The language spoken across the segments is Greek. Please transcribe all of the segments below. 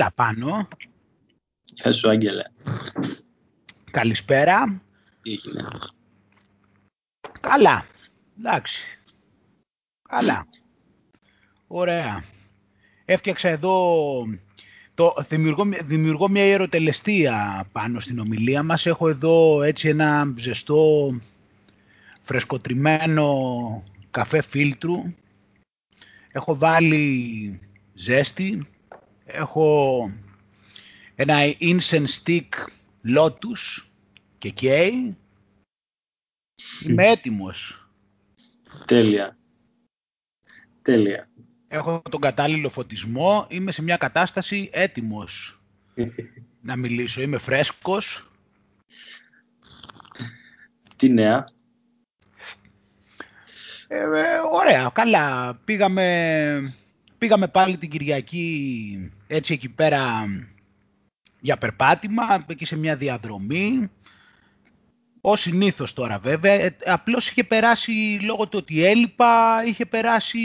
Έλα πάνω. Γεια σου, Άγγελε. Καλησπέρα. Τι έγινε; Καλά. Εντάξει. Καλά. Ωραία. Έφτιαξα εδώ... Το, δημιουργώ, δημιουργώ μια ιεροτελεστία πάνω στην ομιλία μας. Έχω εδώ έτσι ένα ζεστό φρεσκοτριμμένο καφέ φίλτρου. Έχω βάλει ζέστη. Έχω ένα incense stick Lotus και καίει. Είμαι έτοιμος. Τέλεια. Τέλεια. Έχω τον κατάλληλο φωτισμό. Είμαι σε μια κατάσταση έτοιμος να μιλήσω. Είμαι φρέσκος. Τι νέα; Ε, ε, ωραία, καλά. Πήγαμε, πήγαμε πάλι την Κυριακή έτσι εκεί πέρα για περπάτημα, εκεί σε μια διαδρομή. Ω συνήθως τώρα βέβαια, ε, απλώς είχε περάσει λόγω του ότι έλειπα, είχε περάσει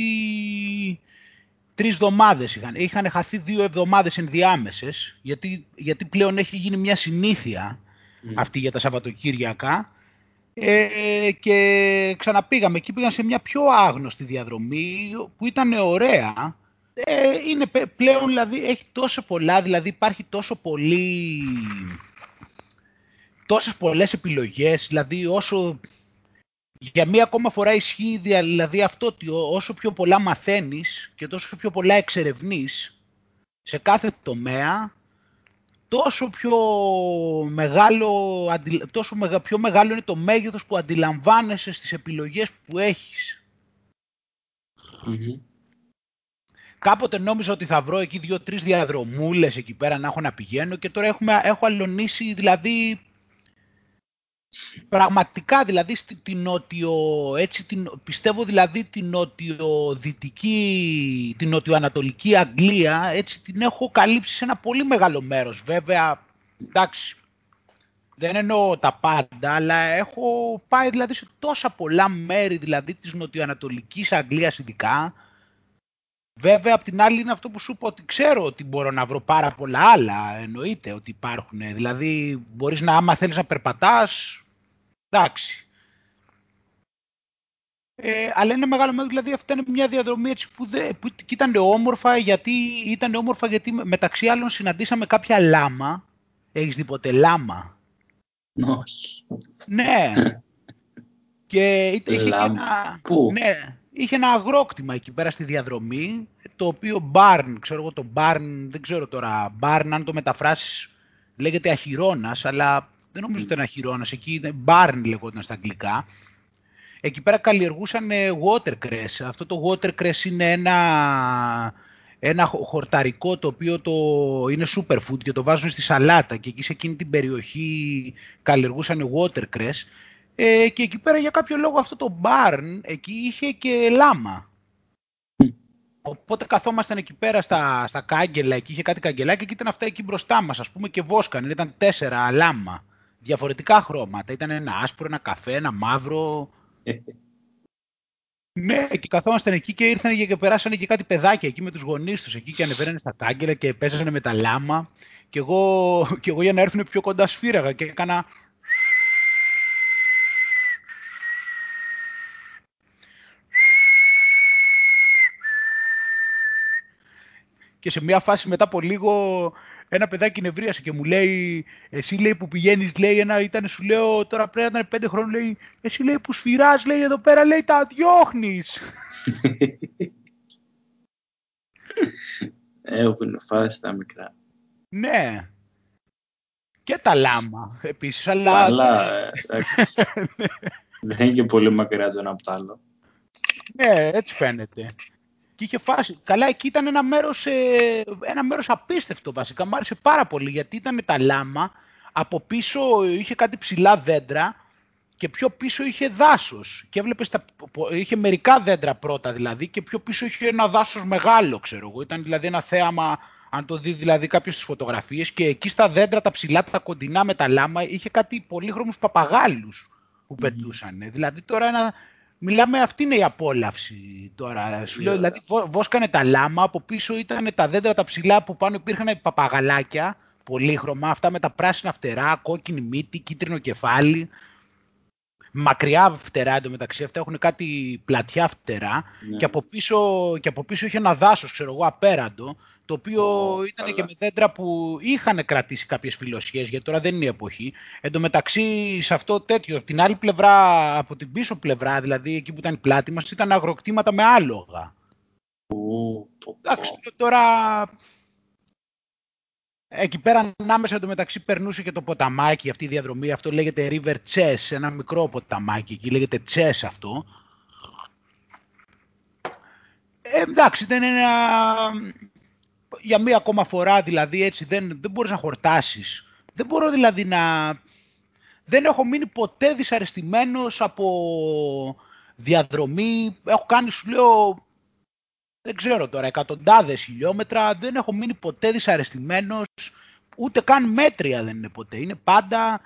τρεις εβδομάδες είχαν, είχαν χαθεί δύο εβδομάδες ενδιάμεσες, γιατί, γιατί πλέον έχει γίνει μια συνήθεια αυτή για τα Σαββατοκύριακα ε, και ξαναπήγαμε εκεί, πήγαν σε μια πιο άγνωστη διαδρομή που ήταν ωραία. Ε, είναι πλέον, δηλαδή, έχει τόσο πολλά, δηλαδή υπάρχει τόσο πολύ τόσες πολλές επιλογές, δηλαδή όσο για μία ακόμα φορά ισχύει δηλαδή αυτό ότι όσο πιο πολλά μαθαίνεις και τόσο πιο πολλά εξερευνείς σε κάθε τομέα, τόσο πιο μεγάλο, τόσο πιο μεγάλο είναι το μέγεθος που αντιλαμβάνεσαι στις επιλογές που εχεις Κάποτε νόμιζα ότι θα βρω εκεί δύο-τρεις διαδρομούλες εκεί πέρα να έχω να πηγαίνω και τώρα έχουμε, έχω αλωνίσει δηλαδή Πραγματικά δηλαδή στην νότιο, έτσι, την, πιστεύω δηλαδή την νότιο-δυτική, την νότιο-ανατολική Αγγλία, έτσι την έχω καλύψει σε ένα πολύ μεγάλο μέρος. Βέβαια, εντάξει, δεν εννοώ τα πάντα, αλλά έχω πάει δηλαδή σε τόσα πολλά μέρη δηλαδή της νοτιοανατολικής Αγγλίας ειδικά. Βέβαια, απ' την άλλη είναι αυτό που σου είπα ότι ξέρω ότι μπορώ να βρω πάρα πολλά άλλα, εννοείται ότι υπάρχουν. Δηλαδή, μπορείς να, άμα θέλεις να περπατάς, Εντάξει. Ε, αλλά είναι μεγάλο μέρος, δηλαδή αυτή ήταν μια διαδρομή έτσι που, δε, που ήταν όμορφα γιατί, ήταν όμορφα γιατί μεταξύ άλλων συναντήσαμε κάποια λάμα. Έχεις δει ποτέ λάμα; Όχι. Ναι. και είχε, και ένα, Πού; ναι, είχε ένα αγρόκτημα εκεί πέρα στη διαδρομή, το οποίο barn, ξέρω εγώ το barn, δεν ξέρω τώρα, barn αν το μεταφράσεις λέγεται αχυρώνας, αλλά δεν νομίζω ότι ήταν χειρόνα, εκεί ήταν barn λεγόταν στα αγγλικά. Εκεί πέρα καλλιεργούσαν watercress. Αυτό το watercress είναι ένα, ένα χορταρικό το οποίο το, είναι superfood και το βάζουν στη σαλάτα και εκεί σε εκείνη την περιοχή καλλιεργούσαν watercress ε, και εκεί πέρα για κάποιο λόγο αυτό το barn εκεί είχε και λάμα. Οπότε καθόμασταν εκεί πέρα στα, στα κάγκελα, εκεί είχε κάτι καγκελάκια και ήταν αυτά εκεί μπροστά μας, ας πούμε, και βόσκαν. Ήταν τέσσερα λάμα διαφορετικά χρώματα. Ήταν ένα άσπρο, ένα καφέ, ένα μαύρο. ναι, και καθόμασταν εκεί και ήρθαν και περάσανε και κάτι παιδάκια εκεί με τους γονείς τους εκεί και ανεβαίνανε στα κάγκελα και παίζανε με τα λάμα. Και εγώ, και εγώ για να έρθουν πιο κοντά σφύραγα και έκανα... Και σε μια φάση μετά από λίγο ένα παιδάκι νευρίασε και μου λέει, εσύ λέει που πηγαίνεις, λέει, ένα ήταν, σου λέω, τώρα πρέπει να ήταν πέντε χρόνια, λέει, εσύ λέει που σφυράς, λέει, εδώ πέρα, λέει, τα διώχνεις. Έχουν φάσει τα μικρά. Ναι. Και τα λάμα, επίσης, αλλά... Αλλά, ε, Δεν είναι και πολύ μακριά το ένα από το άλλο. Ναι, έτσι φαίνεται. Και είχε φάσει. Καλά, εκεί ήταν ένα μέρος, ε, ένα μέρος απίστευτο βασικά. Μ' άρεσε πάρα πολύ γιατί ήταν τα λάμα. Από πίσω είχε κάτι ψηλά δέντρα και πιο πίσω είχε δάσος. Και έβλεπες τα, είχε μερικά δέντρα πρώτα δηλαδή και πιο πίσω είχε ένα δάσος μεγάλο ξέρω εγώ. Ήταν δηλαδή ένα θέαμα αν το δει δηλαδή κάποιος στις φωτογραφίες και εκεί στα δέντρα τα ψηλά, τα κοντινά με τα λάμα είχε κάτι πολύχρωμους παπαγάλους που πετούσαν. Δηλαδή τώρα ένα, Μιλάμε, αυτή είναι η απόλαυση τώρα. Σου λέω, δηλαδή, βόσκανε τα λάμα, από πίσω ήταν τα δέντρα τα ψηλά που πάνω υπήρχαν παπαγαλάκια, πολύχρωμα, αυτά με τα πράσινα φτερά, κόκκινη μύτη, κίτρινο κεφάλι. Μακριά φτερά εντωμεταξύ, αυτά έχουν κάτι πλατιά φτερά ναι. και, από πίσω, και από πίσω είχε ένα δάσος, ξέρω εγώ, απέραντο, το οποίο ήταν και με δέντρα που είχαν κρατήσει κάποιες φιλοσιές, γιατί τώρα δεν είναι η εποχή. Εν τω μεταξύ, σε αυτό τέτοιο, την άλλη πλευρά, από την πίσω πλευρά, δηλαδή εκεί που ήταν η πλάτη μας, ήταν αγροκτήματα με άλογα. Εντάξει, τώρα Εκεί πέρα ανάμεσα το μεταξύ περνούσε και το ποταμάκι, αυτή η διαδρομή, αυτό λέγεται River Chess, ένα μικρό ποταμάκι, εκεί λέγεται Chess αυτό. Ε, εντάξει, δεν είναι ένα... Για μία ακόμα φορά δηλαδή έτσι δεν, δεν μπορείς να χορτάσεις. Δεν μπορώ δηλαδή να... Δεν έχω μείνει ποτέ δυσαρεστημένος από διαδρομή. Έχω κάνει, σου λέω, δεν ξέρω τώρα, εκατοντάδες χιλιόμετρα, δεν έχω μείνει ποτέ δυσαρεστημένος, ούτε καν μέτρια δεν είναι ποτέ. Είναι πάντα...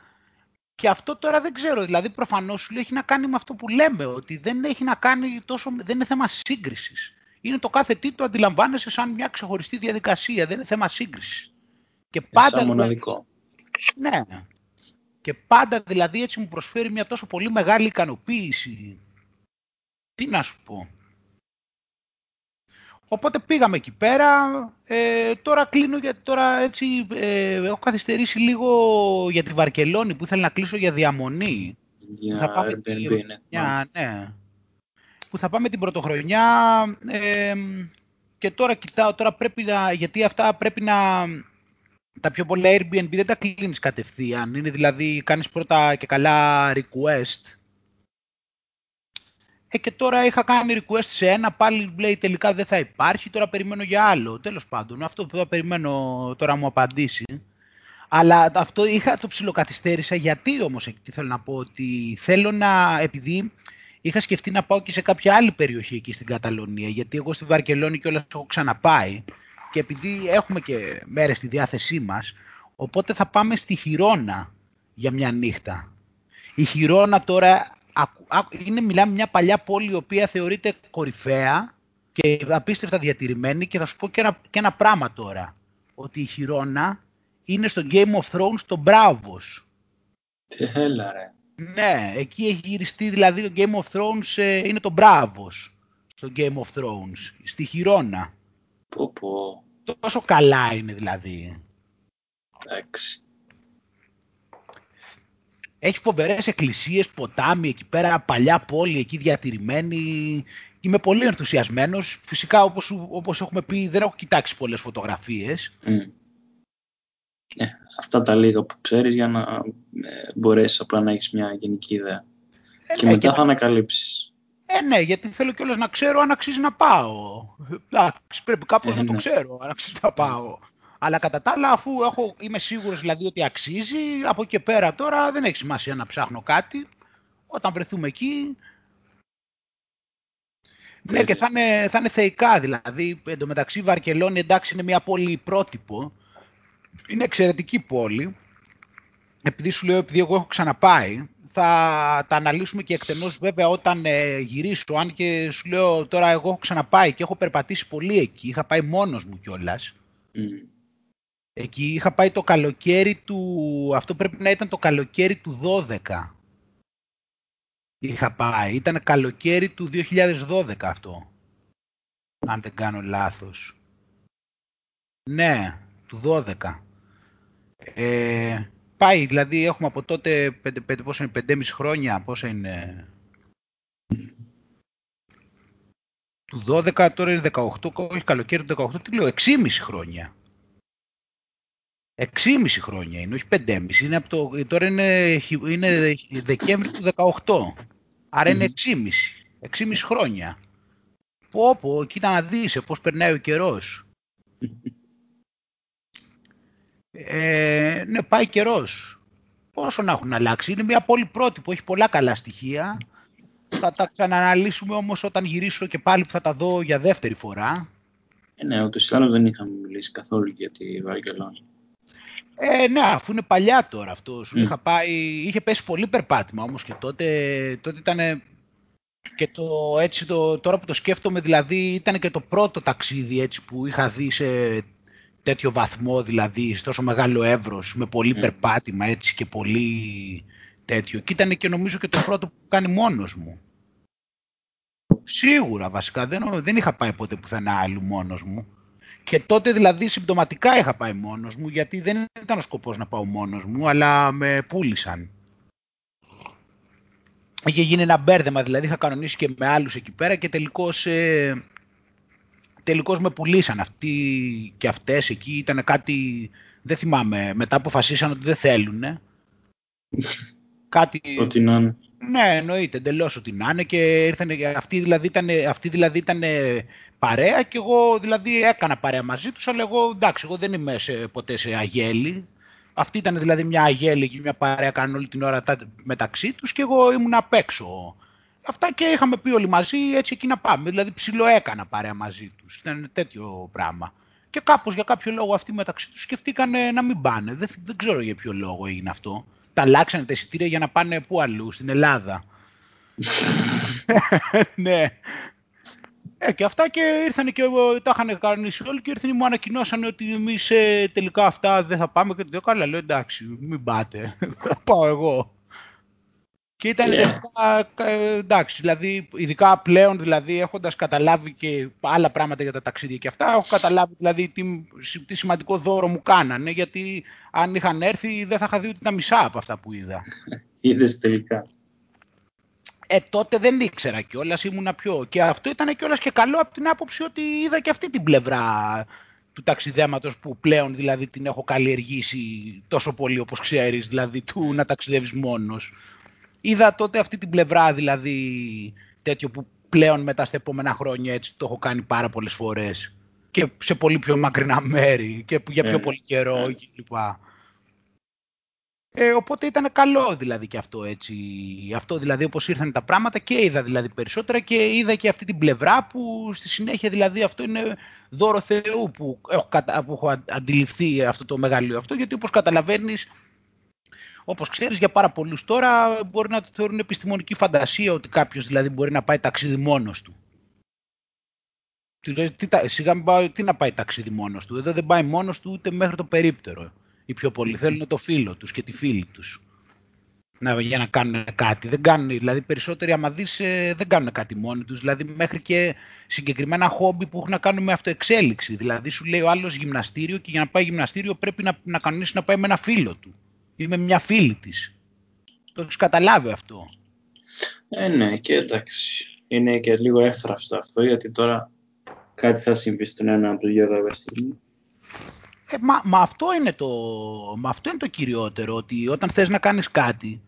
Και αυτό τώρα δεν ξέρω, δηλαδή προφανώς σου λέει, έχει να κάνει με αυτό που λέμε, ότι δεν έχει να κάνει τόσο, δεν είναι θέμα σύγκρισης. Είναι το κάθε τι το αντιλαμβάνεσαι σαν μια ξεχωριστή διαδικασία, δεν είναι θέμα σύγκρισης. Και πάντα, σαν μοναδικό. Ναι. Και πάντα δηλαδή έτσι μου προσφέρει μια τόσο πολύ μεγάλη ικανοποίηση. Τι να σου πω. Οπότε πήγαμε εκεί πέρα. Ε, τώρα κλείνω γιατί τώρα έτσι ε, έχω καθυστερήσει λίγο για τη Βαρκελόνη που ήθελα να κλείσω για διαμονή. Για θα πάμε Airbnb, την... ναι. ναι. Που θα πάμε την πρωτοχρονιά ε, και τώρα κοιτάω, τώρα πρέπει να, γιατί αυτά πρέπει να, τα πιο πολλά Airbnb δεν τα κλείνεις κατευθείαν. Είναι δηλαδή, κάνεις πρώτα και καλά request ε, και τώρα είχα κάνει request σε ένα, πάλι λέει τελικά δεν θα υπάρχει, τώρα περιμένω για άλλο. Τέλος πάντων, αυτό που θα περιμένω τώρα μου απαντήσει. Αλλά αυτό είχα, το ψιλοκαθυστέρησα, γιατί όμως τι θέλω να πω, ότι θέλω να, επειδή είχα σκεφτεί να πάω και σε κάποια άλλη περιοχή εκεί στην Καταλωνία, γιατί εγώ στη Βαρκελόνη κιόλας έχω ξαναπάει και επειδή έχουμε και μέρες στη διάθεσή μας, οπότε θα πάμε στη Χιρόνα για μια νύχτα. Η Χιρόνα τώρα είναι, μιλάμε μια παλιά πόλη η οποία θεωρείται κορυφαία και απίστευτα διατηρημένη και θα σου πω και ένα, και ένα πράγμα τώρα. Ότι η Χιρόνα είναι στο Game of Thrones το Μπράβος. Τι έλα ρε. Ναι, εκεί έχει γυριστεί δηλαδή το Game of Thrones ε, είναι το Μπράβος στο Game of Thrones, στη Χιρόνα. Πω πω. Τόσο καλά είναι δηλαδή. Εντάξει. Έχει φοβερές εκκλησίες, ποτάμι εκεί πέρα, παλιά πόλη εκεί διατηρημένη. Είμαι πολύ ενθουσιασμένος. Φυσικά, όπως όπως έχουμε πει, δεν έχω κοιτάξει πολλές φωτογραφίες. Mm. Ε, αυτά τα λίγα που ξέρεις για να ε, μπορέσεις απλά να έχεις μια γενική ιδέα. Ε, και ναι, μετά θα ανακαλύψεις. Ε, ναι, γιατί θέλω κιόλας να ξέρω αν αξίζει να πάω. Εντάξει, πρέπει κάπως ε, να το ναι. ξέρω αν αξίζει να πάω. Αλλά κατά τα άλλα, αφού έχω, είμαι σίγουρος δηλαδή ότι αξίζει, από εκεί πέρα τώρα δεν έχει σημασία να ψάχνω κάτι. Όταν βρεθούμε εκεί... Ναι, και θα είναι, θα είναι θεϊκά δηλαδή. Εντωμεταξύ, Βαρκελόνη εντάξει είναι μια πόλη πρότυπο. Είναι εξαιρετική πόλη. Επειδή σου λέω, επειδή εγώ έχω ξαναπάει, θα τα αναλύσουμε και εκτενώς βέβαια όταν ε, γυρίσω. Αν και σου λέω τώρα εγώ έχω ξαναπάει και έχω περπατήσει πολύ εκεί. Είχα πάει μόνος μου κιόλας. Εκεί είχα πάει το καλοκαίρι του... Αυτό πρέπει να ήταν το καλοκαίρι του 12. Είχα πάει. Ήταν καλοκαίρι του 2012 αυτό. Αν δεν κάνω λάθος. Ναι, του 12. Ε, πάει, δηλαδή έχουμε από τότε, πέντε, πέντε, πόσο είναι, 5,5 χρόνια, πόσα είναι... Του 12, τώρα είναι 18, όχι καλοκαίρι του 18, τι λέω, 6,5 χρόνια. 6,5 χρόνια είναι, όχι 5,5. Είναι από το, τώρα είναι, είναι Δεκέμβρη του 18. Άρα είναι 6,5. 6,5 χρόνια. Πω πω, κοίτα να δεις ε, πώς περνάει ο καιρός. Ε, ναι, πάει καιρός. Πόσο να έχουν αλλάξει. Είναι μια πόλη πρώτη που έχει πολλά καλά στοιχεία. Θα τα ξανααναλύσουμε όμως όταν γυρίσω και πάλι που θα τα δω για δεύτερη φορά. Ε, ναι, ούτως ή άλλως δεν είχαμε μιλήσει καθόλου για τη Βαρκελόνη. Ε, ναι, αφού είναι παλιά τώρα αυτό. Σου mm. είχα πάει, είχε πέσει πολύ περπάτημα όμως και τότε, τότε ήταν Και το, έτσι, το, τώρα που το σκέφτομαι, δηλαδή, ήταν και το πρώτο ταξίδι έτσι, που είχα δει σε τέτοιο βαθμό, δηλαδή, σε τόσο μεγάλο εύρος, με πολύ mm. περπάτημα έτσι και πολύ τέτοιο. Και ήταν και νομίζω και το πρώτο που κάνει μόνος μου. Σίγουρα, βασικά. Δεν, δεν είχα πάει ποτέ πουθενά άλλου μόνος μου. Και τότε δηλαδή συμπτωματικά είχα πάει μόνος μου, γιατί δεν ήταν ο σκοπός να πάω μόνος μου, αλλά με πούλησαν. Είχε γίνει ένα μπέρδεμα, δηλαδή είχα κανονίσει και με άλλους εκεί πέρα και τελικώς, ε, τελικώς με πουλήσαν αυτοί και αυτές εκεί. Ήταν κάτι, δεν θυμάμαι, μετά αποφασίσαν ότι δεν θέλουν. κάτι... Ότι να είναι. Ναι, εννοείται, εντελώς ότι να είναι και ήρθαν, αυτοί δηλαδή ήταν, αυτοί δηλαδή ήταν παρέα και εγώ δηλαδή έκανα παρέα μαζί τους, αλλά εγώ εντάξει, εγώ δεν είμαι σε, ποτέ σε αγέλη. Αυτή ήταν δηλαδή μια αγέλη και μια παρέα κάνουν όλη την ώρα μεταξύ τους και εγώ ήμουν απ' έξω. Αυτά και είχαμε πει όλοι μαζί έτσι εκεί να πάμε. Δηλαδή ψηλό έκανα παρέα μαζί τους. Ήταν τέτοιο πράγμα. Και κάπως για κάποιο λόγο αυτοί μεταξύ τους σκεφτήκαν να μην πάνε. Δεν, δεν ξέρω για ποιο λόγο έγινε αυτό. Τα αλλάξανε τα εισιτήρια για να πάνε πού αλλού, στην Ελλάδα. ναι. Ε, και αυτά και ήρθαν και τα είχαν κανονίσει όλοι και ήρθαν μου ανακοινώσαν ότι εμείς ε, τελικά αυτά δεν θα πάμε και το δύο καλά. Λέω εντάξει, μην πάτε. θα πάω εγώ. Και ήταν yeah. Ε, εντάξει, δηλαδή, ειδικά πλέον, δηλαδή, έχοντας καταλάβει και άλλα πράγματα για τα ταξίδια και αυτά, έχω καταλάβει δηλαδή τι, τι σημαντικό δώρο μου κάνανε, γιατί αν είχαν έρθει δεν θα είχα δει ούτε τα μισά από αυτά που είδα. Είδες τελικά. Ε, τότε δεν ήξερα κιόλας, ήμουνα πιο. Και αυτό ήταν κιόλας και καλό από την άποψη ότι είδα και αυτή την πλευρά του ταξιδέματος που πλέον δηλαδή την έχω καλλιεργήσει τόσο πολύ όπως ξέρεις, δηλαδή του να ταξιδεύεις μόνος. Είδα τότε αυτή την πλευρά δηλαδή τέτοιο που πλέον μετά στα επόμενα χρόνια έτσι το έχω κάνει πάρα πολλές φορές και σε πολύ πιο μακρινά μέρη και για πιο ε, πολύ καιρό ε. κλπ. Ε, οπότε ήταν καλό δηλαδή και αυτό έτσι. Αυτό δηλαδή όπως ήρθαν τα πράγματα και είδα δηλαδή περισσότερα και είδα και αυτή την πλευρά που στη συνέχεια δηλαδή αυτό είναι δώρο Θεού που έχω, που έχω αντιληφθεί αυτό το μεγαλείο αυτό γιατί όπως καταλαβαίνεις όπως ξέρεις για πάρα πολλούς τώρα μπορεί να το θεωρούν επιστημονική φαντασία ότι κάποιος δηλαδή μπορεί να πάει ταξίδι μόνος του. Τι, τι, σιγά τι να πάει ταξίδι μόνος του; Εδώ δεν πάει μόνος του ούτε μέχρι το περίπτερο οι πιο πολλοί. Θέλουν το φίλο τους και τη φίλη τους. Να, για να κάνουν κάτι. Δεν κάνουν, δηλαδή περισσότεροι άμα δεις, ε, δεν κάνουν κάτι μόνοι τους. Δηλαδή μέχρι και συγκεκριμένα χόμπι που έχουν να κάνουν με αυτοεξέλιξη. Δηλαδή σου λέει ο άλλος γυμναστήριο και για να πάει γυμναστήριο πρέπει να, να κανονίσει να πάει με ένα φίλο του. Ή με μια φίλη της. Το έχεις καταλάβει αυτό; Ε, ναι, και εντάξει. Είναι και λίγο εύθραυστο αυτό, γιατί τώρα κάτι θα συμβεί στον ένα από τους δύο ε, μα, μα, αυτό είναι το, μα αυτό είναι το κυριότερο, ότι όταν θες να κάνεις κάτι,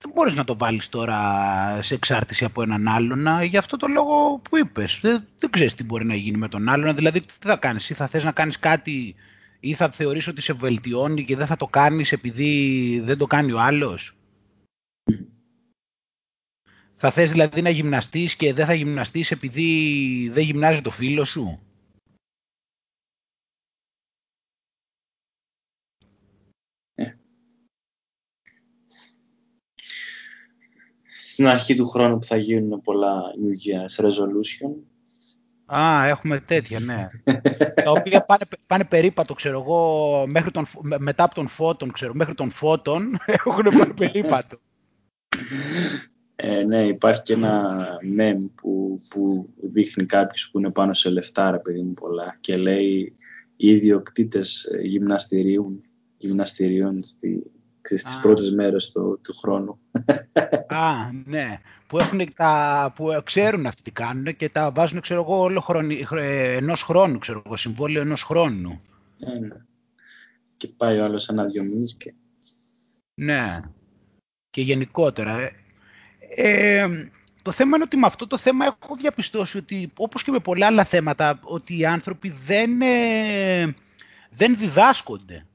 δεν μπορείς να το βάλεις τώρα σε εξάρτηση από έναν άλλον, γι' αυτό το λόγο που είπες. Δεν, δεν ξέρεις τι μπορεί να γίνει με τον άλλον, δηλαδή τι θα κάνεις, ή θα θες να κάνεις κάτι ή θα θεωρείς ότι σε βελτιώνει και δεν θα το κάνεις επειδή δεν το κάνει ο άλλος; Θα θες δηλαδή να γυμναστείς και δεν θα γυμναστείς επειδή δεν γυμνάζει το φίλο σου; στην αρχή του χρόνου που θα γίνουν πολλά New Year's resolution. Α, έχουμε τέτοια, ναι. τα οποία πάνε, πάνε περίπατο, ξέρω εγώ, μέχρι τον, μετά από τον φώτον, ξέρω, μέχρι τον φώτον, έχουν πάνε περίπατο. Ε, ναι, υπάρχει και ένα meme που, που δείχνει κάποιος που είναι πάνω σε λεφτά, ρε παιδί μου, πολλά και λέει οι ιδιοκτήτες γυμναστηρίων, γυμναστηρίων στη, στις πρώτες μέρες του, του χρόνου. Α, ναι. Που, έχουν τα, που ξέρουν αυτοί τι κάνουν και τα βάζουν, ξέρω εγώ, όλο χρονι, ενός χρόνου, ξέρω εγώ, συμβόλαιο ενός χρόνου. Ναι, ναι. Και πάει ο άλλος ένα-δυο μήνες και... Ναι. Και γενικότερα. Ε, ε, το θέμα είναι ότι με αυτό το θέμα έχω διαπιστώσει ότι, όπως και με πολλά άλλα θέματα, ότι οι άνθρωποι δεν, ε, δεν διδάσκονται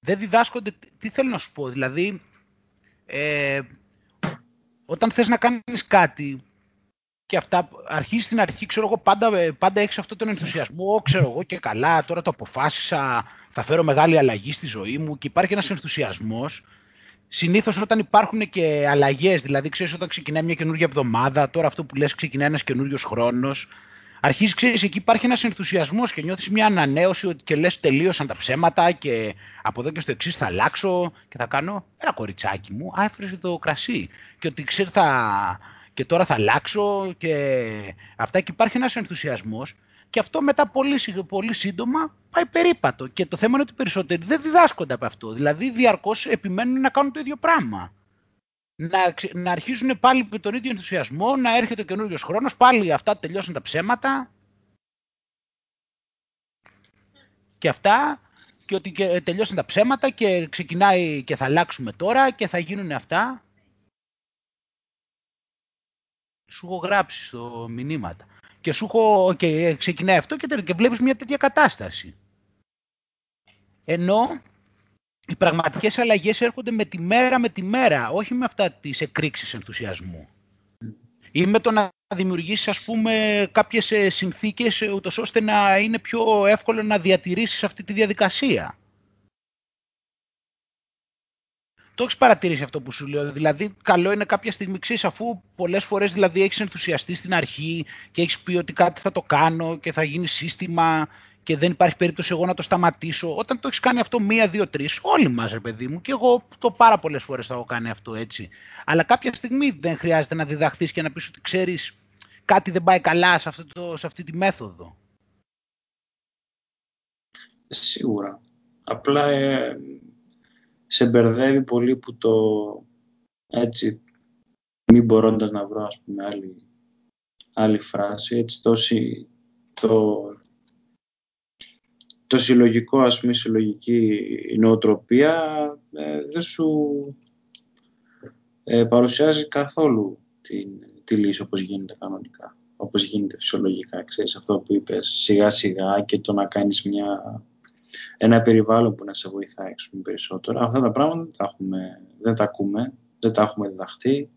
δεν διδάσκονται, τι θέλω να σου πω, δηλαδή, ε, όταν θες να κάνεις κάτι και αυτά, αρχίζεις στην αρχή, ξέρω εγώ, πάντα, πάντα έχεις αυτό τον ενθουσιασμό, ξέρω εγώ και καλά, τώρα το αποφάσισα, θα φέρω μεγάλη αλλαγή στη ζωή μου και υπάρχει ένας ενθουσιασμός. Συνήθως όταν υπάρχουν και αλλαγές, δηλαδή ξέρεις όταν ξεκινάει μια καινούργια εβδομάδα, τώρα αυτό που λες ξεκινάει ένας καινούριος χρόνος, αρχίζεις, ξέρεις, εκεί υπάρχει ένας ενθουσιασμός και νιώθεις μια ανανέωση ότι και λες τελείωσαν τα ψέματα και από εδώ και στο εξής θα αλλάξω και θα κάνω ένα κοριτσάκι μου, α, το κρασί και ότι ξέρεις θα... και τώρα θα αλλάξω και αυτά και υπάρχει ένας ενθουσιασμός και αυτό μετά πολύ, πολύ σύντομα πάει περίπατο. Και το θέμα είναι ότι περισσότεροι δεν διδάσκονται από αυτό. Δηλαδή διαρκώς επιμένουν να κάνουν το ίδιο πράγμα να, να αρχίζουν πάλι με τον ίδιο ενθουσιασμό, να έρχεται ο καινούριος χρόνος, πάλι αυτά τελειώσαν τα ψέματα και αυτά και ότι και, τελειώσαν τα ψέματα και ξεκινάει και θα αλλάξουμε τώρα και θα γίνουν αυτά. Σου έχω γράψει στο μηνύματα. Και, σου έχω, και ξεκινάει αυτό και, και βλέπεις μια τέτοια κατάσταση. Ενώ οι πραγματικές αλλαγές έρχονται με τη μέρα με τη μέρα, όχι με αυτά τις εκρήξεις ενθουσιασμού. Ή με το να δημιουργήσεις, ας πούμε, κάποιες ε, συνθήκες ε, ούτως ώστε να είναι πιο εύκολο να διατηρήσεις αυτή τη διαδικασία. Το έχεις παρατηρήσει αυτό που σου λέω. Δηλαδή, καλό είναι κάποια στιγμή ξέρεις, αφού πολλές φορές δηλαδή έχεις ενθουσιαστεί στην αρχή και έχεις πει ότι κάτι θα το κάνω και θα γίνει σύστημα και δεν υπάρχει περίπτωση εγώ να το σταματήσω. Όταν το έχεις κάνει αυτό μία, δύο, τρεις, όλοι μας, ρε παιδί μου, και εγώ το πάρα πολλές φορές θα έχω κάνει αυτό έτσι. Αλλά κάποια στιγμή δεν χρειάζεται να διδαχθείς και να πεις ότι ξέρεις κάτι δεν πάει καλά σε, αυτό το, σε αυτή τη μέθοδο. Σίγουρα. Απλά ε, σε μπερδεύει πολύ που το έτσι μην μπορώντας να βρω ας πούμε άλλη, άλλη φράση έτσι τόση το το συλλογικό, ας πούμε, η συλλογική νοοτροπία ε, δεν σου ε, παρουσιάζει καθόλου την, τη λύση όπως γίνεται κανονικά, όπως γίνεται φυσιολογικά, ξέρεις, αυτό που είπες σιγά σιγά και το να κάνεις μια, ένα περιβάλλον που να σε βοηθάει πούμε, περισσότερο. Αυτά τα πράγματα δεν τα, έχουμε, δεν τα ακούμε, δεν τα έχουμε διδαχτεί.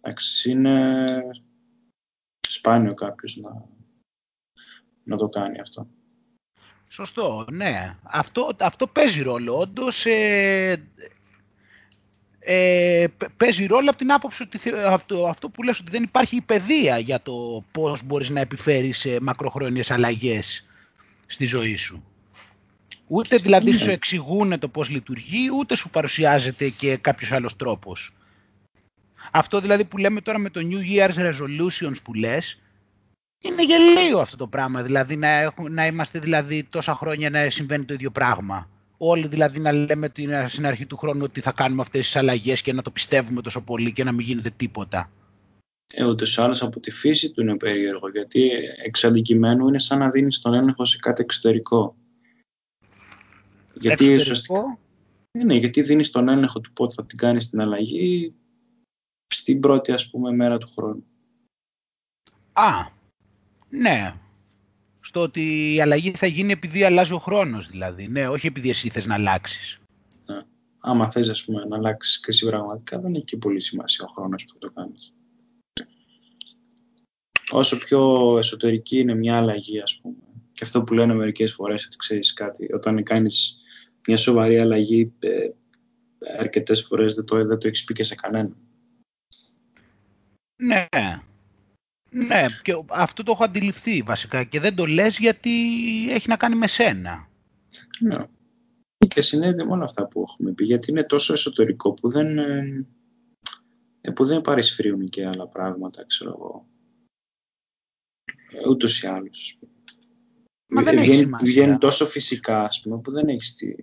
Εντάξει, είναι σπάνιο κάποιος να, να το κάνει αυτό. Σωστό, ναι. Αυτό, αυτό παίζει ρόλο. Όντως ε, ε, παίζει ρόλο από την άποψη ότι αυτό, αυτό που λες ότι δεν υπάρχει παιδεία για το πώς μπορείς να επιφέρεις ε, μακροχρόνιες αλλαγές στη ζωή σου. Ούτε δηλαδή σου εξηγούν το πώς λειτουργεί, ούτε σου παρουσιάζεται και κάποιος άλλος τρόπος. Αυτό δηλαδή που λέμε τώρα με το New Year's Resolutions που λες, είναι γελίο αυτό το πράγμα, δηλαδή να, έχουμε, να είμαστε δηλαδή τόσα χρόνια να συμβαίνει το ίδιο πράγμα. Όλοι δηλαδή να λέμε την, στην αρχή του χρόνου ότι θα κάνουμε αυτές τις αλλαγές και να το πιστεύουμε τόσο πολύ και να μην γίνεται τίποτα. Ε, ούτως άλλως από τη φύση του είναι περίεργο, γιατί εξ αντικειμένου είναι σαν να δίνεις τον έλεγχο σε κάτι εξωτερικό. Γιατί εξωτερικό; Ε, ναι, γιατί δίνεις τον έλεγχο του πότε θα την κάνεις την αλλαγή στην πρώτη ας πούμε μέρα του χρόνου. Α, ναι. Στο ότι η αλλαγή θα γίνει επειδή αλλάζει ο χρόνος δηλαδή. Ναι, όχι επειδή εσύ θες να αλλάξεις. Ναι. Άμα θες ας πούμε, να αλλάξεις και εσύ πραγματικά δεν έχει και πολύ σημασία ο χρόνος που θα το κάνεις. Όσο πιο εσωτερική είναι μια αλλαγή ας πούμε και αυτό που λένε μερικές φορές ότι ξέρεις κάτι όταν κάνεις μια σοβαρή αλλαγή ε, αρκετές φορές δεν το, δεν το έχεις πει και σε κανέναν. Ναι, ναι, και αυτό το έχω αντιληφθεί βασικά και δεν το λες γιατί έχει να κάνει με σένα. Ναι. Και συνέβη με όλα αυτά που έχουμε πει, γιατί είναι τόσο εσωτερικό που δεν, ε, που δεν παρισφρίουν και άλλα πράγματα, ξέρω εγώ. Ε, ούτως ή άλλως. Μα δεν βγαίνει, έχει βγαίνει τόσο φυσικά, ας πούμε, που δεν έχεις τι...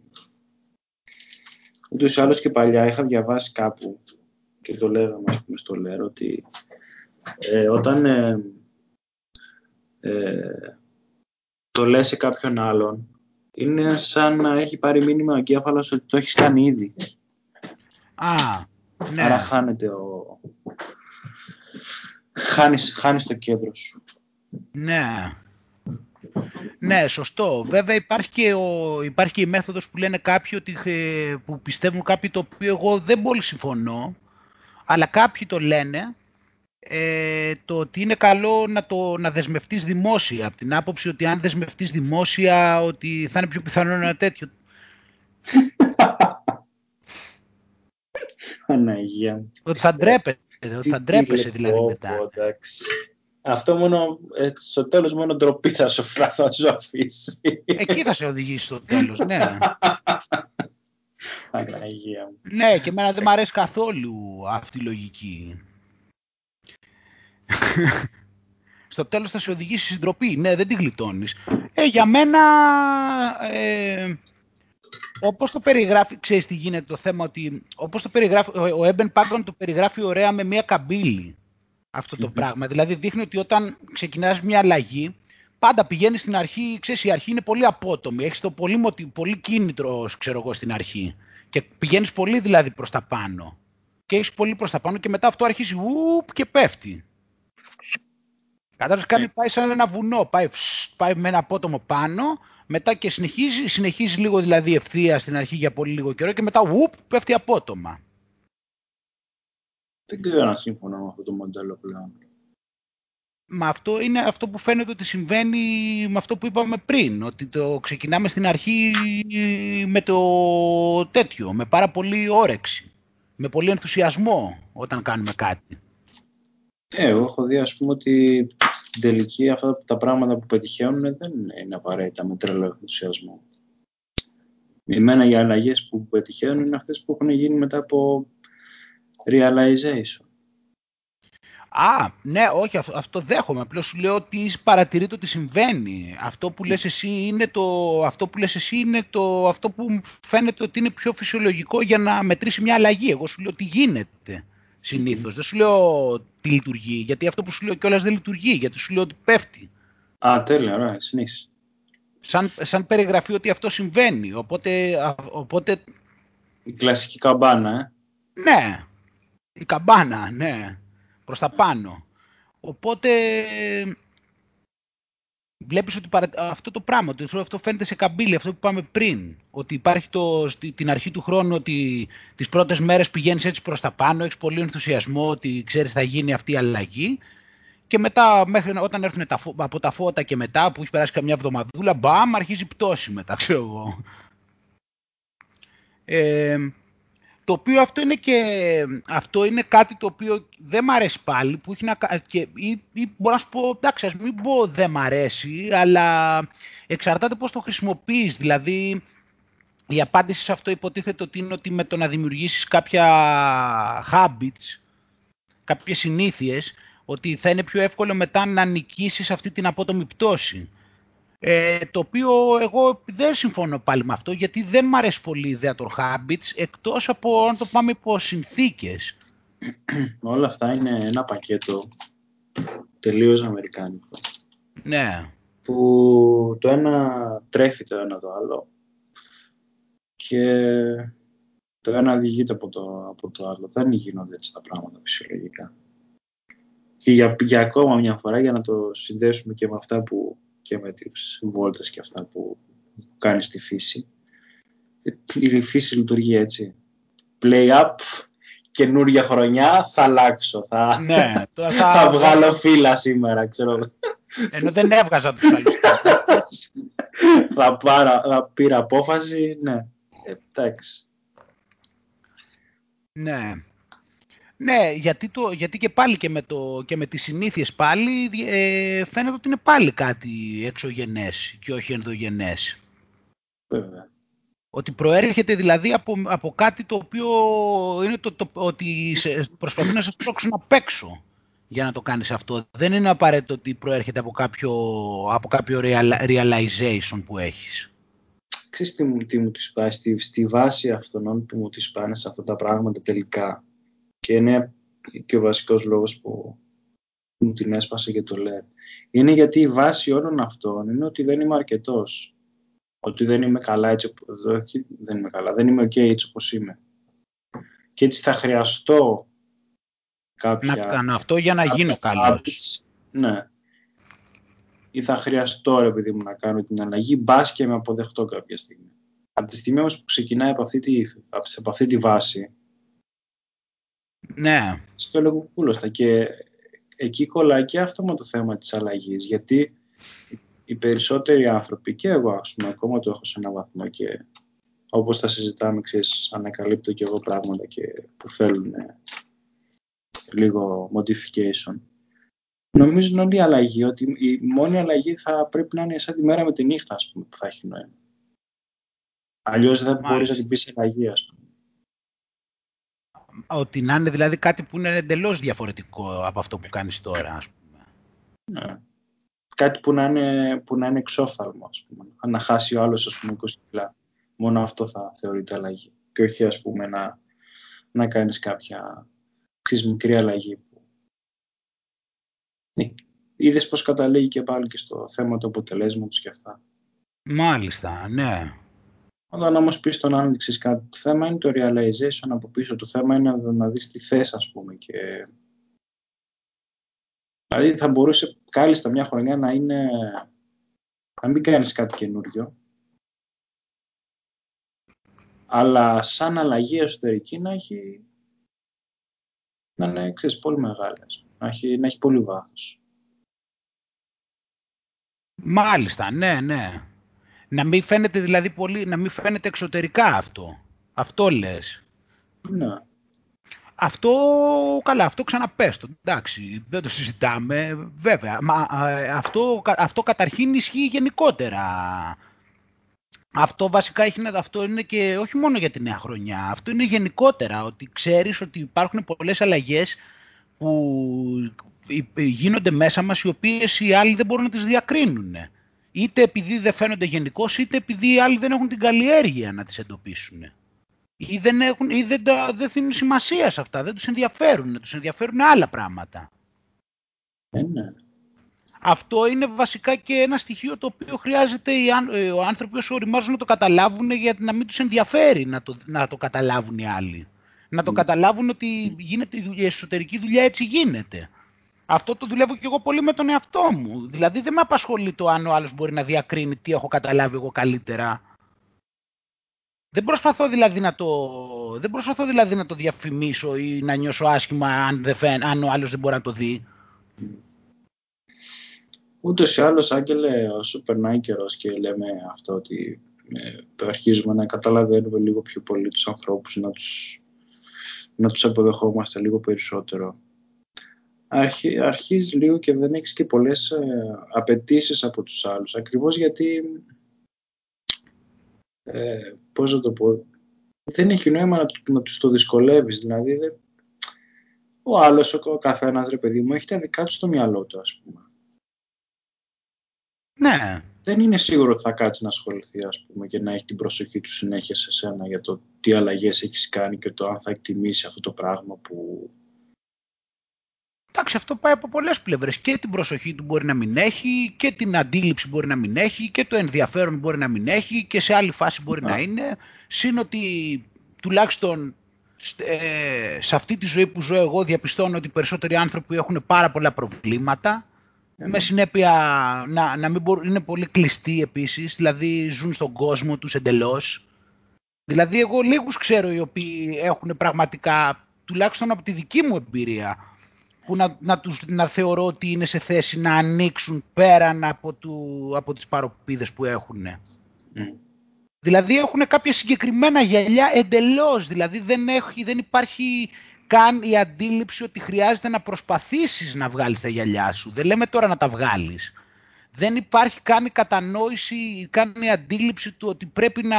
Ούτως ή άλλως και παλιά είχα διαβάσει κάπου και το λέγαμε, ας πούμε, στο Λέρο, ότι ε, όταν ε, ε, το λες σε κάποιον άλλον, είναι σαν να έχει πάρει μήνυμα ο εγκέφαλος ότι το έχεις κάνει ήδη. Α, ναι. Άρα χάνεται ο... Χάνεις, χάνεις το κέντρο σου. Ναι. Ναι, σωστό. Βέβαια υπάρχει και, ο, υπάρχει και η μέθοδος που λένε κάποιοι ότι, που πιστεύουν κάποιοι το οποίο εγώ δεν πολύ συμφωνώ, αλλά κάποιοι το λένε ε, το ότι είναι καλό να, το, να δεσμευτείς δημόσια, από την άποψη ότι αν δεσμευτείς δημόσια, ότι θα είναι πιο πιθανό ένα τέτοιο. Παναγία Ότι θα ντρέπεσαι, θα ντρέπεσαι δηλαδή μετά. Αυτό μόνο, ε, στο τέλος μόνο ντροπή θα σου, θα σου αφήσει. Εκεί θα σε οδηγήσει στο τέλος, ναι. Παναγία μου. Ναι, και εμένα δεν μου αρέσει καθόλου αυτή η λογική. Στο τέλος θα σε οδηγήσει στην ντροπή. Ναι, δεν την γλιτώνεις. Ε, για μένα, ε, όπως το περιγράφει, ξέρεις τι γίνεται το θέμα, ότι όπως το περιγράφει, ο Έμπεν Πάγκον το περιγράφει ωραία με μια καμπύλη αυτό το πράγμα. Δηλαδή δείχνει ότι όταν ξεκινάς μια αλλαγή, πάντα πηγαίνεις στην αρχή, ξέρεις, η αρχή είναι πολύ απότομη, έχεις το πολύ, πολύ κίνητρο, ξέρω εγώ, στην αρχή. Και πηγαίνεις πολύ δηλαδή προς τα πάνω. Και έχεις πολύ προς τα πάνω και μετά αυτό αρχίζει ουπ και πέφτει. Κατάλαβες, κάνει, πάει σαν ένα βουνό, πάει, πάει με ένα απότομο πάνω, μετά και συνεχίζει, συνεχίζει λίγο δηλαδή ευθεία στην αρχή για πολύ λίγο καιρό και μετά ουπ, πέφτει απότομα. Δεν ξέρω αν σύμφωνα με αυτό το μοντέλο πλέον. Μα αυτό είναι αυτό που φαίνεται ότι συμβαίνει με αυτό που είπαμε πριν, ότι το ξεκινάμε στην αρχή με το τέτοιο, με πάρα πολύ όρεξη, με πολύ ενθουσιασμό όταν κάνουμε κάτι. Ε, εγώ έχω δει ας πούμε ότι στην τελική αυτά τα πράγματα που πετυχαίνουν δεν είναι απαραίτητα με τρελό ενθουσιασμό. Εμένα οι αλλαγές που πετυχαίνουν είναι αυτές που έχουν γίνει μετά από realization. Α, ναι, όχι, αυτό, αυτό δέχομαι. Απλώς σου λέω ότι παρατηρεί το ότι συμβαίνει. Αυτό που λες εσύ είναι το, αυτό που λες εσύ είναι το, αυτό που φαίνεται ότι είναι πιο φυσιολογικό για να μετρήσει μια αλλαγή. Εγώ σου λέω τι γίνεται συνήθως. Δεν σου λέω τι λειτουργεί, γιατί αυτό που σου λέω κιόλας δεν λειτουργεί, γιατί σου λέω ότι πέφτει. Α, τέλεια, ωραία, συνήθω. Σαν, σαν περιγραφή ότι αυτό συμβαίνει. Οπότε, οπότε... Η κλασική καμπάνα, ε. Ναι, η καμπάνα, ναι, προς τα πάνω. Οπότε βλέπεις ότι αυτό το πράγμα, ότι αυτό φαίνεται σε καμπύλη, αυτό που είπαμε πριν, ότι υπάρχει το, την αρχή του χρόνου ότι τις πρώτες μέρες πηγαίνεις έτσι προς τα πάνω, έχεις πολύ ενθουσιασμό ότι ξέρεις θα γίνει αυτή η αλλαγή και μετά μέχρι όταν έρθουν τα, από τα φώτα και μετά που έχει περάσει καμιά εβδομαδούλα, μπαμ, αρχίζει πτώση μετά, ξέρω εγώ. Ε, το οποίο αυτό είναι και αυτό είναι κάτι το οποίο δεν μ' αρέσει πάλι που έχει να, και, ή, ή μπορώ να σου πω, εντάξει, ας μην πω δεν μ' αρέσει, αλλά εξαρτάται πώς το χρησιμοποιείς. Δηλαδή, η απάντηση σε αυτό υποτίθεται ότι είναι ότι με το να δημιουργήσεις κάποια habits, κάποιες συνήθειες, ότι θα είναι πιο εύκολο μετά να νικήσεις αυτή την απότομη πτώση. Ε, το οποίο εγώ δεν συμφωνώ πάλι με αυτό, γιατί δεν μου αρέσει πολύ η ιδέα των habits, εκτός από να το πάμε υπό συνθήκες. Όλα αυτά είναι ένα πακέτο τελείως αμερικάνικο. Ναι. Που το ένα τρέφει το ένα το άλλο και το ένα διηγείται από το, από το άλλο. Δεν γίνονται έτσι τα πράγματα φυσιολογικά. Και για, για ακόμα μια φορά, για να το συνδέσουμε και με αυτά που και με τις βόλτες και αυτά που κάνεις στη φύση. Η φύση λειτουργεί έτσι. Play up, καινούρια χρονιά, θα αλλάξω. Θα, ναι, θα... θα βγάλω φύλλα σήμερα, ξέρω. Ενώ δεν έβγαζα τους άλλους. θα, πάρω, θα πήρα απόφαση, ναι. Εντάξει. Ναι. Ναι, γιατί, το, γιατί και πάλι και με, το, και με τις συνήθειες πάλι ε, φαίνεται ότι είναι πάλι κάτι εξωγενές και όχι ενδογενές. Βέβαια. Ότι προέρχεται δηλαδή από, από κάτι το οποίο είναι το, το ότι προσπαθεί να σε τρώξουν απ' έξω για να το κάνεις αυτό. Δεν είναι απαραίτητο ότι προέρχεται από κάποιο, από κάποιο realization που έχεις. Ξέρεις τι μου, τι μου τις πάει, στη, στη βάση αυτών που μου τις πάνε σε αυτά τα πράγματα τελικά και είναι και ο βασικός λόγος που μου την έσπασε και το λέω. Είναι γιατί η βάση όλων αυτών είναι ότι δεν είμαι αρκετός. Ότι δεν είμαι καλά έτσι όπως δεν είμαι καλά, δεν είμαι ok έτσι όπως είμαι. Και έτσι θα χρειαστώ κάποια... Να κάνω αυτό για να γίνω καλός. Ναι. Ή θα χρειαστώ, ρε παιδί μου, να κάνω την αλλαγή, μπας και με αποδεχτώ κάποια στιγμή. Από τη στιγμή όμως που ξεκινάει από αυτή τη, από αυτή τη βάση, ναι. Σκαλοκουκούλωστα. Και εκεί κολλάει και αυτό με το θέμα της αλλαγής, γιατί οι περισσότεροι άνθρωποι και εγώ ας πούμε ακόμα το έχω σε έναν βαθμό και όπως τα συζητάμε, ξέρεις, ανακαλύπτω και εγώ πράγματα και που θέλουν λίγο modification. Νομίζουν όλοι η αλλαγή, ότι η μόνη αλλαγή θα πρέπει να είναι σαν τη μέρα με τη νύχτα, ας πούμε, που θα έχει νόημα. Αλλιώς δεν μπορείς να την πεις αλλαγή, ας πούμε. Ότι να είναι δηλαδή κάτι που είναι εντελώς διαφορετικό από αυτό που κάνεις τώρα, ας πούμε. Ναι. Κάτι που να είναι, που να είναι εξόφθαλμο, ας πούμε. Να χάσει ο άλλος, ας πούμε, 20 κιλά. Μόνο αυτό θα θεωρείται αλλαγή. Και όχι, ας πούμε, να, να κάνεις κάποια μικρή αλλαγή. Ναι. Είδες πώς καταλήγει και πάλι και στο θέμα του αποτελέσματος και αυτά. Μάλιστα, ναι. Όταν όμω πεις στον άλλον κάτι, το θέμα είναι το realization από πίσω. Το θέμα είναι να, να δεις τι θες, ας πούμε. Και... Δηλαδή θα μπορούσε κάλλιστα μια χρονιά να είναι. να μην κάνεις κάτι καινούριο. Αλλά σαν αλλαγή εσωτερική να έχει. να είναι ξέρεις, πολύ μεγάλη. Να έχει, να έχει πολύ βάθος. Μάλιστα, ναι, ναι. Να μην φαίνεται δηλαδή πολύ, να μην φαίνεται εξωτερικά αυτό. Αυτό λες. Ναι. Αυτό, καλά, αυτό ξαναπες το, εντάξει, δεν το συζητάμε, βέβαια. Μα αυτό, αυτό καταρχήν ισχύει γενικότερα. Αυτό βασικά έχει, αυτό είναι και όχι μόνο για τη νέα χρονιά, αυτό είναι γενικότερα, ότι ξέρεις ότι υπάρχουν πολλές αλλαγές που γίνονται μέσα μας, οι οποίες οι άλλοι δεν μπορούν να τις διακρίνουν είτε επειδή δεν φαίνονται γενικώς, είτε επειδή οι άλλοι δεν έχουν την καλλιέργεια να τις εντοπίσουν. Ή δεν, έχουν, ή δεν, δεν δίνουν σημασία σε αυτά, δεν τους ενδιαφέρουν, τους ενδιαφέρουν άλλα πράγματα. Ε, ναι. Αυτό είναι βασικά και ένα στοιχείο το οποίο χρειάζεται οι, ε, οι άνθρωποι όσο οριμάζουν να το καταλάβουν για να μην τους ενδιαφέρει να το, να το καταλάβουν οι άλλοι. Να το mm. καταλάβουν ότι γίνεται η εσωτερική δουλειά έτσι γίνεται. Αυτό το δουλεύω και εγώ πολύ με τον εαυτό μου. Δηλαδή δεν με απασχολεί το αν ο άλλος μπορεί να διακρίνει τι έχω καταλάβει εγώ καλύτερα. Δεν προσπαθώ δηλαδή να το, δεν προσπαθώ δηλαδή να το διαφημίσω ή να νιώσω άσχημα αν, δεν αν ο άλλος δεν μπορεί να το δει. Ούτως ή άλλως, Άγγελε, όσο περνάει καιρός και λέμε αυτό ότι ε, αρχίζουμε να καταλαβαίνουμε λίγο πιο πολύ τους ανθρώπους, να τους, να τους αποδεχόμαστε λίγο περισσότερο αρχι, αρχίζεις λίγο και δεν έχεις και πολλές ε, απαιτήσεις από τους άλλους. Ακριβώς γιατί, ε, πώς να το πω, δεν έχει νόημα να, να τους το δυσκολεύεις. Δηλαδή, δεν, ο άλλος, ο, ο καθένας, ρε παιδί μου, έχει τα δικά του στο μυαλό του, ας πούμε. Ναι. Δεν είναι σίγουρο ότι θα κάτσει να ασχοληθεί, ας πούμε, και να έχει την προσοχή του συνέχεια σε σένα για το τι αλλαγές έχεις κάνει και το αν θα εκτιμήσει αυτό το πράγμα που Εντάξει, αυτό πάει από πολλές πλευρές. Και την προσοχή του μπορεί να μην έχει, και την αντίληψη μπορεί να μην έχει, και το ενδιαφέρον μπορεί να μην έχει, και σε άλλη φάση μπορεί να είναι. Συν ότι τουλάχιστον ε, σε αυτή τη ζωή που ζω εγώ διαπιστώνω ότι οι περισσότεροι άνθρωποι έχουν πάρα πολλά προβλήματα. Mm. Με συνέπεια να, να μην μπορούν, είναι πολύ κλειστοί επίσης, δηλαδή ζουν στον κόσμο τους εντελώς. Δηλαδή εγώ λίγους ξέρω οι οποίοι έχουν πραγματικά, τουλάχιστον από τη δική μου εμπειρία, που να, να, τους, να θεωρώ ότι είναι σε θέση να ανοίξουν πέραν από, του, από τις παροπίδες που έχουν. Mm. Δηλαδή έχουν κάποια συγκεκριμένα γυαλιά εντελώς, δηλαδή δεν, έχει, δεν υπάρχει καν η αντίληψη ότι χρειάζεται να προσπαθήσεις να βγάλεις τα γυαλιά σου. Δεν λέμε τώρα να τα βγάλεις. Δεν υπάρχει καν η κατανόηση, καν η αντίληψη του ότι πρέπει να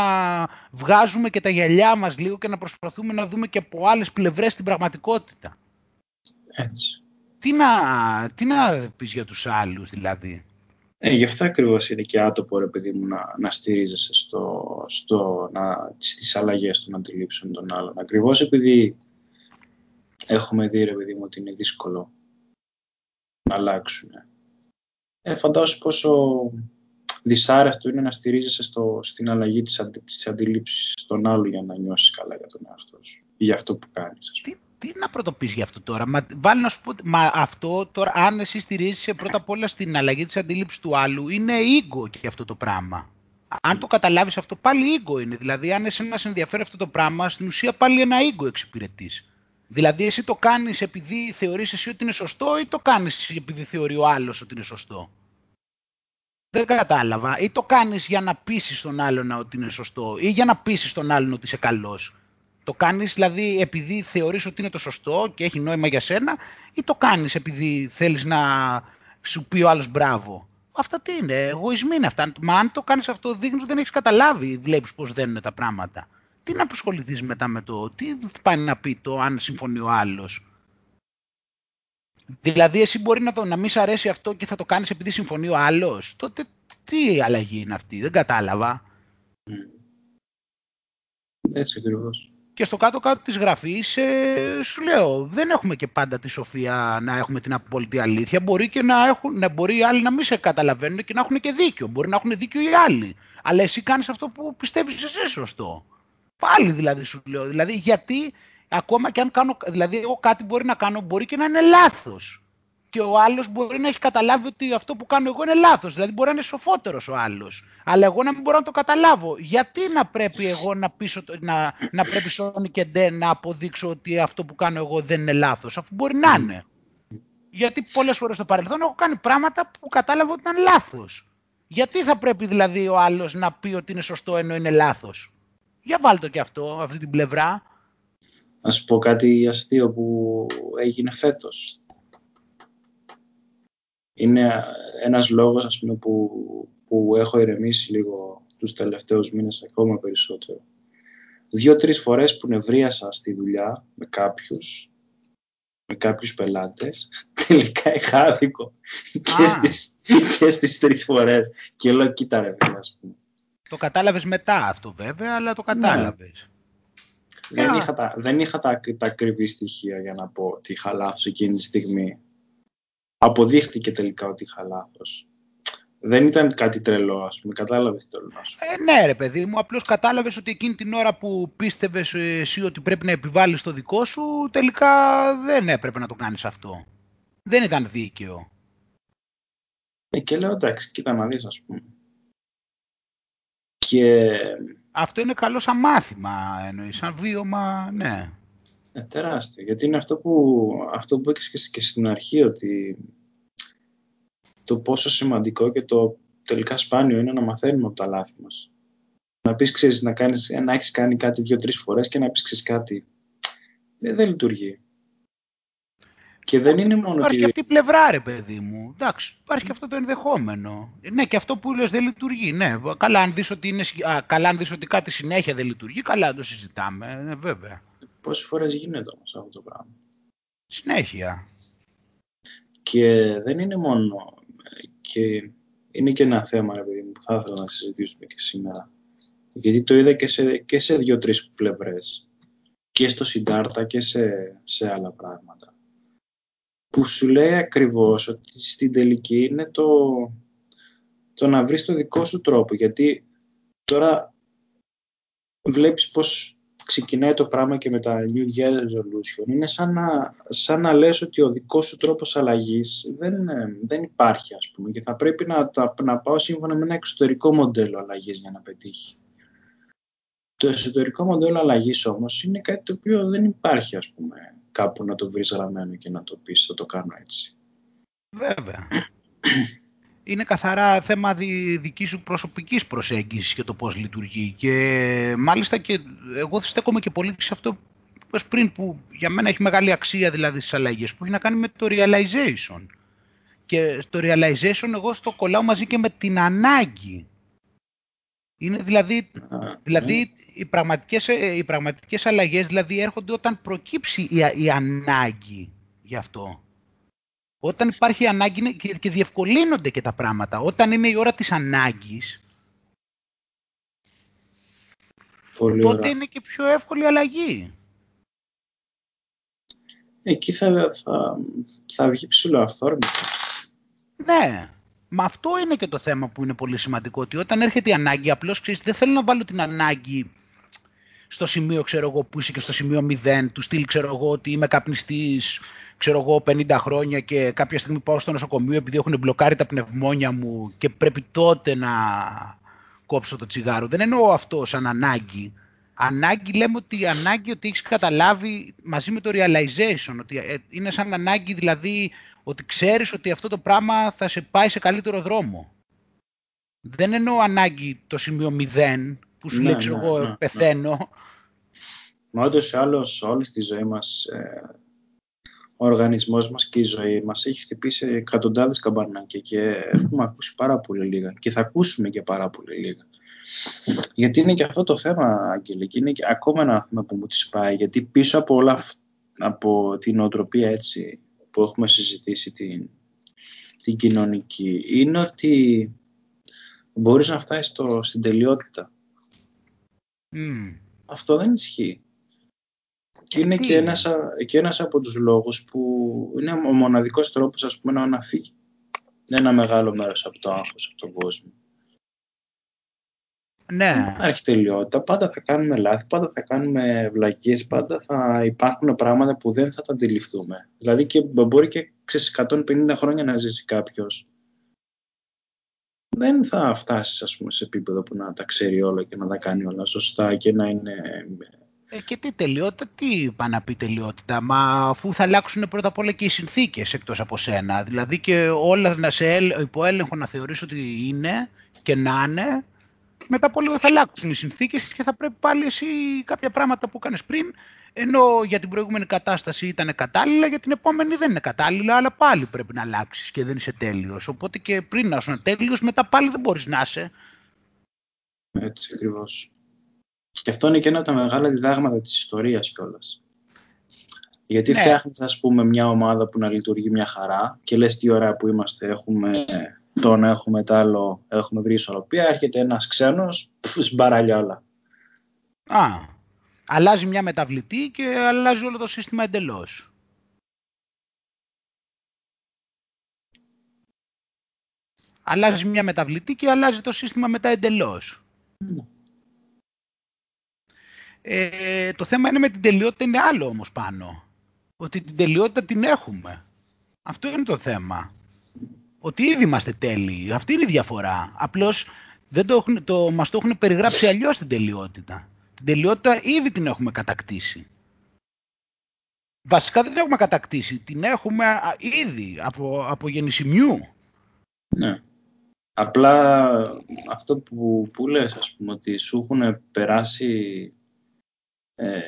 βγάζουμε και τα γυαλιά μας λίγο και να προσπαθούμε να δούμε και από άλλες πλευρές την πραγματικότητα. Έτσι. Τι να, τι να πεις για τους άλλους δηλαδή; Ε, γι' αυτό ακριβώς είναι και άτομο, ρε παιδί μου, να, να στηρίζεσαι στο, στο, να, στις αλλαγές των αντιλήψεων των άλλων. Ακριβώς επειδή έχουμε δει, ρε παιδί μου, ότι είναι δύσκολο να αλλάξουν. Ε, φαντάσου πόσο δυσάρεστο είναι να στηρίζεσαι στο, στην αλλαγή της, αντι, της αντιλήψης των άλλων για να νιώσεις καλά για τον εαυτό σου ή για αυτό που κάνεις. Τι, τι να πρωτοποιείς για αυτό τώρα; Μα, βάλει να σου πω, μα αυτό τώρα, αν εσύ στηρίζεσαι πρώτα απ' όλα στην αλλαγή της αντίληψης του άλλου, είναι ego και αυτό το πράγμα. Αν το καταλάβεις αυτό, πάλι ego είναι. Δηλαδή, αν εσένα σε ενδιαφέρει αυτό το πράγμα, στην ουσία πάλι ένα ego εξυπηρετείς. Δηλαδή, εσύ το κάνεις επειδή θεωρείς εσύ ότι είναι σωστό ή το κάνεις επειδή θεωρεί ο άλλος ότι είναι σωστό; Δεν κατάλαβα. Ή το κάνεις για να πείσεις τον άλλον ότι είναι σωστό ή για να πείσεις τον άλλον ότι είσαι καλός; Το κάνεις δηλαδή επειδή θεωρείς ότι είναι το σωστό και έχει νόημα για σένα ή το κάνεις επειδή θέλεις να σου πει ο άλλος μπράβο; Αυτά τι είναι, εγωισμοί είναι αυτά. Μα αν το κάνεις αυτό δείχνεις ότι δεν έχεις καταλάβει, βλέπεις πώς δένουν τα πράγματα. Τι να αποσχοληθείς μετά με το, τι πάει να πει το αν συμφωνεί ο άλλος; Δηλαδή εσύ μπορεί να, το, να μην σ' αρέσει αυτό και θα το κάνεις επειδή συμφωνεί ο άλλος; Τότε τι αλλαγή είναι αυτή, δεν κατάλαβα. Έτσι ακριβώς. Και στο κάτω-κάτω της γραφής, ε, σου λέω, δεν έχουμε και πάντα τη σοφία να έχουμε την απόλυτη αλήθεια. Μπορεί και να, έχουν, να μπορεί οι άλλοι να μην σε καταλαβαίνουν και να έχουν και δίκιο. Μπορεί να έχουν δίκιο οι άλλοι. Αλλά εσύ κάνεις αυτό που πιστεύεις εσύ σωστό. Πάλι δηλαδή σου λέω. Δηλαδή γιατί ακόμα και αν κάνω, δηλαδή εγώ κάτι μπορεί να κάνω, μπορεί και να είναι λάθος. Και ο άλλος μπορεί να έχει καταλάβει ότι αυτό που κάνω εγώ είναι λάθος. Δηλαδή μπορεί να είναι σοφότερος ο άλλος. Αλλά εγώ να μην μπορώ να το καταλάβω. Γιατί να πρέπει εγώ να, πείσω, να, να πρέπει Sony και Ντε να αποδείξω ότι αυτό που κάνω εγώ δεν είναι λάθος, αφού μπορεί να είναι. Γιατί πολλές φορές στο παρελθόν έχω κάνει πράγματα που κατάλαβα ότι ήταν λάθος. Γιατί θα πρέπει δηλαδή ο άλλος να πει ότι είναι σωστό ενώ είναι λάθος; Για βάλτε και αυτό, αυτή την πλευρά. Να σου πω κάτι αστείο που έγινε φέτος. Είναι ένας λόγος ας πούμε, που, που έχω ηρεμήσει λίγο τους τελευταίους μήνες ακόμα περισσότερο. Δύο-τρεις φορές που νευρίασα στη δουλειά με κάποιους, με κάποιους πελάτες, τελικά είχα άδικο και, στις, και στις τρεις φορές. Και λέω, κοίτα ρε ας πούμε. Το κατάλαβες μετά αυτό βέβαια, αλλά το ναι. κατάλαβες. Δεν, είχα τα, δεν είχα τα, τα ακριβή στοιχεία για να πω ότι είχα λάθος εκείνη τη στιγμή. Αποδείχτηκε τελικά ότι είχα λάθος. Δεν ήταν κάτι τρελό, ας πούμε. Κατάλαβες το να σου ε, Ναι, ρε παιδί μου. Απλώς κατάλαβες ότι εκείνη την ώρα που πίστευες εσύ ότι πρέπει να επιβάλλεις το δικό σου, τελικά δεν έπρεπε να το κάνεις αυτό. Δεν ήταν δίκαιο. Ε, και λέω εντάξει, κοίτα να δεις, ας πούμε. Και... Αυτό είναι καλό σαν μάθημα, εννοείς, σαν βίωμα, ναι. Ε, τεράστιο, γιατί είναι αυτό που, αυτό που έχεις και στην αρχή, ότι το πόσο σημαντικό και το τελικά σπάνιο είναι να μαθαίνουμε από τα λάθη μας. Να πεις, ξέρεις, να, κάνεις, να έχεις κάνει κάτι δύο-τρεις φορές και να πεις, ξέρεις, κάτι. Δεν, δεν λειτουργεί. Και δεν είναι μόνο υπάρχει και αυτή η πλευρά, ρε παιδί μου. Εντάξει, υπάρχει και αυτό το ενδεχόμενο. Ναι, και αυτό που λες δεν λειτουργεί. Ναι, καλά αν δεις ότι, είναι, καλά, αν δεις ότι κάτι συνέχεια δεν λειτουργεί, καλά το συζητάμε, ναι, βέβαια. Πόσες φορές γίνεται όμως αυτό το πράγμα; Συνέχεια. Και δεν είναι μόνο... Και είναι και ένα θέμα, ρε παιδί μου, που θα ήθελα να συζητήσουμε και σήμερα. Γιατί το είδα και σε, και σε δύο-τρεις πλευρές. Και στο Συντάρτα και σε, σε άλλα πράγματα που σου λέει ακριβώς ότι στην τελική είναι το, το να βρεις το δικό σου τρόπο. Γιατί τώρα βλέπεις πώς ξεκινάει το πράγμα και με τα New Year Resolution. Είναι σαν να, σαν να λες ότι ο δικός σου τρόπος αλλαγής δεν, δεν υπάρχει, ας πούμε, και θα πρέπει να, να πάω σύμφωνα με ένα εξωτερικό μοντέλο αλλαγής για να πετύχει. Το εσωτερικό μοντέλο αλλαγής όμως είναι κάτι το οποίο δεν υπάρχει, ας πούμε, κάπου να το βρεις γραμμένο και να το πεις θα το κάνω έτσι. Βέβαια. Είναι καθαρά θέμα δικής σου προσωπικής προσέγγισης και το πώς λειτουργεί. Και μάλιστα και εγώ στέκομαι και πολύ σε αυτό που είπες πριν, που για μένα έχει μεγάλη αξία δηλαδή στις αλλαγές, που έχει να κάνει με το realization. Και το realization εγώ στο κολλάω μαζί και με την ανάγκη. Είναι δηλαδή, δηλαδή ναι. οι, πραγματικές, ε, οι πραγματικές αλλαγές δηλαδή έρχονται όταν προκύψει η, η ανάγκη γι' αυτό. Όταν υπάρχει ανάγκη και, και διευκολύνονται και τα πράγματα. Όταν είναι η ώρα της ανάγκης, τότε είναι και πιο εύκολη η αλλαγή. Εκεί θα, θα, θα βγει ψηλό αυθόρμητα. Ναι. Μα αυτό είναι και το θέμα που είναι πολύ σημαντικό. Ότι όταν έρχεται η ανάγκη, απλώς ξέρεις, δεν θέλω να βάλω την ανάγκη στο σημείο ξέρω εγώ, που είσαι και στο σημείο 0, του στυλ ξέρω εγώ ότι είμαι καπνιστής ξέρω εγώ 50 χρόνια και κάποια στιγμή πάω στο νοσοκομείο επειδή έχουν μπλοκάρει τα πνευμόνια μου και πρέπει τότε να κόψω το τσιγάρο. Δεν εννοώ αυτό σαν ανάγκη. Ανάγκη λέμε ότι η ανάγκη ότι έχεις καταλάβει μαζί με το realization, ότι ε, είναι σαν ανάγκη δηλαδή ότι ξέρεις ότι αυτό το πράγμα θα σε πάει σε καλύτερο δρόμο. Δεν εννοώ ανάγκη το σημείο 0 που σου Ναι, λέει, ξέρω ναι, εγώ, ναι, ναι. πεθαίνω. Μα όντως ή άλλως όλη τη ζωή μας ε, ο οργανισμός μας και η ζωή μας έχει χτυπήσει εκατοντάδες καμπανάκια και έχουμε ακούσει πάρα πολύ λίγα και θα ακούσουμε και πάρα πολύ λίγα. Γιατί είναι και αυτό το θέμα, Άγγελε, και είναι και ακόμα ένα θέμα που μου τη πάει, γιατί πίσω από όλα αυ- από την οτροπία έτσι που έχουμε συζητήσει την, την κοινωνική, είναι ότι μπορείς να φτάσεις στο, στην τελειότητα. Μμ. Αυτό δεν ισχύει. Και είναι Γιατί; και ένας, α- και ένας από τους λόγους που είναι ο μοναδικός τρόπος ας πούμε, να αναφύγει ένα μεγάλο μέρος από το άγχος, από τον κόσμο. Δεν Ναι. υπάρχει τελειότητα. Πάντα θα κάνουμε λάθη, πάντα θα κάνουμε βλακίες, πάντα θα υπάρχουν πράγματα που δεν θα τα αντιληφθούμε. Δηλαδή και μπορεί και ξέρεις, 150 χρόνια να ζήσει κάποιος. Δεν θα φτάσεις ας πούμε, σε επίπεδο που να τα ξέρει όλα και να τα κάνει όλα σωστά και να είναι Ε, και τι τελειότητα, τι πάει να πει τελειότητα, μα αφού θα αλλάξουν πρώτα απ' όλα και οι συνθήκες εκτός από σένα. Δηλαδή και όλα να σε ελ- υπό έλεγχο να θεωρείς ότι είναι και να είναι, μετά από λίγο θα αλλάξουν οι συνθήκες και θα πρέπει πάλι εσύ κάποια πράγματα που έκανες πριν, ενώ για την προηγούμενη κατάσταση ήταν κατάλληλα, για την επόμενη δεν είναι κατάλληλα, αλλά πάλι πρέπει να αλλάξεις και δεν είσαι τέλειος. Οπότε και πριν να είσαι τέλειος, μετά πάλι δεν μπορείς να είσαι. Έτσι ακριβώς. Και αυτό είναι και ένα από τα μεγάλα διδάγματα της ιστορίας κιόλας. Γιατί Ναι. φτιάχνεις ας πούμε μια ομάδα που να λειτουργεί μια χαρά και λες τι ωραία που είμαστε, έχουμε τον, έχουμε τ' άλλο, έχουμε βρει ισορροπία, έρχεται ένας ξένος, πφ, σμπαραλιά όλα. Α, αλλάζει μια μεταβλητή και αλλάζει όλο το σύστημα εντελώς. Αλλάζει μια μεταβλητή και αλλάζει το σύστημα μετά εντελώς. Ναι. Ε, το θέμα είναι με την τελειότητα είναι άλλο όμως πάνω. Ότι την τελειότητα την έχουμε. Αυτό είναι το θέμα. Ότι ήδη είμαστε τέλειοι. Αυτή είναι η διαφορά. Απλώς δεν το, έχουν- το, μας το έχουν περιγράψει αλλιώς την τελειότητα. Την τελειότητα ήδη την έχουμε κατακτήσει. Βασικά δεν την έχουμε κατακτήσει. Την έχουμε α, ήδη από, από γεννησιμιού. Ναι. Απλά αυτό που, που λες, ας πούμε, ότι σου έχουν περάσει ε,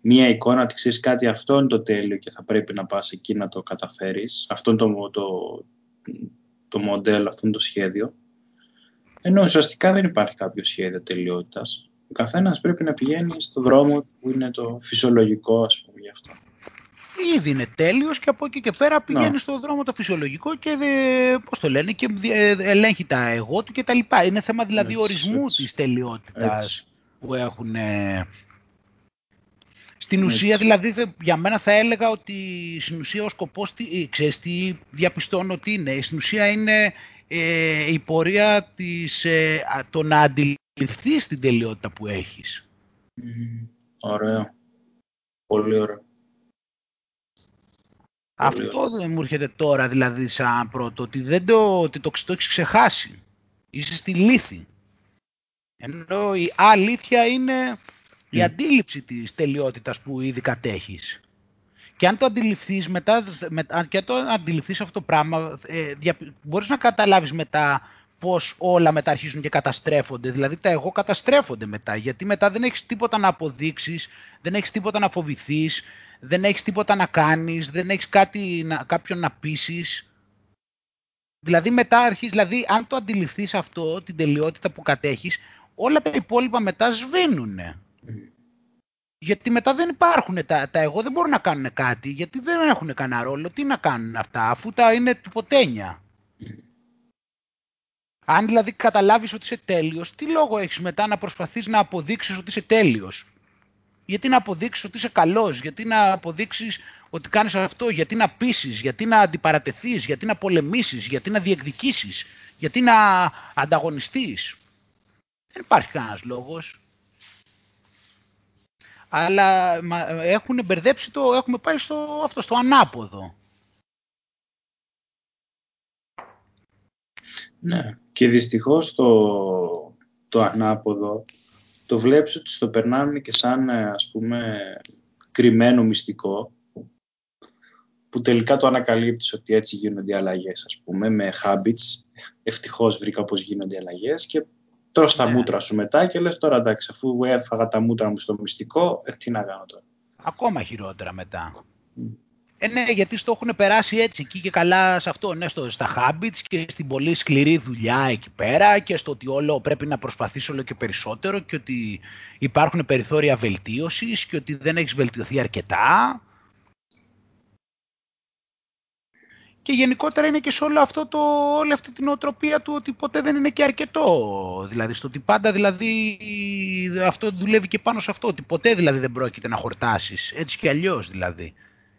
μία εικόνα ότι ξέρεις κάτι, αυτό είναι το τέλειο και θα πρέπει να πας εκεί να το καταφέρεις. Αυτό είναι το, το, το μοντέλο, αυτό είναι το σχέδιο. Ενώ ουσιαστικά δεν υπάρχει κάποιο σχέδιο τελειότητας. Ο καθένας πρέπει να πηγαίνει στο δρόμο που είναι το φυσιολογικό, ας πούμε, γι' αυτό. Ήδη είναι τέλειος και από εκεί και πέρα πηγαίνει Ναι. στο δρόμο το φυσιολογικό και δε, πώς το λένε, και δι- ε, ελέγχει τα εγώ του και τα λοιπά. Είναι θέμα δηλαδή Έτσι, ορισμού έτσι. της τελειότητας Έτσι. που έχουν. Ε, Στην Έτσι. ουσία δηλαδή θε- για μένα θα έλεγα ότι στην ουσία ο σκοπός, τι, ε, ξέρεις τι διαπιστώνω ότι είναι. Στην ουσία είναι ε, η πορεία της, ε, α, το να αντιληφθείς την τελειότητα που έχεις. Μμμ. Ωραίο. Πολύ ωραίο. Πολύ Αυτό δεν μου έρχεται τώρα δηλαδή σαν πρώτο, ότι, δεν το, ότι το, το έχεις ξεχάσει. Είσαι στη λύθη. Ενώ η αλήθεια είναι η Μμ. αντίληψη της τελειότητας που ήδη κατέχεις. Και αν το αντιληφθείς μετά, μετά και αν το αντιληφθείς αυτό το πράγμα, ε, δια, μπορείς να καταλάβεις μετά πώς όλα μετά αρχίζουν και καταστρέφονται. Δηλαδή τα εγώ καταστρέφονται μετά, γιατί μετά δεν έχεις τίποτα να αποδείξεις, δεν έχεις τίποτα να φοβηθείς, δεν έχεις τίποτα να κάνεις, δεν έχεις κάτι, να, κάποιον να πείσεις. Δηλαδή μετά αρχίζεις, δηλαδή αν το αντιληφθείς αυτό, την τελειότητα που κατέχεις, όλα τα υπόλοιπα μετά σβήνουνε. Γιατί μετά δεν υπάρχουν τα, τα εγώ δεν μπορούν να κάνουν κάτι, γιατί δεν έχουν κανένα ρόλο. Τι να κάνουν αυτά, αφού τα είναι τυποτένια. Αν δηλαδή καταλάβεις ότι είσαι τέλειος, τι λόγο έχεις μετά να προσπαθείς να αποδείξεις ότι είσαι τέλειος; Γιατί να αποδείξεις ότι είσαι καλός, γιατί να αποδείξεις ότι κάνεις αυτό, γιατί να πείσεις, γιατί να αντιπαρατεθείς, γιατί να πολεμήσεις, γιατί να διεκδικήσεις, γιατί να ανταγωνιστείς; Δεν υπάρχει κανένας λόγος. Αλλά μα, έχουν μπερδέψει το, έχουμε πάει στο, αυτό, στο ανάποδο. Ναι. Και δυστυχώς το, το ανάποδο το βλέπεις ότι στο περνάνε και σαν ε, ας πούμε κρυμμένο μυστικό που τελικά το ανακαλύπτεις ότι έτσι γίνονται οι αλλαγές, ας πούμε, με habits. Ευτυχώς βρήκα πώς γίνονται οι αλλαγές και τρως τα ναι. μούτρα σου μετά και λες τώρα εντάξει, αφού έφαγα τα μούτρα μου στο μυστικό, ε, τι να κάνω τώρα. Ακόμα χειρότερα μετά. Ε, ναι, γιατί στο έχουν περάσει έτσι εκεί και καλά σε αυτό, ναι, στο, στα habits και στην πολύ σκληρή δουλειά εκεί πέρα και στο ότι όλο πρέπει να προσπαθήσω όλο και περισσότερο και ότι υπάρχουν περιθώρια βελτίωσης και ότι δεν έχεις βελτιωθεί αρκετά. Και γενικότερα είναι και σε όλο αυτό το, όλη αυτή την οτροπία του ότι ποτέ δεν είναι και αρκετό. Δηλαδή, στο ότι πάντα δηλαδή αυτό δουλεύει και πάνω σε αυτό, ότι ποτέ δηλαδή δεν πρόκειται να χορτάσεις, έτσι και αλλιώς δηλαδή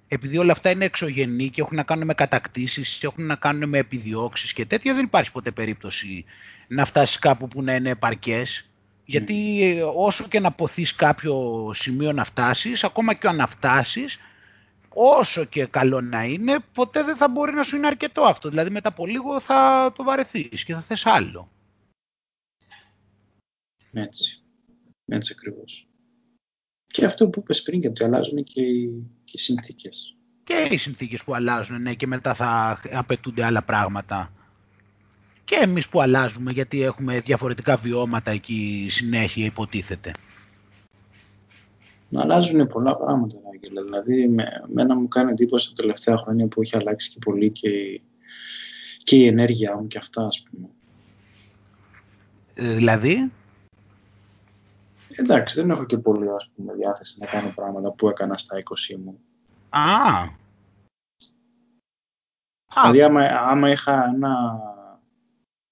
επειδή όλα αυτά είναι εξωγενή και έχουν να κάνουν με κατακτήσεις, έχουν να κάνουν με επιδιώξεις και τέτοια, δεν υπάρχει ποτέ περίπτωση να φτάσεις κάπου που να είναι επαρκές. Γιατί ε, όσο και να ποθείς κάποιο σημείο να φτάσεις, ακόμα και αν φτάσεις, όσο και καλό να είναι, ποτέ δεν θα μπορεί να σου είναι αρκετό αυτό. Δηλαδή μετά από λίγο θα το βαρεθείς και θα θες άλλο. Έτσι. Έτσι ακριβώς. Και αυτό που είπες πριν, γιατί αλλάζουν και οι και οι συνθήκες. Και οι συνθήκες που αλλάζουν, ναι, και μετά θα απαιτούνται άλλα πράγματα. Και εμείς που αλλάζουμε, γιατί έχουμε διαφορετικά βιώματα εκεί συνέχεια υποτίθεται. Να αλλάζουν πολλά πράγματα, Άγγελα. Δηλαδή, με, μένα μου κάνει εντύπωση τα τελευταία χρόνια που έχει αλλάξει και πολύ και, και η ενέργειά μου και αυτά, ας πούμε. Ε, δηλαδή; Εντάξει, δεν έχω και πολύ ας πούμε, διάθεση να κάνω πράγματα που έκανα στα 20 μου. Α! Δηλαδή, άμα, άμα είχα ένα,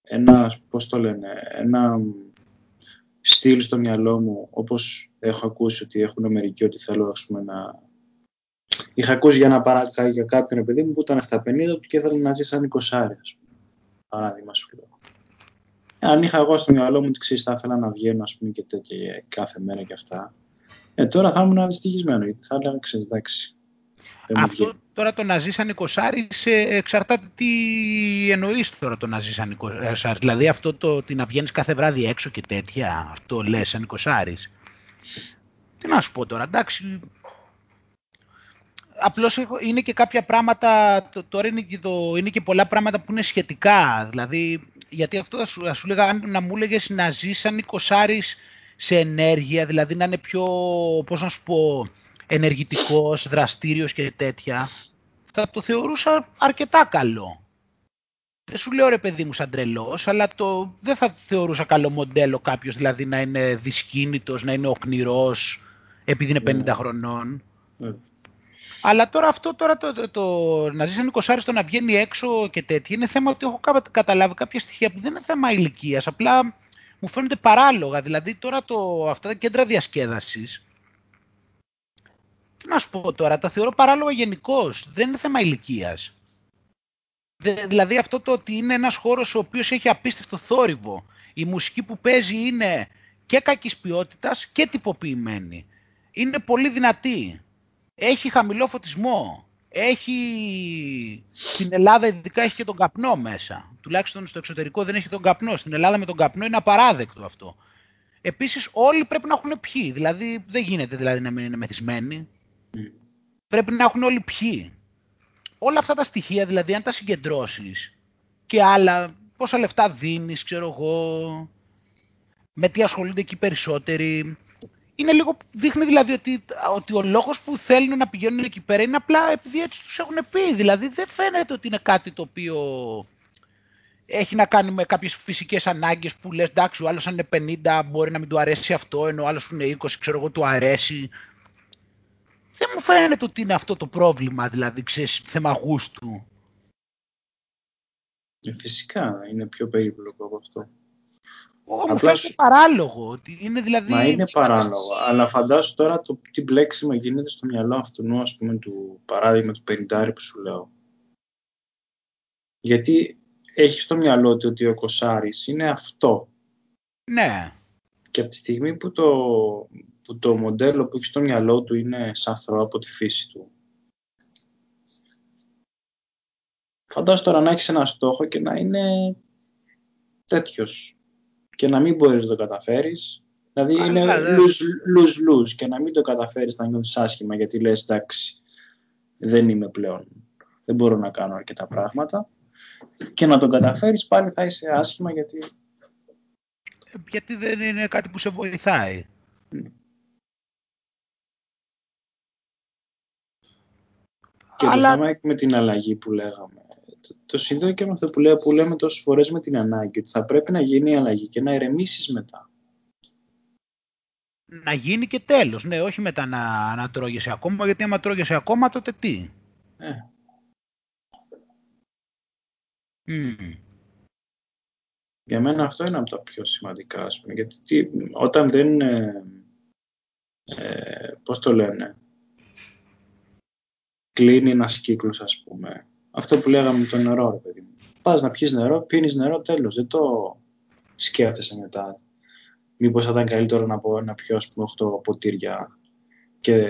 ένα, πώς το λένε, ένα στυλ στο μυαλό μου, όπως έχω ακούσει ότι έχουν μερικοί ότι θέλω ας πούμε, να... Είχα ακούσει για, ένα παρά, για κάποιον παιδί μου που ήταν 750 και ήθελα να ζει σαν 20 Παράδειγμα σου λέω αν είχα εγώ στο μυαλό μου ότι ξέρεις, θα ήθελα να βγαίνω ας πούμε, και τέτοια κάθε μέρα και αυτά. Ε, τώρα θα ήμουν δυστυχισμένο γιατί θα έλεγα, ξέρεις, εντάξει. Αυτό τώρα το να ζει σαν εξαρτάται τι εννοείς τώρα το να ζει σαν Δηλαδή αυτό το ότι να βγαίνεις κάθε βράδυ έξω και τέτοια, αυτό λες σαν εικοσάρης. Τι να σου πω τώρα, εντάξει. Απλώς είναι και κάποια πράγματα, τώρα είναι και, το, είναι και πολλά πράγματα που είναι σχετικά. Δηλαδή γιατί αυτό θα σου, θα σου λέγα, να μου έλεγε να ζει σαν εικοσάρης σε ενέργεια, δηλαδή να είναι πιο, πώς να σου πω, ενεργητικός, δραστήριος και τέτοια, θα το θεωρούσα αρκετά καλό. Δεν σου λέω ρε παιδί μου σαν τρελός, αλλά το, δεν θα θεωρούσα καλό μοντέλο κάποιος, δηλαδή να είναι δυσκίνητος, να είναι οκνηρός, επειδή είναι 50 ναι. χρονών. Ναι. Αλλά τώρα αυτό τώρα το, το, το, να ζεις ένα εικοσάριστο να βγαίνει έξω και τέτοια είναι θέμα ότι έχω καταλάβει κάποια στοιχεία που δεν είναι θέμα ηλικίας. Απλά μου φαίνονται παράλογα. Δηλαδή τώρα το, αυτά τα κέντρα διασκέδασης τι να σου πω τώρα, τα θεωρώ παράλογα γενικώς. Δεν είναι θέμα ηλικίας. Δηλαδή αυτό το ότι είναι ένας χώρος ο οποίος έχει απίστευτο θόρυβο. Η μουσική που παίζει είναι και κακής ποιότητας και τυποποιημένη. Είναι πολύ δυνατή έχει χαμηλό φωτισμό. Έχει... Στην Ελλάδα ειδικά έχει και τον καπνό μέσα. Τουλάχιστον στο εξωτερικό δεν έχει τον καπνό. Στην Ελλάδα με τον καπνό είναι απαράδεκτο αυτό. Επίσης όλοι πρέπει να έχουν πιει. Δηλαδή δεν γίνεται δηλαδή να μην είναι μεθυσμένοι. Πρέπει να έχουν όλοι πιει. Όλα αυτά τα στοιχεία δηλαδή αν τα συγκεντρώσεις και άλλα πόσα λεφτά δίνεις ξέρω εγώ με τι ασχολούνται εκεί περισσότεροι είναι λίγο, δείχνει δηλαδή ότι, ότι ο λόγος που θέλουν να πηγαίνουν εκεί πέρα είναι απλά επειδή έτσι τους έχουν πει. Δηλαδή δεν φαίνεται ότι είναι κάτι το οποίο έχει να κάνει με κάποιες φυσικές ανάγκες που λες εντάξει ο άλλος αν είναι 50 μπορεί να μην του αρέσει αυτό ενώ ο άλλος είναι 20 ξέρω εγώ του αρέσει. Δεν μου φαίνεται ότι είναι αυτό το πρόβλημα δηλαδή ξέρεις θέμα γούστου. Ε, φυσικά είναι πιο περίπλοκο από αυτό. Όχι, μου φαίνεται παράλογο. Είναι δηλαδή... Μα είναι παράλογο. Αλλά φαντάσου τώρα το τι μπλέξιμο γίνεται στο μυαλό αυτού, ας πούμε, του παράδειγμα του 50 που σου λέω. Γιατί έχει στο μυαλό του ότι ο Κοσάρης είναι αυτό. Ναι. Και από τη στιγμή που το, που το μοντέλο που έχει στο μυαλό του είναι σαθρό από τη φύση του. Φαντάσου τώρα να έχεις ένα στόχο και να είναι τέτοιος και να μην μπορείς να το καταφέρεις. Δηλαδή είναι lose-lose και να μην το καταφέρεις να νιώθεις άσχημα γιατί λες εντάξει δεν είμαι πλέον δεν μπορώ να κάνω αρκετά πράγματα και να τον καταφέρεις πάλι θα είσαι άσχημα γιατί... Γιατί δεν είναι κάτι που σε βοηθάει. Και Αλλά... το θέμα με την αλλαγή που λέγαμε. Το, το συνδέω και με αυτό που, λέω, που λέμε τόσες φορές με την ανάγκη, ότι θα πρέπει να γίνει η αλλαγή και να ηρεμήσεις μετά. Να γίνει και τέλος. Ναι, όχι μετά να, να τρώγεσαι ακόμα, γιατί άμα τρώγεσαι ακόμα τότε τι; Ε. Για μένα αυτό είναι από τα πιο σημαντικά, ας πούμε, γιατί τι, όταν δεν, ε, ε, πώς το λένε, κλείνει ένας κύκλος, ας πούμε. Αυτό που λέγαμε με το νερό, ρε παιδί μου. Πας να πιεις νερό, πίνεις νερό, τέλος. Δεν το σκέφτεσαι μετά. Μήπως θα ήταν καλύτερο να, πω, να πιω, ας πούμε, 8 ποτήρια και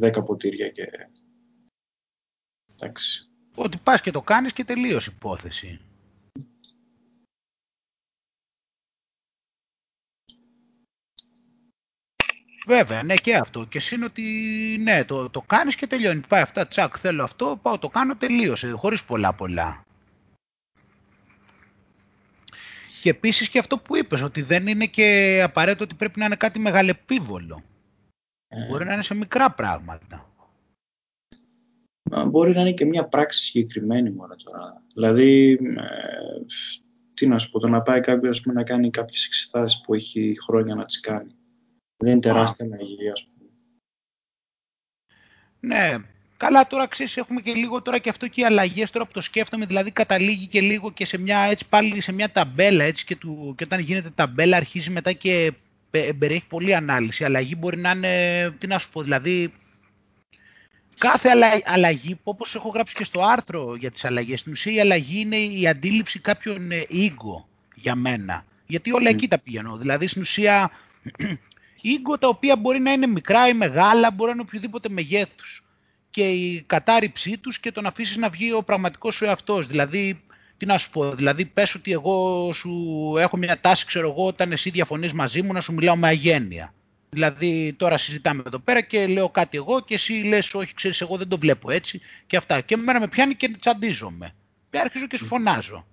10 ποτήρια και... Εντάξει. Ότι πας και το κάνεις και τελείως υπόθεση. Βέβαια, ναι και αυτό. Και εσύ ότι ναι, το, το κάνεις και τελειώνει. Πάει αυτά, τσακ, θέλω αυτό, πάω, το κάνω, τελείωσε, χωρίς πολλά πολλά. Και επίσης και αυτό που είπες, ότι δεν είναι και απαραίτητο ότι πρέπει να είναι κάτι μεγαλεπίβολο. Ε. Μπορεί να είναι σε μικρά πράγματα. Μπορεί να είναι και μια πράξη συγκεκριμένη μόνο τώρα. Δηλαδή, ε, τι να σου πω, το να πάει κάποιος να κάνει κάποιες εξετάσεις που έχει χρόνια να τις κάνει. Δεν είναι τεράστια αλλαγή, ας πούμε. Ναι, καλά τώρα ξέρεις έχουμε και λίγο τώρα και αυτό και οι αλλαγές τώρα που το σκέφτομαι δηλαδή καταλήγει και λίγο και σε μια, έτσι, πάλι σε μια ταμπέλα έτσι και, του, και όταν γίνεται ταμπέλα αρχίζει μετά και περιέχει πολλή ανάλυση. Η αλλαγή μπορεί να είναι, τι να σου πω, δηλαδή κάθε αλλαγή, όπως έχω γράψει και στο άρθρο για τις αλλαγές, στην ουσία η αλλαγή είναι η αντίληψη κάποιων ego για μένα. Γιατί όλα εκεί τα πηγαίνω. Δηλαδή στην ουσία ίγκο τα οποία μπορεί να είναι μικρά ή μεγάλα, μπορεί να είναι οποιοδήποτε μεγέθους. Και η κατάρριψή τους και το να αφήσεις να βγει ο πραγματικός σου εαυτός. Δηλαδή, τι να σου πω, δηλαδή πες ότι εγώ σου έχω μια τάση, ξέρω εγώ, όταν εσύ διαφωνείς μαζί μου να σου μιλάω με αγένεια. Δηλαδή τώρα συζητάμε εδώ πέρα και λέω κάτι εγώ και εσύ λες όχι ξέρεις εγώ δεν το βλέπω έτσι και αυτά. Και μέρα με πιάνει και τσαντίζομαι. Και αρχίζω και σου φωνάζω.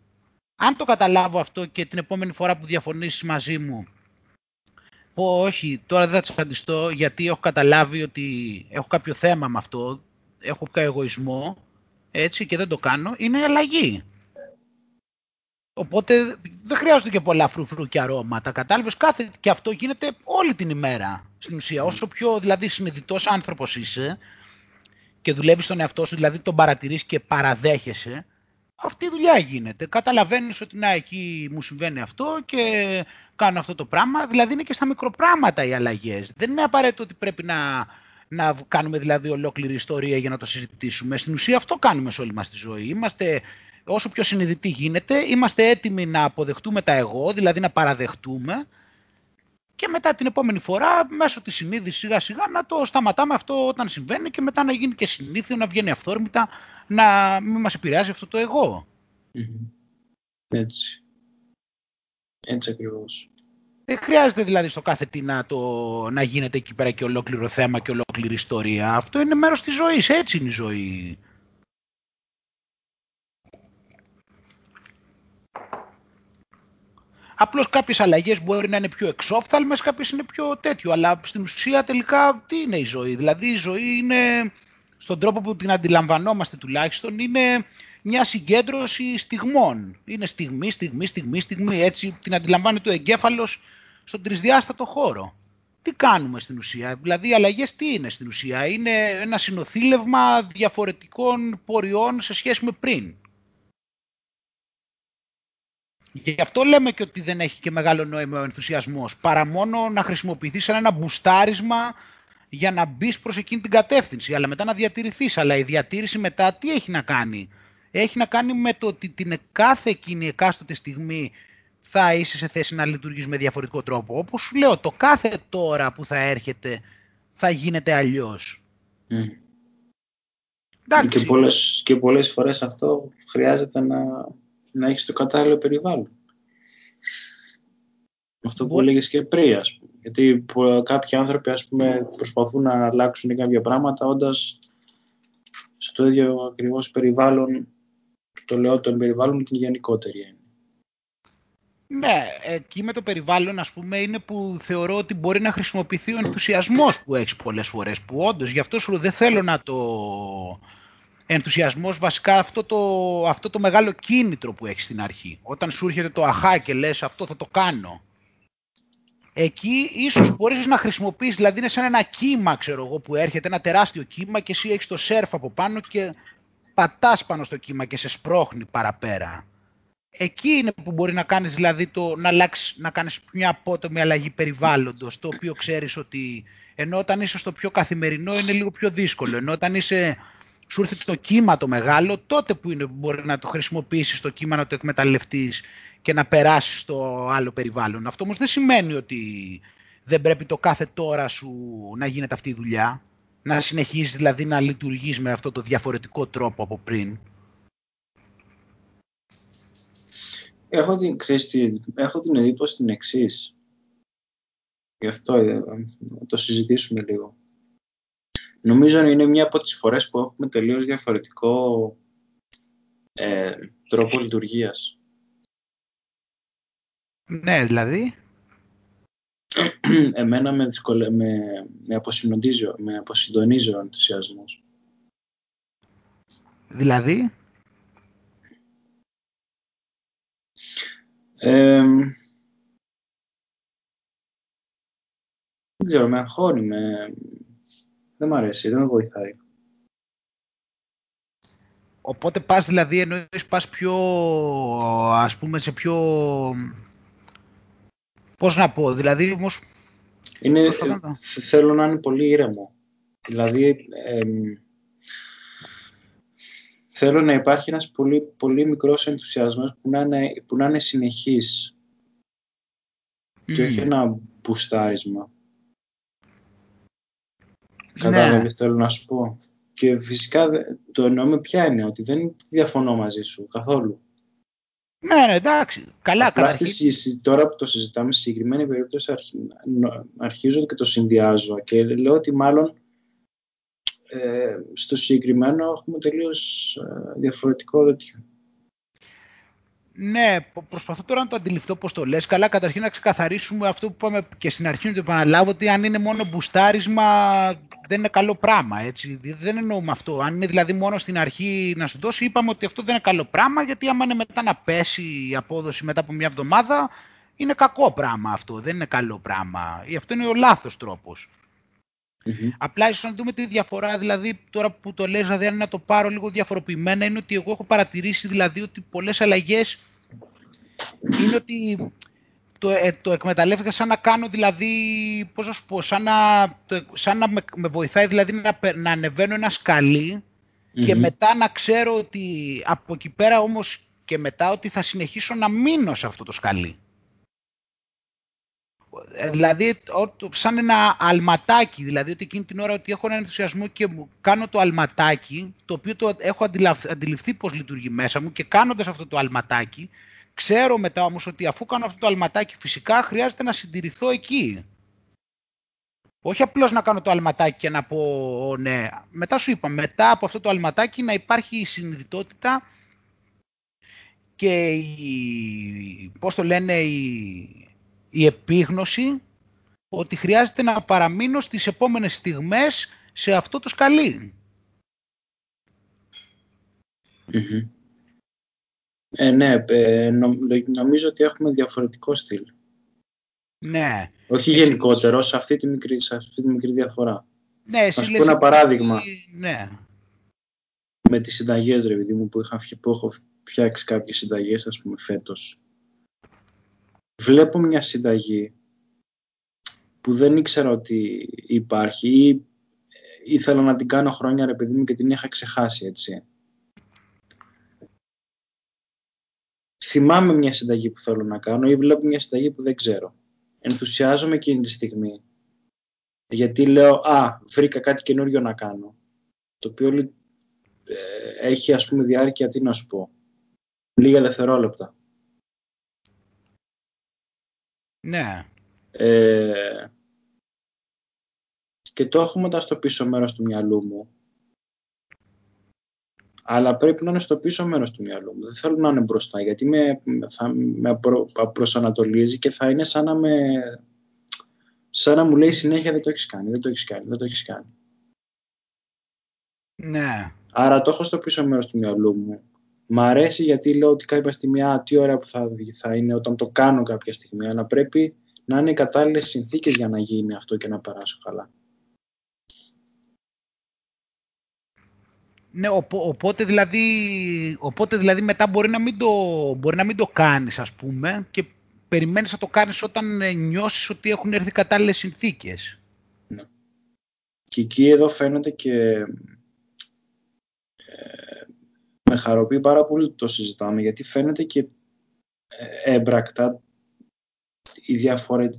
Αν το καταλάβω αυτό και την επόμενη φορά που διαφωνήσεις μαζί μου πω όχι, τώρα δεν θα τσαντιστώ γιατί έχω καταλάβει ότι έχω κάποιο θέμα με αυτό, έχω κάποιο εγωισμό, έτσι και δεν το κάνω, είναι αλλαγή. Οπότε δεν χρειάζονται και πολλά φρουφρού και αρώματα. Κατάλαβες κάθε και αυτό γίνεται όλη την ημέρα. Στην ουσία, όσο πιο δηλαδή συνειδητός άνθρωπος είσαι και δουλεύεις στον εαυτό σου, δηλαδή τον παρατηρείς και παραδέχεσαι, αυτή η δουλειά γίνεται. Καταλαβαίνεις ότι να εκεί μου συμβαίνει αυτό και κάνω αυτό το πράγμα. Δηλαδή είναι και στα μικροπράγματα οι αλλαγές. Δεν είναι απαραίτητο ότι πρέπει να, να κάνουμε δηλαδή ολόκληρη ιστορία για να το συζητήσουμε. Στην ουσία αυτό κάνουμε σε όλη μας τη ζωή. Είμαστε όσο πιο συνειδητοί γίνεται, είμαστε έτοιμοι να αποδεχτούμε τα εγώ, δηλαδή να παραδεχτούμε και μετά την επόμενη φορά μέσω της συνείδησης σιγά σιγά να το σταματάμε αυτό όταν συμβαίνει και μετά να γίνει και συνήθιο, να βγαίνει αυθόρμητα, να μην μας επηρεάζει αυτό το εγώ. Έτσι. Έτσι ακριβώς. Δεν χρειάζεται δηλαδή στο κάθε τι να, το, να γίνεται εκεί πέρα και ολόκληρο θέμα και ολόκληρη ιστορία. Αυτό είναι μέρος της ζωής, έτσι είναι η ζωή. Απλώς κάποιες αλλαγές μπορεί να είναι πιο εξόφθαλμες, κάποιες είναι πιο τέτοιο. Αλλά στην ουσία τελικά τι είναι η ζωή; Δηλαδή η ζωή είναι, στον τρόπο που την αντιλαμβανόμαστε τουλάχιστον, είναι μια συγκέντρωση στιγμών. Είναι στιγμή, στιγμή, στιγμή, στιγμή. Έτσι την αντιλαμβάνεται ο εγκέφαλος στον τρισδιάστατο χώρο. Τι κάνουμε στην ουσία, δηλαδή οι αλλαγές τι είναι στην ουσία; Είναι ένα συνοθήλευμα διαφορετικών ποριών σε σχέση με πριν. Γι' αυτό λέμε και ότι δεν έχει και μεγάλο νόημα ο ενθουσιασμός, παρά μόνο να χρησιμοποιηθεί σαν ένα μπουστάρισμα για να μπεις προς εκείνη την κατεύθυνση, αλλά μετά να διατηρηθείς. Αλλά η διατήρηση μετά τι έχει να κάνει; Έχει να κάνει με το ότι την κάθε εκείνη εκάστοτε στιγμή θα είσαι σε θέση να λειτουργείς με διαφορετικό τρόπο. Όπως σου λέω, το κάθε τώρα που θα έρχεται θα γίνεται αλλιώς. Mm. Και, πολλές, και πολλές φορές αυτό χρειάζεται να να έχεις το κατάλληλο περιβάλλον. Αυτό που έλεγες και πριν, ας πούμε. Γιατί κάποιοι άνθρωποι ας πούμε, προσπαθούν να αλλάξουν κάποια πράγματα όντας στο ίδιο ακριβώς περιβάλλον, το λέω τον περιβάλλον την γενικότερη έννοια. Ναι, εκεί με το περιβάλλον ας πούμε είναι που θεωρώ ότι μπορεί να χρησιμοποιηθεί ο ενθουσιασμός που έχεις πολλές φορές που όντως γι' αυτό σου δεν θέλω να το ενθουσιασμός βασικά αυτό το, αυτό το μεγάλο κίνητρο που έχεις στην αρχή. Όταν σου έρχεται το αχά και λες αυτό θα το κάνω εκεί ίσως μπορείς να χρησιμοποιήσεις δηλαδή είναι σαν ένα κύμα ξέρω εγώ που έρχεται ένα τεράστιο κύμα και εσύ έχεις το σέρφ από πάνω και πατάς πάνω στο κύμα και σε σπρώχνει παραπέρα εκεί είναι που μπορεί να κάνεις δηλαδή το, να, αλλάξεις, να κάνεις μια απότομη αλλαγή περιβάλλοντος, το οποίο ξέρεις ότι ενώ όταν είσαι στο πιο καθημερινό είναι λίγο πιο δύσκολο, ενώ όταν είσαι, σου έρθει το κύμα το μεγάλο, τότε που είναι που μπορεί να το χρησιμοποιήσεις το κύμα, να το εκμεταλλευτείς και να περάσεις στο άλλο περιβάλλον. Αυτό όμως δεν σημαίνει ότι δεν πρέπει το κάθε τώρα σου να γίνεται αυτή η δουλειά, να συνεχίζεις δηλαδή να λειτουργείς με αυτό το διαφορετικό τρόπο από πριν. Έχω την, ξέρεις, έχω την εντύπωση την εξής. Γι' αυτό ε, το συζητήσουμε λίγο. Νομίζω είναι μια από τις φορές που έχουμε τελείως διαφορετικό ε, τρόπο λειτουργίας. Ναι, δηλαδή. Εμένα με, δυσκολε... με, με, αποσυντονίζει, με αποσυντονίζει ο ενθουσιασμός. Δηλαδή. Δεν ξέρω, με αγχώνει, με... δεν μου αρέσει, δεν με βοηθάει. Οπότε πας δηλαδή, εννοείς πας πιο, ας πούμε, σε πιο... Πώς να πω, δηλαδή όμως... Είναι, θέλω να είναι πολύ ήρεμο. Δηλαδή, θέλω να υπάρχει ένας πολύ, πολύ μικρός ενθουσιασμός που να είναι, που να είναι συνεχής και όχι ένα μπουστάρισμα. Ναι. Κατάλαβες θέλω να σου πω; Και φυσικά το εννοώ με ποια είναι, ότι δεν διαφωνώ μαζί σου καθόλου. Ναι, ναι, εντάξει. Καλά, Απλά τώρα που το συζητάμε, στη συγκεκριμένη περίπτωση αρχίζω και το συνδυάζω και λέω ότι μάλλον ε, στο συγκεκριμένο έχουμε τελείως ε, διαφορετικό τέτοιο. Ναι, προσπαθώ τώρα να το αντιληφθώ πώς το λες. Καλά, καταρχήν να ξεκαθαρίσουμε αυτό που είπαμε και στην αρχή να το επαναλάβω, ότι αν είναι μόνο μπουστάρισμα δεν είναι καλό πράγμα, έτσι. Δεν εννοούμε αυτό. Αν είναι δηλαδή μόνο στην αρχή να σου δώσει, είπαμε ότι αυτό δεν είναι καλό πράγμα, γιατί άμα είναι μετά να πέσει η απόδοση μετά από μια εβδομάδα, είναι κακό πράγμα αυτό, δεν είναι καλό πράγμα. Ή αυτό είναι ο λάθος τρόπος. Mm-hmm. Απλά ίσως να δούμε τη διαφορά, δηλαδή τώρα που το λες, δηλαδή αν να το πάρω λίγο διαφοροποιημένα, είναι ότι εγώ έχω παρατηρήσει δηλαδή ότι πολλές αλλαγές είναι ότι το, ε, το εκμεταλλεύτηκα σαν να κάνω δηλαδή, πώς να σου πω, σαν να, το, σαν να με, με, βοηθάει δηλαδή να, να ανεβαίνω ένα και μετά να ξέρω ότι από εκεί πέρα όμως και μετά ότι θα συνεχίσω να μείνω σε αυτό το σκαλί. Ε, δηλαδή σαν ένα αλματάκι, δηλαδή ότι εκείνη την ώρα ότι έχω έναν ενθουσιασμό και κάνω το αλματάκι, το οποίο το έχω αντιληφθεί πώς λειτουργεί μέσα μου και κάνοντας αυτό το αλματάκι, ξέρω μετά όμως ότι αφού κάνω αυτό το αλματάκι φυσικά χρειάζεται να συντηρηθώ εκεί. Όχι απλώς να κάνω το αλματάκι και να πω ναι. Μετά σου είπα, μετά από αυτό το αλματάκι να υπάρχει η συνειδητότητα και η, πώς το λένε, η, η επίγνωση ότι χρειάζεται να παραμείνω στις επόμενες στιγμές σε αυτό το σκαλί. Ε, ναι, ε, νομίζω ότι έχουμε διαφορετικό στυλ. Ναι. Όχι γενικότερο, σε αυτή τη μικρή, σε αυτή τη μικρή διαφορά. Ναι, εσύ πω ένα παράδειγμα. Ναι. Με τις συνταγές, ρε παιδί μου, που, είχα, που έχω φτιάξει κάποιες συνταγές, ας πούμε, φέτος βλέπω μια συνταγή που δεν ήξερα ότι υπάρχει ή ήθελα να την κάνω χρόνια ρε παιδί μου και την είχα ξεχάσει έτσι. Θυμάμαι μια συνταγή που θέλω να κάνω ή βλέπω μια συνταγή που δεν ξέρω. Ενθουσιάζομαι εκείνη τη στιγμή. Γιατί λέω, α, βρήκα κάτι καινούριο να κάνω. Το οποίο ε, έχει ας πούμε διάρκεια, τι να σου πω, λίγα δευτερόλεπτα. Ναι. Ε, και το έχω μετά στο πίσω μέρος του μυαλού μου. αλλά πρέπει να είναι στο πίσω μέρος του μυαλού μου. Δεν θέλω να είναι μπροστά, γιατί με, θα με προ, προσανατολίζει και θα είναι σαν να, με, σαν να μου λέει συνέχεια δεν το έχεις κάνει, δεν το έχεις κάνει, δεν το έχεις κάνει. Ναι. Άρα το έχω στο πίσω μέρος του μυαλού μου. Μ' αρέσει γιατί λέω ότι κάποια στιγμή, α, τι ώρα που θα, θα είναι όταν το κάνω κάποια στιγμή, αλλά πρέπει να είναι οι κατάλληλες συνθήκες για να γίνει αυτό και να περάσω καλά. Ναι, οπότε δηλαδή, οπότε δηλαδή μετά μπορεί να, μην το, μπορεί να μην το κάνεις ας πούμε και περιμένεις να το κάνεις όταν ε, νιώσεις ότι έχουν έρθει κατάλληλες συνθήκες. Ναι. Και εκεί εδώ φαίνεται και ε, με χαροποιεί πάρα πολύ το συζητάμε γιατί φαίνεται και ε, έμπρακτα η,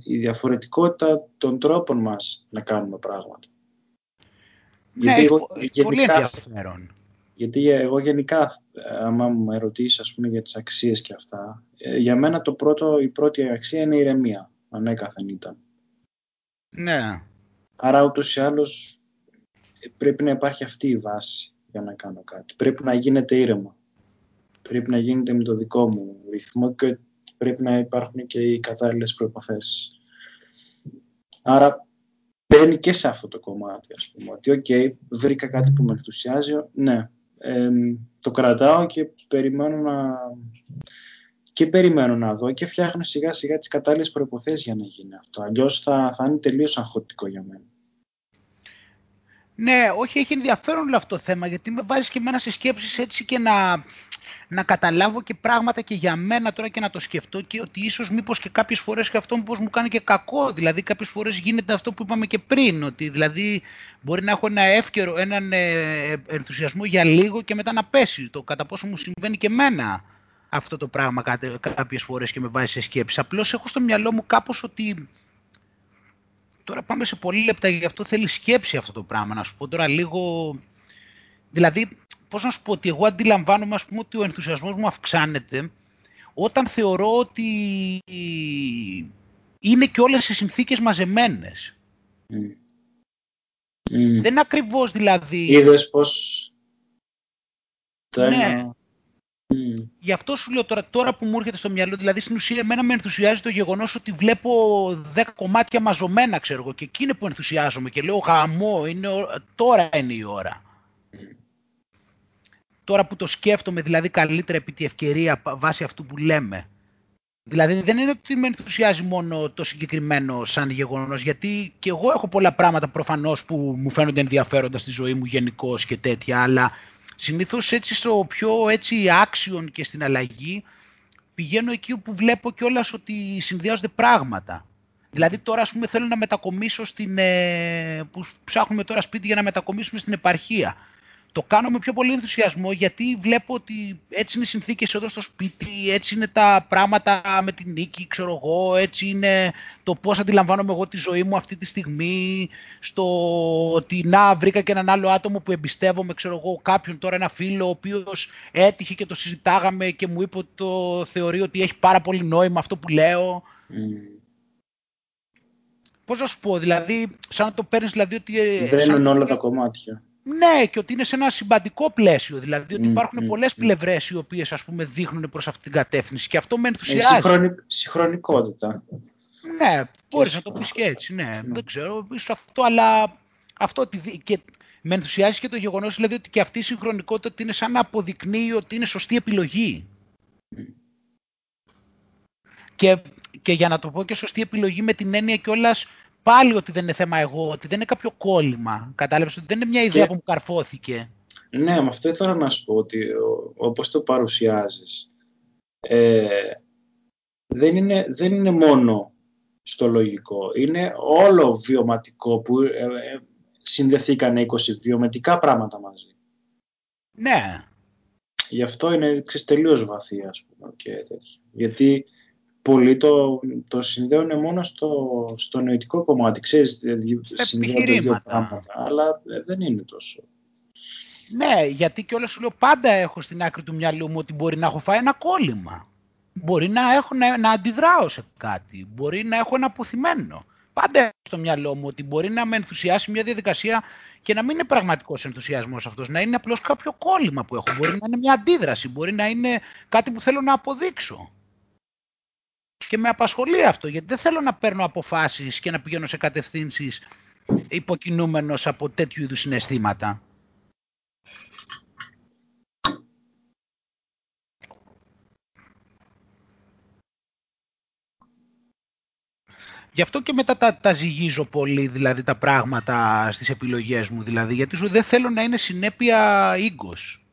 η διαφορετικότητα των τρόπων μας να κάνουμε πράγματα. Ναι, γιατί εγώ, γενικά, πολύ ενδιαφέρον. Γιατί εγώ γενικά, άμα με ρωτήσει ας πούμε, για τις αξίες και αυτά, ε, για μένα το πρώτο, η πρώτη αξία είναι η ηρεμία, ανέκαθεν ήταν. Ναι. Άρα ούτως ή άλλως πρέπει να υπάρχει αυτή η βάση για να κάνω κάτι. Πρέπει να γίνεται ήρεμα. Πρέπει να γίνεται με το δικό μου ρυθμό και πρέπει να υπάρχουν και οι κατάλληλες προϋποθέσεις. Άρα μπαίνει και σε αυτό το κομμάτι, ας πούμε, ότι οκ, βρήκα κάτι που με ενθουσιάζει, ναι, το κρατάω και περιμένω να... Και περιμένω να δω και φτιάχνω σιγά σιγά τις κατάλληλες προϋποθέσεις για να γίνει αυτό. Αλλιώς θα, θα είναι τελείως αγχωτικό για μένα. Ναι, όχι, έχει ενδιαφέρον όλο αυτό το θέμα, γιατί με βάζεις και εμένα σε σκέψεις έτσι και να, να καταλάβω και πράγματα και για μένα τώρα και να το σκεφτώ και ότι ίσως μήπως και κάποιες φορές και αυτό μήπως μου κάνει και κακό. Δηλαδή κάποιες φορές γίνεται αυτό που είπαμε και πριν, ότι δηλαδή μπορεί να έχω ένα εύκαιρο, έναν ε, ενθουσιασμό για λίγο και μετά να πέσει. Το κατά πόσο μου συμβαίνει και εμένα αυτό το πράγμα κάποιες φορές και με βάζεις σε σκέψη. Απλώς έχω στο μυαλό μου κάπως ότι τώρα πάμε σε πολύ λεπτά, γι' αυτό θέλει σκέψη αυτό το πράγμα. Να σου πω τώρα λίγο... Δηλαδή, πώς να σου πω, ότι εγώ αντιλαμβάνομαι ας πούμε, ότι ο ενθουσιασμός μου αυξάνεται όταν θεωρώ ότι είναι και όλες οι συνθήκες μαζεμένες. Mm. Δεν είναι ακριβώς δηλαδή... Είδες πώς... Ναι. Mm. Γι' αυτό σου λέω τώρα, τώρα που μου έρχεται στο μυαλό, δηλαδή στην ουσία εμένα με ενθουσιάζει το γεγονός ότι βλέπω 10 κομμάτια μαζωμένα, ξέρω εγώ, και εκεί είναι που ενθουσιάζομαι και λέω γαμό, είναι, τώρα είναι η ώρα τώρα που το σκέφτομαι δηλαδή καλύτερα επί τη ευκαιρία βάσει αυτού που λέμε. Δηλαδή δεν είναι ότι με ενθουσιάζει μόνο το συγκεκριμένο σαν γεγονός, γιατί και εγώ έχω πολλά πράγματα προφανώς που μου φαίνονται ενδιαφέροντα στη ζωή μου γενικώς και τέτοια, αλλά συνήθως έτσι στο πιο έτσι άξιον και στην αλλαγή πηγαίνω εκεί όπου βλέπω κιόλας ότι συνδυάζονται πράγματα. Δηλαδή τώρα ας πούμε θέλω να μετακομίσω στην, ε, που ψάχνουμε τώρα σπίτι για να μετακομίσουμε στην επαρχία το κάνω με πιο πολύ ενθουσιασμό γιατί βλέπω ότι έτσι είναι οι συνθήκες εδώ στο σπίτι, έτσι είναι τα πράγματα με την νίκη, ξέρω εγώ, έτσι είναι το πώς αντιλαμβάνομαι εγώ τη ζωή μου αυτή τη στιγμή, στο ότι να βρήκα και έναν άλλο άτομο που εμπιστεύομαι, ξέρω εγώ, κάποιον τώρα ένα φίλο ο οποίος έτυχε και το συζητάγαμε και μου είπε ότι το θεωρεί ότι έχει πάρα πολύ νόημα αυτό που λέω. Mm. Πώς να σου πω, δηλαδή, σαν να το παίρνεις δηλαδή ότι... Ε, Δεν είναι όλα τα κομμάτια. Ναι, και ότι είναι σε ένα συμπαντικό πλαίσιο. Δηλαδή ότι υπάρχουν mm, πολλές mm. πλευρές οι οποίες δείχνουν προς αυτή την κατεύθυνση και αυτό με ενθουσιάζει. Συγχρονι... Συγχρονικότητα. Ναι, μπορείς να το πεις και έτσι. Ναι. Δεν ξέρω, ίσως αυτό, αλλά αυτό ότι. Και με ενθουσιάζει και το γεγονός δηλαδή ότι και αυτή η συγχρονικότητα είναι σαν να αποδεικνύει ότι είναι σωστή επιλογή. Και, και για να το πω και σωστή επιλογή με την έννοια κιόλας πάλι ότι δεν είναι θέμα εγώ, ότι δεν είναι κάποιο κόλλημα. Κατάλαβες ότι δεν είναι μια ιδέα που μου καρφώθηκε. Ναι, με αυτό ήθελα να σου πω ότι όπως το παρουσιάζεις ε, δεν, είναι, δεν είναι μόνο στο λογικό. Είναι όλο βιωματικό που ε, ε, συνδεθήκαν 20 βιωματικά πράγματα μαζί. Ναι. Γι' αυτό είναι τελείως βαθύ, ας πούμε, και τέτοια. Γιατί πολλοί το, το συνδέουν μόνο στο, στο νοητικό κομμάτι. Ξέρεις, συνδέονται δύο πράγματα, αλλά δεν είναι τόσο. Ναι, γιατί και όλα σου λέω πάντα έχω στην άκρη του μυαλού μου ότι μπορεί να έχω φάει ένα κόλλημα. Μπορεί να, έχω, να, να αντιδράω σε κάτι. Μπορεί να έχω ένα αποθυμένο. πάντα στο μυαλό μου ότι μπορεί να με ενθουσιάσει μια διαδικασία και να μην είναι πραγματικός ενθουσιασμός αυτός, να είναι απλώς κάποιο κόλλημα που έχω. Μπορεί να είναι μια αντίδραση, μπορεί να είναι κάτι που θέλω να αποδείξω. Και με απασχολεί αυτό, γιατί δεν θέλω να παίρνω αποφάσεις και να πηγαίνω σε κατευθύνσεις υποκινούμενος από τέτοιου είδους συναισθήματα. Γι' αυτό και μετά τα, τα ζυγίζω πολύ δηλαδή τα πράγματα στις επιλογές μου δηλαδή γιατί σου δεν θέλω να είναι συνέπεια ίγκος.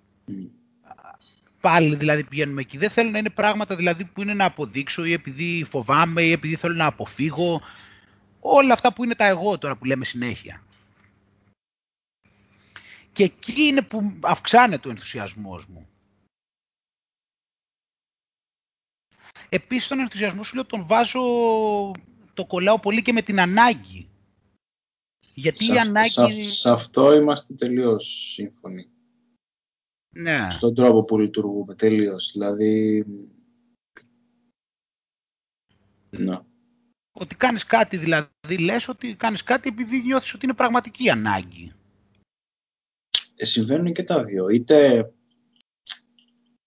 Πάλι δηλαδή πηγαίνουμε εκεί. Δεν θέλω να είναι πράγματα δηλαδή που είναι να αποδείξω ή επειδή φοβάμαι ή επειδή θέλω να αποφύγω. Όλα αυτά που είναι τα εγώ τώρα που λέμε συνέχεια. Και εκεί είναι που αυξάνεται ο ενθουσιασμός μου. Επίσης τον ενθουσιασμό σου λέω τον βάζω το κολλάω πολύ και με την ανάγκη. Γιατί σε, η ανάγκη... Σε, αυτό είμαστε τελείως σύμφωνοι. Ναι. Στον τρόπο που λειτουργούμε, τελείως. Δηλαδή... Ναι. Ότι κάνεις κάτι, δηλαδή λες ότι κάνεις κάτι επειδή νιώθεις ότι είναι πραγματική ανάγκη. Ε, συμβαίνουν και τα δύο. Είτε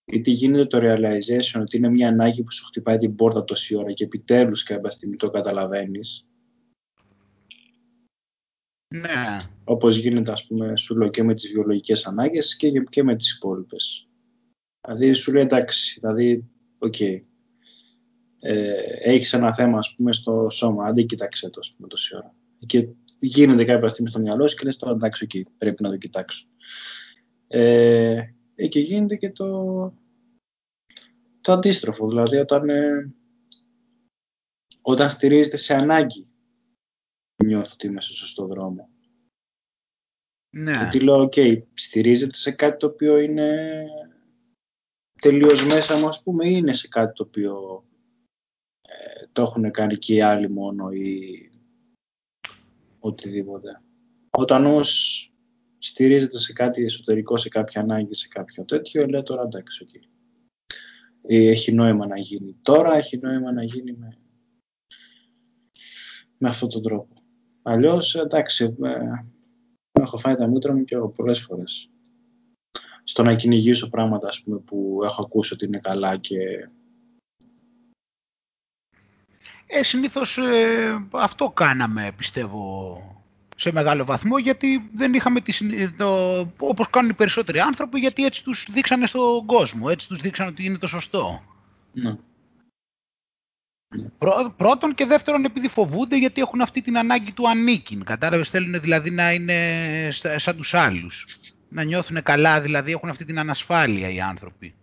είτε γίνεται το realization ότι είναι μια ανάγκη που σου χτυπάει την πόρτα τόση ώρα και επιτέλους κάποια στιγμή το καταλαβαίνεις. Ναι. Όπως γίνεται, ας πούμε, σου λέω και με τις βιολογικές ανάγκες και, και με τις υπόλοιπες. Δηλαδή, σου λέει εντάξει, δηλαδή, ok. Okay. Ε, έχεις ένα θέμα, ας πούμε, στο σώμα, άντε κοίταξέ το, ας πούμε, τόση ώρα. Και γίνεται κάποια στιγμή στο μυαλό σου και λες τώρα εντάξει, okay, πρέπει να το κοιτάξω. Ε, ε, και γίνεται και το, το αντίστροφο. Δηλαδή όταν, ε, όταν στηρίζεται σε ανάγκη νιώθω ότι είμαι στο σωστό δρόμο. Ναι. Γιατί λέω, ok, στηρίζεται σε κάτι το οποίο είναι τελείως μέσα μου, ας πούμε, ή είναι σε κάτι το οποίο ε, το έχουν κάνει και οι άλλοι μόνο ή οτιδήποτε. Όταν όμως στηρίζεται σε κάτι εσωτερικό, σε κάποια ανάγκη, σε κάποιο τέτοιο, λέει τώρα εντάξει, okay. Έχει νόημα να γίνει τώρα, έχει νόημα να γίνει με, με αυτόν τον τρόπο. Αλλιώς, εντάξει, ε, έχω φάει τα μούτρα μου και εγώ πολλές φορές. Στο να κυνηγήσω πράγματα, ας πούμε, που έχω ακούσει ότι είναι καλά και... Ε, συνήθως ε, αυτό κάναμε, πιστεύω, σε μεγάλο βαθμό γιατί δεν είχαμε τη, το, όπως κάνουν οι περισσότεροι άνθρωποι γιατί έτσι τους δείξανε στον κόσμο, έτσι τους δείξανε ότι είναι το σωστό. Ναι. Πρώτον και δεύτερον επειδή φοβούνται γιατί έχουν αυτή την ανάγκη του ανήκειν. Κατάλαβες θέλουν δηλαδή να είναι σαν τους άλλους. Να νιώθουν καλά δηλαδή έχουν αυτή την ανασφάλεια οι άνθρωποι.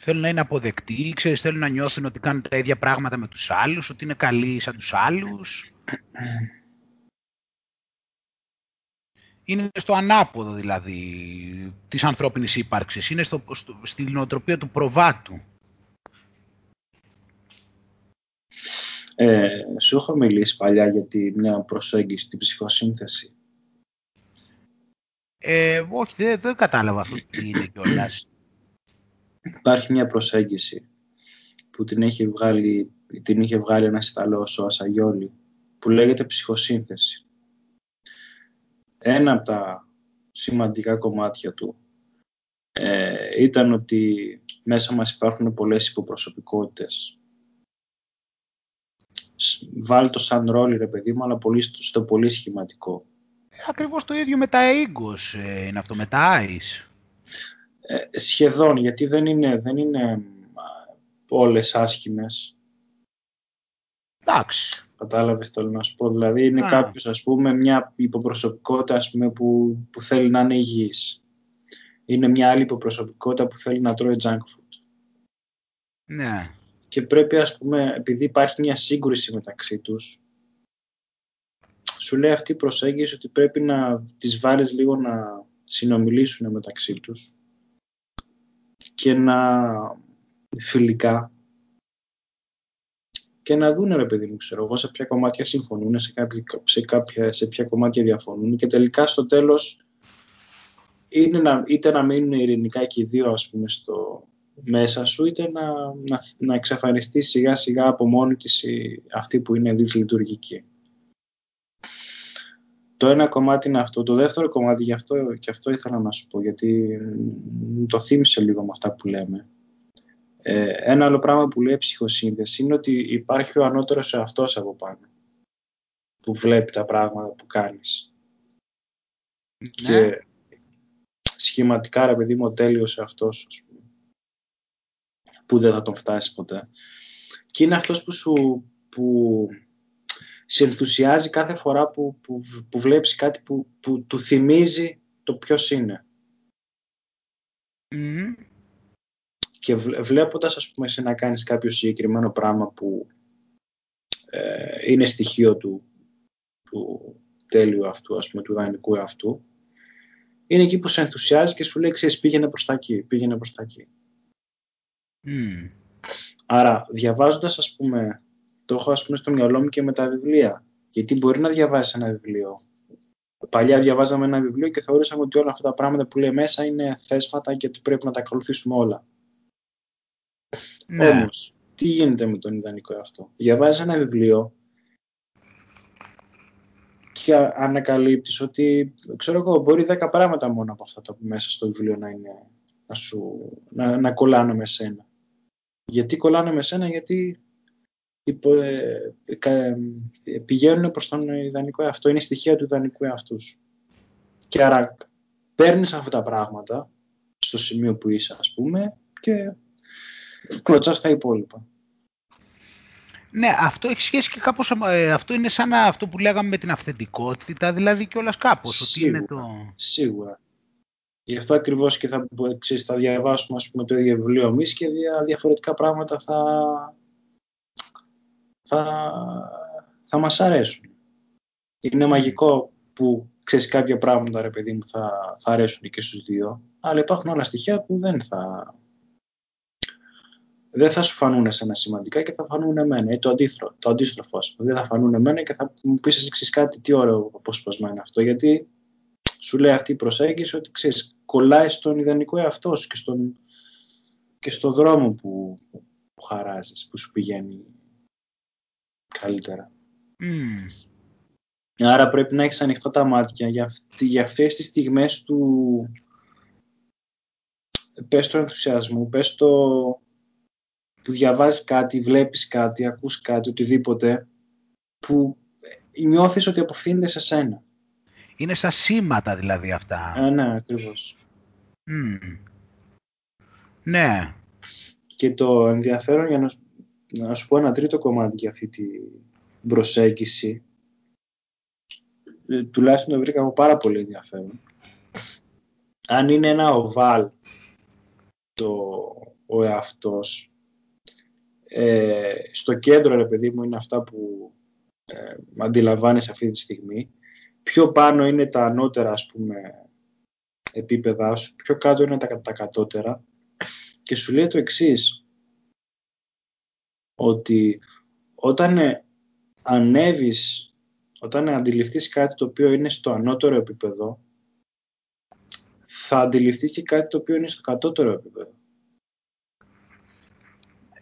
Θέλουν να είναι αποδεκτοί, ξέρεις, θέλουν να νιώθουν ότι κάνουν τα ίδια πράγματα με τους άλλους, ότι είναι καλοί σαν τους άλλους. είναι στο ανάποδο δηλαδή της ανθρώπινης ύπαρξης. Είναι στο, στο, στην νοοτροπία του προβάτου. Ε, σου έχω μιλήσει παλιά για τη, μια προσέγγιση, την ψυχοσύνθεση. Ε, όχι, δεν, δεν κατάλαβα αυτό τι είναι κιόλας. Υπάρχει μια προσέγγιση που την, έχει βγάλει, την είχε βγάλει ένας Ιταλός, ο Ασαγιόλη, που λέγεται ψυχοσύνθεση ένα από τα σημαντικά κομμάτια του ε, ήταν ότι μέσα μας υπάρχουν πολλές υποπροσωπικότητες. Βάλει το σαν ρόλο, ρε παιδί μου, αλλά πολύ, στο πολύ σχηματικό. Ε, ακριβώς το ίδιο με τα έγκος ε, είναι αυτό, με τα eyes. Ε, σχεδόν, γιατί δεν είναι, δεν είναι όλες άσχημες. Εντάξει. Κατάλαβες θέλω να σου πω. Δηλαδή είναι κάποιος, ας πούμε, μια υποπροσωπικότητα ας πούμε, που, που θέλει να είναι υγιής. Είναι μια άλλη υποπροσωπικότητα που θέλει να τρώει junk food. Ναι. Και πρέπει, ας πούμε, επειδή υπάρχει μια σύγκρουση μεταξύ τους, σου λέει αυτή η προσέγγιση ότι πρέπει να τις βάλεις λίγο να συνομιλήσουν μεταξύ τους και να φιλικά και να δουν ρε παιδί μου, ξέρω εγώ, σε ποια κομμάτια συμφωνούν, σε, κάποια, σε, κάποια, σε ποια κομμάτια διαφωνούν και τελικά στο τέλος είναι να, είτε να μείνουν ειρηνικά και οι δύο ας πούμε στο, μέσα σου, είτε να, να, να εξαφανιστείς σιγά σιγά από μόνη της αυτή που είναι δυσλειτουργική. Το ένα κομμάτι είναι αυτό. Το δεύτερο κομμάτι, γι' αυτό, και αυτό ήθελα να σου πω, γιατί το θύμισε λίγο με αυτά που λέμε. Ε, ένα άλλο πράγμα που λέει ψυχοσύνδεση είναι ότι υπάρχει ο ανώτερος εαυτός από πάνω που βλέπει τα πράγματα που κάνεις. Ναι. Και σχηματικά, ρε παιδί μου, ο τέλειος εαυτός, ας πούμε, που δεν θα τον φτάσει ποτέ. Και είναι αυτός που σου, που σε ενθουσιάζει κάθε φορά που, που, που βλέπεις κάτι που, που του θυμίζει το ποιος είναι. Και βλέποντας, ας πούμε, σε να κάνεις κάποιο συγκεκριμένο πράγμα που ε, είναι στοιχείο του, του τέλειου αυτού, ας πούμε, του ιδανικού αυτού, είναι εκεί που σε ενθουσιάζει και σου λέει, ξέρεις, πήγαινε προς τα εκεί, πήγαινε προς τα εκεί. Άρα, διαβάζοντας, ας πούμε, το έχω ας πούμε στο μυαλό μου και με τα βιβλία. Γιατί μπορεί να διαβάσεις ένα βιβλίο. Παλιά διαβάζαμε ένα βιβλίο και θεωρούσαμε ότι όλα αυτά τα πράγματα που λέει μέσα είναι θέσφατα και ότι πρέπει να τα ακολουθήσουμε όλα. Ναι. Όμως, τι γίνεται με τον ιδανικό αυτό. Διαβάζεις ένα βιβλίο και ανακαλύπτεις ότι, ξέρω εγώ, μπορεί δέκα πράγματα μόνο από αυτά τα που μέσα στο βιβλίο να είναι, να, σου, να, να κολλάνε με σένα. Γιατί κολλάνε με σένα, γιατί ε, ε, πηγαίνουν προς τον ιδανικό εαυτό, είναι στοιχεία του ιδανικού εαυτού σου. Και άρα παίρνεις αυτά τα πράγματα στο σημείο που είσαι, ας πούμε, και κλωτσάς τα υπόλοιπα. Ναι, αυτό έχει σχέση και κάπως, ε, αυτό είναι σαν αυτό που λέγαμε με την αυθεντικότητα, δηλαδή κιόλας κάπως. Σίγουρα, ότι είναι το... σίγουρα. Γι' αυτό ακριβώς και θα, ξέρεις, θα διαβάσουμε ας πούμε, το ίδιο βιβλίο εμείς και διαφορετικά πράγματα θα, θα, θα μας αρέσουν. Είναι μαγικό που ξέρεις κάποια πράγματα, ρε παιδί μου, θα, θα αρέσουν και στους δύο, αλλά υπάρχουν άλλα στοιχεία που δεν θα, δεν θα σου φανούν εσένα σημαντικά και θα φανούν εμένα. Ή το αντίστροφο, το αντίστροφο Δεν θα φανούν εμένα και θα μου πεις εσύ κάτι τι ωραίο απόσπασμα είναι αυτό. Γιατί σου λέει αυτή η προσέγγιση ότι ξέρεις, κολλάει στον ιδανικό εαυτό σου και στον, και στον δρόμο που, που χαράζεις, που σου πηγαίνει καλύτερα. Άρα πρέπει να έχεις ανοιχτά τα μάτια για, αυτή, για αυτές τις στιγμές του πες το ενθουσιασμού, πες το που διαβάζεις κάτι, βλέπεις κάτι, ακούς κάτι, οτιδήποτε που νιώθεις ότι αποφθύνεται σε σένα. Είναι σαν σήματα δηλαδή αυτά. Ε, ναι, ακριβώς. Ναι. Και το ενδιαφέρον για να να σου πω ένα τρίτο κομμάτι για αυτή την προσέγγιση. Ε, τουλάχιστον το βρήκα πάρα πολύ ενδιαφέρον. Αν είναι ένα οβάλ το, ο εαυτός, ε, στο κέντρο, ρε παιδί μου, είναι αυτά που ε, αντιλαμβάνεις αυτή τη στιγμή. Πιο πάνω είναι τα ανώτερα, ας πούμε, επίπεδα σου, πιο κάτω είναι τα, τα κατώτερα και σου λέει το εξής ότι όταν ε, ανέβεις, όταν αντιληφθείς κάτι το οποίο είναι στο ανώτερο επίπεδο, θα αντιληφθείς και κάτι το οποίο είναι στο κατώτερο επίπεδο.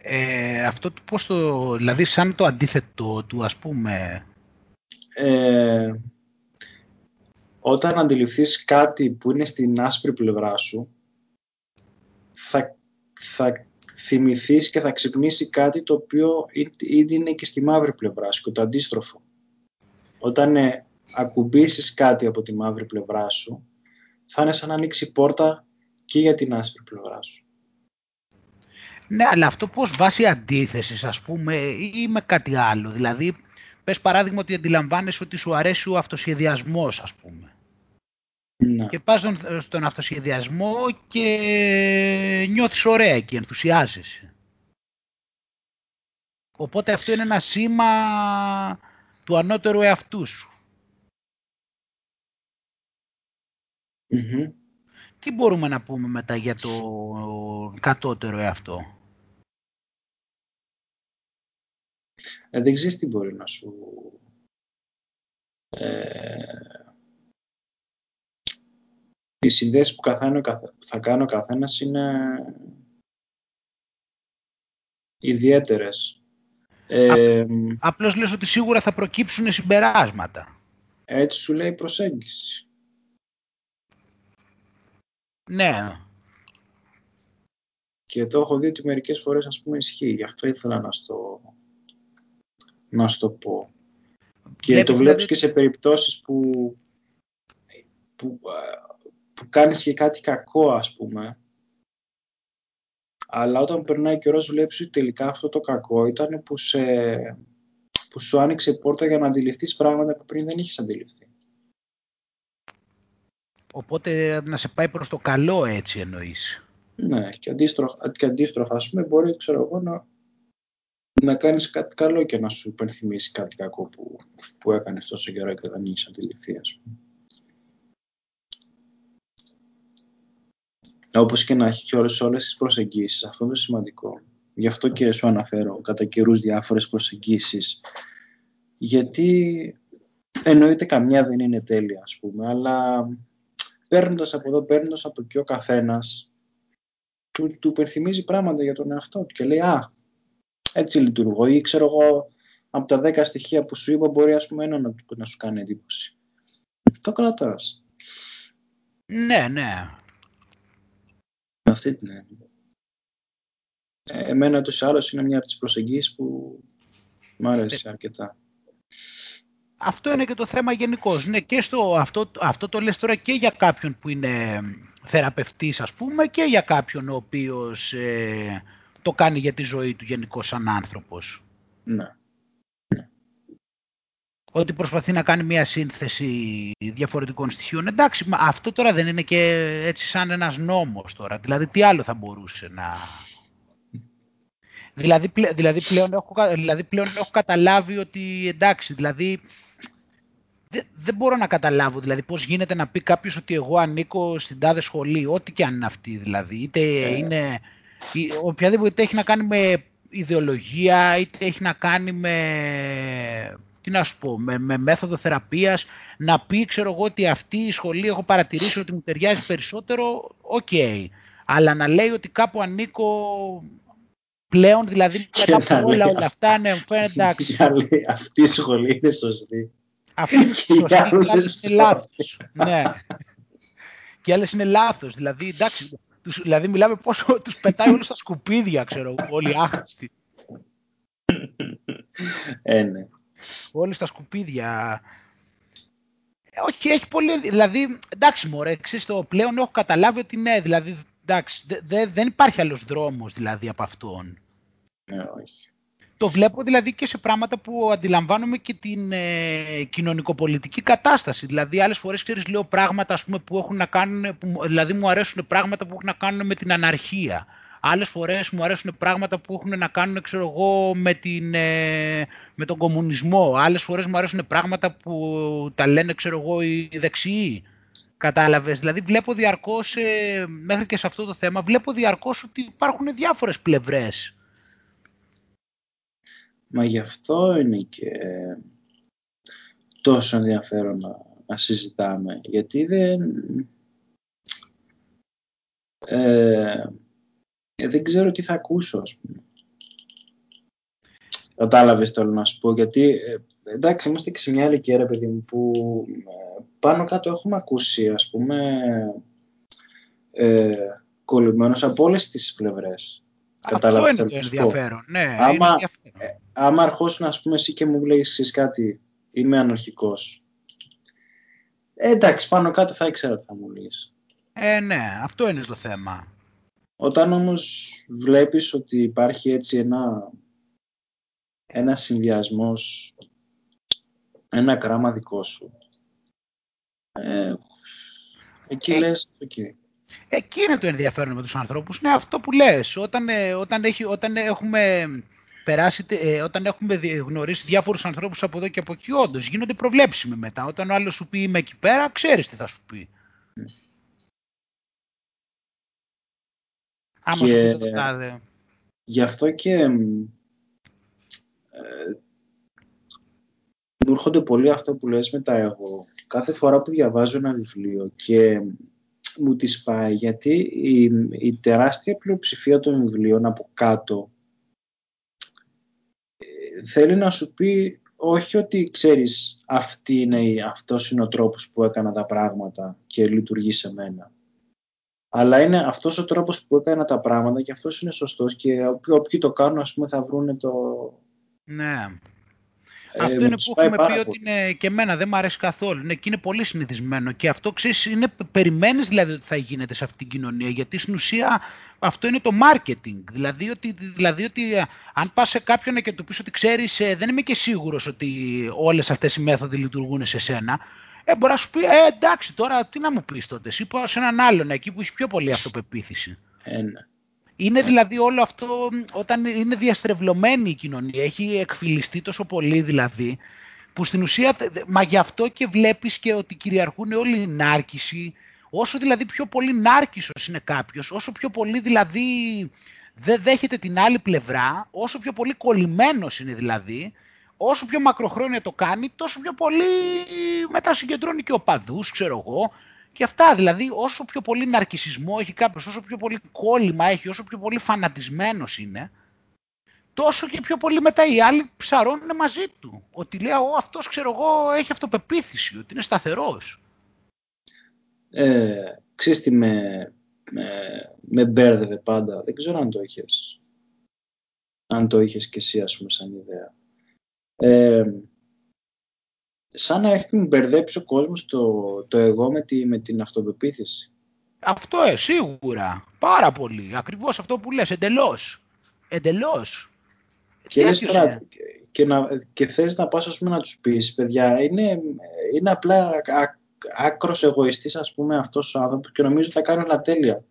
Ε, αυτό πώς το, δηλαδή σαν το αντίθετο του ας πούμε. Ε, όταν αντιληφθείς κάτι που είναι στην άσπρη πλευρά σου, θα, θα θυμηθείς και θα ξυπνήσει κάτι το οποίο ήδη είναι και στη μαύρη πλευρά σου και το αντίστροφο. Όταν ε, ακουμπήσεις κάτι από τη μαύρη πλευρά σου, θα είναι σαν να ανοίξει πόρτα και για την άσπρη πλευρά σου. Ναι, αλλά αυτό πώς βάσει αντίθεσης, ας πούμε, ή με κάτι άλλο. Δηλαδή, πες παράδειγμα ότι αντιλαμβάνεσαι ότι σου αρέσει ο αυτοσχεδιασμός, ας πούμε. Ναι. Και πας στον, στον αυτοσχεδιασμό και νιώθεις ωραία και ενθουσιάζεσαι. Οπότε αυτό είναι ένα σήμα του ανώτερου εαυτού σου. Τι μπορούμε να πούμε μετά για το κατώτερο εαυτό; Ε, δεν ξέρεις τι μπορεί να σου... Ε, οι συνδέσεις που, καθένα, θα κάνει ο καθένας είναι ιδιαίτερες. Ε, απλώς λες ότι σίγουρα θα προκύψουν συμπεράσματα. Έτσι σου λέει προσέγγιση. Ναι. Και το έχω δει ότι μερικές φορές ας πούμε ισχύει. Γι' αυτό ήθελα να στο, να στο πω. Και το βλέπεις δηλαδή... και σε περιπτώσεις που, που, που κάνεις και κάτι κακό ας πούμε αλλά όταν περνάει καιρός βλέπεις ότι τελικά αυτό το κακό ήταν που, σε, που σου άνοιξε πόρτα για να αντιληφθείς πράγματα που πριν δεν είχες αντιληφθεί. Οπότε να σε πάει προς το καλό έτσι εννοείς. Ναι, και αντίστροφα, και αντίστροφα ας πούμε, μπορεί ξέρω εγώ, να, να κάνεις κάτι καλό και να σου υπενθυμίσει κάτι κακό που, που έκανες τόσο καιρό και δεν είχες αντιληφθεί, ας πούμε. Όπως και να έχει και όλες, όλες τις προσεγγίσεις. Αυτό είναι σημαντικό. Γι' αυτό και σου αναφέρω κατά καιρούς διάφορες προσεγγίσεις. Γιατί εννοείται καμιά δεν είναι τέλεια, ας πούμε, αλλά παίρνοντας από εδώ, παίρνοντας από εκεί ο καθένας, του, του υπενθυμίζει πράγματα για τον εαυτό του και λέει «Α, έτσι λειτουργώ» ή ξέρω εγώ από τα δέκα στοιχεία που σου είπα μπορεί ας πούμε ένα να, να σου κάνει εντύπωση. Το κρατάς. Ναι, ναι. Αυτή την έννοια. Ε, εμένα τους άλλους είναι μια από τις προσεγγίσεις που μου άρεσε αρκετά. Αυτό είναι και το θέμα γενικώς. Ναι, και στο, αυτό, αυτό το λες τώρα και για κάποιον που είναι θεραπευτής ας πούμε και για κάποιον ο οποίος ε, το κάνει για τη ζωή του γενικώς σαν άνθρωπος. Ναι. Ότι προσπαθεί να κάνει μια σύνθεση διαφορετικών στοιχείων. Εντάξει, αυτό τώρα δεν είναι και έτσι σαν ένας νόμος τώρα. Δηλαδή τι άλλο θα μπορούσε να... Δηλαδή, δηλαδή, πλέον, έχω, δηλαδή πλέον έχω καταλάβει ότι εντάξει, δηλαδή δεν, μπορώ να καταλάβω δηλαδή πώς γίνεται να πει κάποιος ότι εγώ ανήκω στην τάδε σχολή, ό,τι και αν είναι αυτή δηλαδή. Είτε ε. είναι οποιαδήποτε έχει να κάνει με ιδεολογία, είτε έχει να κάνει με, τι να σου πω, με, με μέθοδο θεραπείας, να πει, ξέρω εγώ, ότι αυτή η σχολή έχω παρατηρήσει ότι μου ταιριάζει περισσότερο, οκ. Αλλά να λέει ότι κάπου ανήκω πλέον, δηλαδή μετά από όλα, όλα αυτά, ναι, φαίνεται εντάξει. Αυτή η σχολή είναι σωστή. Αυτή είναι σωστή και άλλες είναι λάθος. ναι. Και άλλες είναι λάθος. Δηλαδή, εντάξει, τους, δηλαδή μιλάμε πόσο τους πετάει όλους στα σκουπίδια, ξέρω, όλοι άχρηστοι. Ε, ναι. Όλοι στα σκουπίδια. Ε, όχι, έχει πολύ, δηλαδή, εντάξει μωρέ, ξέρεις, το πλέον έχω καταλάβει ότι ναι, δηλαδή, εντάξει, δε, δεν υπάρχει άλλος δρόμος, δηλαδή, από αυτόν. Ναι, όχι. Το βλέπω δηλαδή και σε πράγματα που αντιλαμβάνομαι και την ε, κοινωνικοπολιτική κατάσταση. Δηλαδή, άλλες φορές ξέρεις, λέω πράγματα ας πούμε, που έχουν να κάνουν, που, δηλαδή μου αρέσουν πράγματα που έχουν να κάνουν με την αναρχία. Άλλες φορές μου αρέσουν πράγματα που έχουν να κάνουν, ξέρω εγώ, με, την, ε, με τον κομμουνισμό. Άλλες φορές μου αρέσουν πράγματα που τα λένε, ξέρω εγώ, οι δεξιοί. Κατάλαβες; Δηλαδή, βλέπω διαρκώς, ε, μέχρι και σε αυτό το θέμα, βλέπω διαρκώς ότι υπάρχουν διάφορες πλευρές Μα γι' αυτό είναι και τόσο ενδιαφέρον να, να συζητάμε. Γιατί δεν... Ε, δεν ξέρω τι θα ακούσω, ας πούμε. Κατάλαβες το να σου πω, γιατί ε, εντάξει, είμαστε και σε μια ηλικία, ρε παιδί μου, που ε, πάνω κάτω έχουμε ακούσει, ας πούμε, ε, κολλημένος από όλες τις πλευρές. Αυτό είναι το ενδιαφέρον. Ναι, άμα, είναι ενδιαφέρον. Ε, άμα αρχώσουν, ας πούμε, εσύ και μου λέγεις κάτι, είμαι ανορχικός. Ε, εντάξει, πάνω κάτω θα ήξερα τι θα μου λες. Ε, ναι, αυτό είναι το θέμα. Όταν όμως βλέπεις ότι υπάρχει έτσι ένα, ένα συνδυασμός, ένα κράμα δικό σου, ε, εκεί ε, λες, okay. Εκεί είναι το ενδιαφέρον με τους ανθρώπους. Ναι, αυτό που λες. Όταν, ε, όταν, έχει, όταν έχουμε περάσει, ε, όταν έχουμε γνωρίσει διάφορους ανθρώπους από εδώ και από εκεί, όντως γίνονται προβλέψιμοι μετά. Όταν ο άλλος σου πει είμαι εκεί πέρα, ξέρεις τι θα σου πει. Άμα και... σου πει το τάδε. Γι' αυτό και ε, μου έρχονται πολύ αυτό που λες μετά εγώ. Κάθε φορά που διαβάζω ένα βιβλίο και μου τη πάει γιατί η, η τεράστια πλειοψηφία των βιβλίων από κάτω θέλει να σου πει όχι ότι ξέρεις αυτή είναι, αυτός είναι ο τρόπος που έκανα τα πράγματα και λειτουργεί σε μένα. Αλλά είναι αυτός ο τρόπος που έκανα τα πράγματα και αυτός είναι σωστός και όποιοι το κάνουν ας πούμε θα βρούνε το... Ναι. Ε, αυτό είναι που έχουμε πει ότι είναι και εμένα δεν μου αρέσει καθόλου. Ναι, και είναι πολύ συνηθισμένο. Και αυτό ξέρεις, είναι, περιμένεις δηλαδή ότι θα γίνεται σε αυτή την κοινωνία. Γιατί στην ουσία αυτό είναι το marketing. Δηλαδή ότι, δηλαδή ότι ε, αν πας σε κάποιον και του πεις ότι ξέρεις, ε, δεν είμαι και σίγουρος ότι όλες αυτές οι μέθοδοι λειτουργούν σε σένα, ε, μπορεί να σου πει, ε, εντάξει, τώρα τι να μου πεις τότε. Εσύ πάω σε έναν άλλον εκεί που έχει πιο πολύ αυτοπεποίθηση. Ε, ναι. Είναι δηλαδή όλο αυτό, όταν είναι διαστρεβλωμένη η κοινωνία, έχει εκφυλιστεί τόσο πολύ δηλαδή, που στην ουσία, μα γι' αυτό και βλέπεις και ότι κυριαρχούν όλοι οι νάρκηση, όσο δηλαδή πιο πολύ νάρκησος είναι κάποιος, όσο πιο πολύ δηλαδή δεν δέχεται την άλλη πλευρά, όσο πιο πολύ κολλημένος είναι δηλαδή, όσο πιο μακροχρόνια το κάνει, τόσο πιο πολύ μετά συγκεντρώνει και οπαδούς, ξέρω εγώ, και αυτά δηλαδή, όσο πιο πολύ ναρκισισμό έχει κάποιος, όσο πιο πολύ κόλλημα έχει, όσο πιο πολύ φανατισμένος είναι, τόσο και πιο πολύ μετά οι άλλοι ψαρώνουν μαζί του. Ότι λέει, ο, αυτός ξέρω εγώ έχει αυτοπεποίθηση, ότι είναι σταθερός. Ε, ξέρεις τι με, με, με μπέρδευε πάντα, δεν ξέρω αν το είχες, αν το είχες και εσύ ας πούμε σαν ιδέα. Ε, σαν να έχει μπερδέψει ο κόσμος το, το εγώ με, τη, με την αυτοπεποίθηση. Αυτό ε, σίγουρα. Πάρα πολύ. Ακριβώς αυτό που λες. Εντελώς. Εντελώς. Και, λες τώρα, και, να, και θες να πας ας πούμε, να τους πεις, παιδιά, είναι, είναι απλά α, άκρος εγωιστής ας πούμε αυτός ο άνθρωπος και νομίζω θα κάνει όλα τέλεια.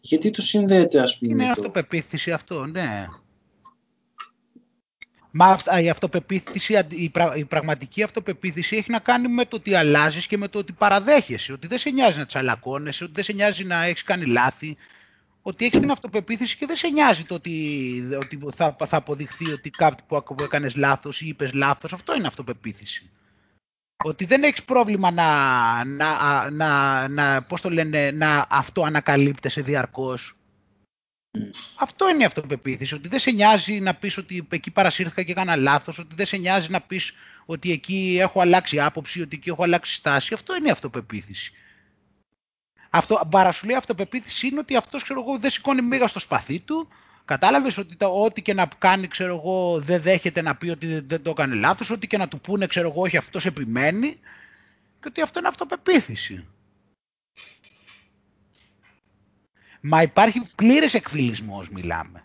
Γιατί του συνδέεται ας πούμε. Είναι το... αυτοπεποίθηση αυτό, ναι. Μα η αυτοπεποίθηση, η, η πραγματική αυτοπεποίθηση έχει να κάνει με το ότι αλλάζεις και με το ότι παραδέχεσαι. Ότι δεν σε νοιάζει να τσαλακώνεσαι, ότι δεν σε νοιάζει να έχεις κάνει λάθη. Ότι έχεις την αυτοπεποίθηση και δεν σε νοιάζει το ότι, ότι θα, θα αποδειχθεί ότι κάτι που έκανες λάθος ή είπες λάθος. Αυτό είναι αυτοπεποίθηση. Ότι δεν έχεις πρόβλημα να, να, να, να, πώς το λένε, να αυτό ανακαλύπτεσαι διαρκώς αυτό είναι η αυτοπεποίθηση, ότι δεν σε νοιάζει να πεις ότι εκεί παρασύρθηκα και έκανα λάθος, ότι δεν σε νοιάζει να πεις ότι εκεί έχω αλλάξει άποψη, ότι εκεί έχω αλλάξει στάση. Αυτό είναι η αυτοπεποίθηση. Αυτό, παρασουλή αυτοπεποίθηση είναι ότι αυτός ξέρω εγώ, δεν σηκώνει μίγα στο σπαθί του, Κατάλαβες ότι το, ό,τι και να κάνει, ξέρω εγώ, δεν δέχεται να πει ότι δεν, το έκανε λάθος, ό,τι και να του πούνε, ξέρω εγώ, όχι αυτός επιμένει και ότι αυτό είναι αυτοπεποίθηση. Μα υπάρχει πλήρες εκφυλισμός μιλάμε.